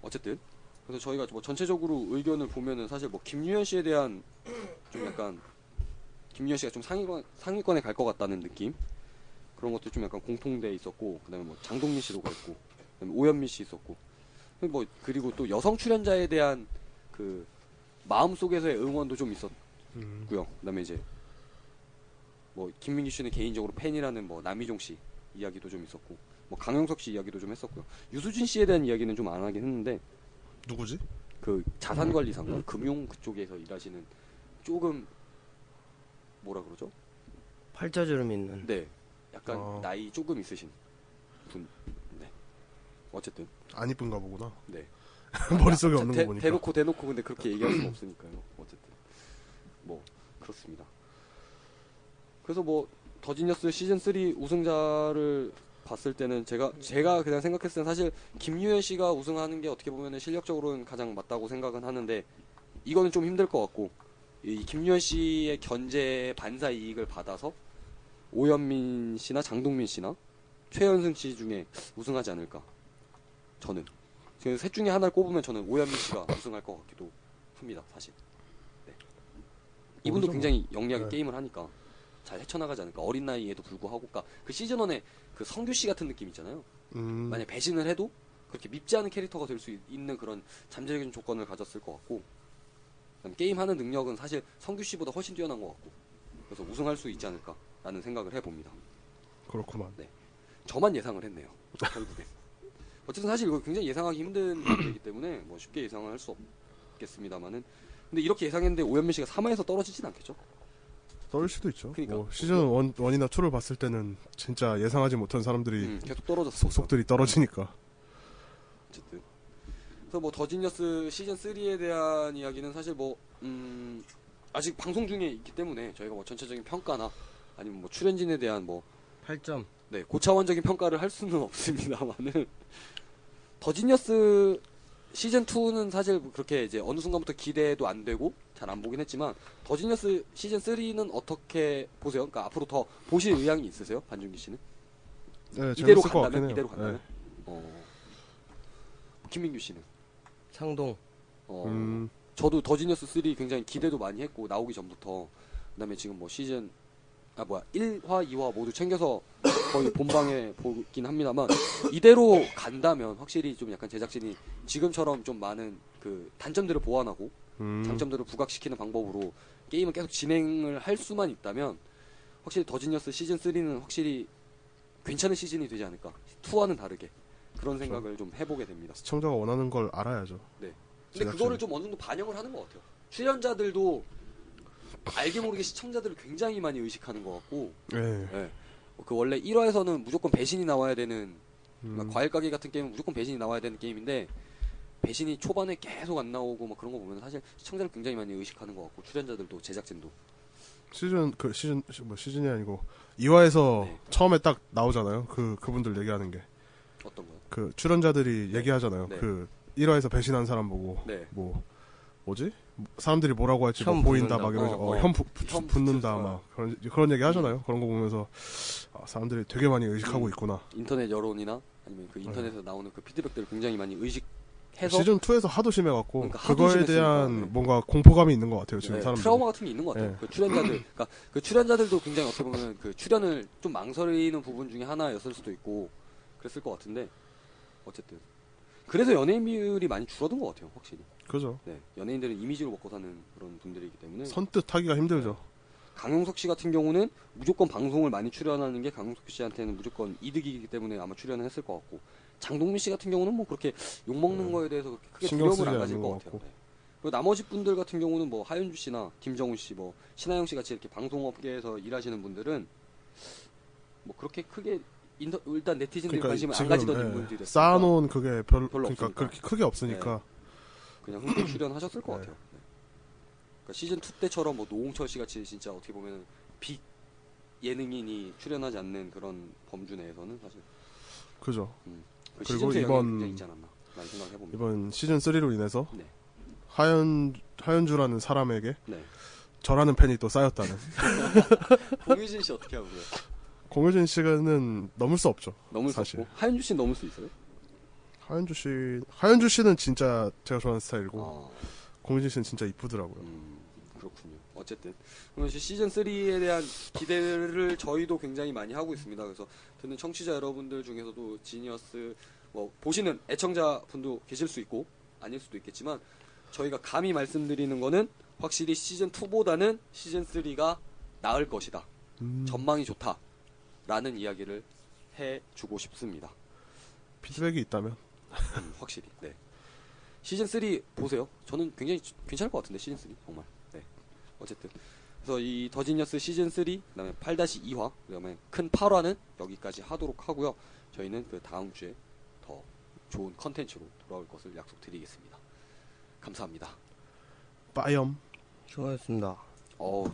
어쨌든 그래서 저희가 뭐 전체적으로 의견을 보면은 사실 뭐 김유현 씨에 대한 좀 약간 김유현 씨가 좀 상위권 상위권에 갈 것 같다는 느낌 그런 것도 좀 약간 공통돼 있었고 그다음에 뭐 장동민 씨도 그랬고 그다음에 오현미 씨 있었고 뭐 그리고 또 여성 출연자에 대한 그 마음 속에서의 응원도 좀 있었고요. 음. 그다음에 이제 뭐 김민기 씨는 개인적으로 팬이라는 뭐 남희종 씨 이야기도 좀 있었고 뭐 강영석 씨 이야기도 좀 했었고요. 유수진 씨에 대한 이야기는 좀 안 하긴 했는데 누구지? 그 자산관리상가 금융 그쪽에서 일하시는 조금 뭐라 그러죠? 팔자주름 있는 네, 약간 어. 나이 조금 있으신 분. 네. 어쨌든 안 이쁜가 보구나. 네. 머릿속에 자, 없는 대, 거 보니까. 대놓고 대놓고 근데 그렇게 얘기할 수는 없으니까요. 어쨌든 뭐 그렇습니다. 그래서 뭐 더지니어스 시즌 3 우승자를 봤을 때는 제가 제가 그냥 생각했을 때는 사실 김유현 씨가 우승하는 게 어떻게 보면 실력적으로는 가장 맞다고 생각은 하는데 이거는 좀 힘들 것 같고 이 김유현 씨의 견제 반사 이익을 받아서 오현민 씨나 장동민 씨나 최현승 씨 중에 우승하지 않을까 저는 지금 셋 중에 하나를 꼽으면 저는 오현민 씨가 우승할 것 같기도 합니다 사실 네. 이분도 굉장히 영리하게 네. 게임을 하니까 잘 헤쳐나가지 않을까 어린 나이에도 불구하고 그러니까 그 시즌 1에 그 성규 씨 같은 느낌 있잖아요 음, 만약 배신을 해도 그렇게 밉지 않은 캐릭터가 될 수 있는 그런 잠재적인 조건을 가졌을 것 같고 그다음 게임 하는 능력은 사실 성규 씨보다 훨씬 뛰어난 것 같고 그래서 우승할 수 있지 않을까라는 생각을 해봅니다. 그렇구만. 저만 예상을 했네요. 결국엔. 어쨌든 사실 이거 굉장히 예상하기 힘든 문제이기 때문에 뭐 쉽게 예상을 할 수 없겠습니다만은 근데 이렇게 예상했는데 오현민 씨가 3화에서 떨어지진 않겠죠? 떨릴 수도 있죠. 그러니까. 뭐 시즌 1, 원이나 2를 봤을 때는 진짜 예상하지 못한 사람들이 음, 계속 떨어졌어. 속속들이 떨어지니까. 어쨌든 그래서 뭐 더지니어스 시즌 3에 대한 이야기는 사실 뭐 음, 아직 방송 중에 있기 때문에 저희가 뭐 전체적인 평가나 아니면 뭐 출연진에 대한 뭐 8점 네, 고차원적인 평가를 할 수는 없습니다만은 더지니어스 시즌 2는 사실 뭐 그렇게 이제 어느 순간부터 기대도 안 되고 잘 안 보긴 했지만 더지니어스 시즌 3는 어떻게 보세요? 그러니까 앞으로 더 보실 의향이 있으세요, 반준기 씨는? 네, 이대로 간다면. 이대로 간다면? 네. 어, 김민규 씨는? 창동. 어, 음, 저도 더지니어스 3 굉장히 기대도 많이 했고 나오기 전부터 그다음에 지금 뭐 시즌 아 뭐야. 1화 2화 모두 챙겨서 거의 본방에 보긴 합니다만 이대로 간다면 확실히 좀 약간 제작진이 지금처럼 좀 많은 그 단점들을 보완하고 음, 장점들을 부각시키는 방법으로 게임을 계속 진행을 할 수만 있다면 확실히 더지니어스 시즌 3는 확실히 괜찮은 시즌이 되지 않을까 2와는 다르게 그런 생각을 좀 해보게 됩니다. 시청자가 원하는 걸 알아야죠. 근데 제작진은. 그거를 좀 어느 정도 반영을 하는 것 같아요. 출연자들도 알게 모르게 시청자들을 굉장히 많이 의식하는 것 같고, 네. 예. 그 원래 1화에서는 무조건 배신이 나와야 되는, 음, 과일 가게 같은 게임은 무조건 배신이 나와야 되는 게임인데, 배신이 초반에 계속 안 나오고 막 그런 거 보면 사실 시청자를 굉장히 많이 의식하는 것 같고, 출연자들도 제작진도. 시즌 그 시즌 시- 뭐 시즌이 아니고 2화에서 네. 처음에 딱 나오잖아요. 그 그분들 얘기하는 게. 어떤 거요? 그 출연자들이 얘기하잖아요. 네. 그 1화에서 배신한 사람 보고 네. 뭐 뭐지? 사람들이 뭐라고 할지 뭐현 보인다. 막 이러면서 어, 어, 어. 현 부, 현 붙는다 막 그런 그런 얘기 하잖아요. 그런 거 보면서 아, 사람들이 되게 많이 의식하고 음. 있구나. 인터넷 여론이나 아니면 그 인터넷에서 나오는 그 피드백들을 굉장히 많이 의식 해서 시즌 2에서 하도 심해갖고 그러니까 하도 그거에. 대한 네. 뭔가 공포감이 있는 것 같아요. 지금 네, 사람들. 트라우마 같은 게 있는 것 같아요. 네. 그 출연자들, 그러니까 그 출연자들도 굉장히 어떻게 보면 그 출연을 좀 망설이는 부분 중에 하나였을 수도 있고 그랬을 것 같은데 어쨌든 그래서 연예인 비율이 많이 줄어든 것 같아요, 확실히. 그죠. 네, 연예인들은 이미지로 먹고 사는 그런 분들이기 때문에 선뜻 하기가 힘들죠. 강용석 씨 같은 경우는 무조건 방송을 많이 출연하는 게 강용석 씨한테는 무조건 이득이기 때문에 아마 출연을 했을 것 같고 장동민 씨 같은 경우는 뭐 그렇게 욕 먹는 네. 거에 대해서 그렇게 크게 두려움을 안 가질 것것 같아요. 네. 그리고 나머지 분들 같은 경우는 뭐 하윤주 씨나 김정훈 씨, 뭐 신하영 씨 같이 이렇게 방송업계에서 일하시는 분들은 뭐 그렇게 크게 인터, 일단 네티즌들이 그러니까 관심을 안 지금 가지던 예, 인물들이 쌓아놓은 그게 별, 별로 그러니까 없으니까. 그렇게 크게 없으니까 그냥 흔쾌히 출연하셨을 것 네. 같아요. 네. 그러니까 시즌 2 때처럼 뭐 노홍철 씨 같이 진짜 어떻게 보면 빅 예능인이 출연하지 않는 그런 범주 내에서는 사실 그죠. 그 그리고 시즌 2의 이번- 있지 않았나. 이번 시즌 3로 인해서 네. 하연 하연주라는 사람에게 네. 저라는 팬이 또 쌓였다는. 공유진 씨 어떻게 하고요? 공효진 씨는 넘을 수 없죠. 넘을 수 사실. 없고 하윤주 씨 넘을 수 있어요? 하연주 씨, 하연주 씨는 진짜 제가 좋아하는 스타일이고 아, 공효진 씨는 진짜 이쁘더라고요. 음, 그렇군요. 어쨌든 이제 시즌 3에 대한 기대를 저희도 굉장히 많이 하고 있습니다. 그래서 듣는 청취자 여러분들 중에서도 지니어스 뭐 보시는 애청자 분도 계실 수 있고 아닐 수도 있겠지만 저희가 감히 말씀드리는 거는 확실히 시즌 2보다는 시즌 3가 나을 것이다. 음, 전망이 좋다라는 이야기를 해주고 싶습니다. 피드백이 있다면 음, 확실히. 네. 시즌 3 보세요. 저는 굉장히 주- 괜찮을 것 같은데 시즌 3 정말. 네. 어쨌든 그래서 이 더지니어스 시즌 3 그다음에 8-2화 그다음에 큰 8화는 여기까지 하도록 하고요. 저희는 그 다음 주에 더 좋은 컨텐츠로 돌아올 것을 약속드리겠습니다. 감사합니다. 빠염 수고하셨습니다. 어우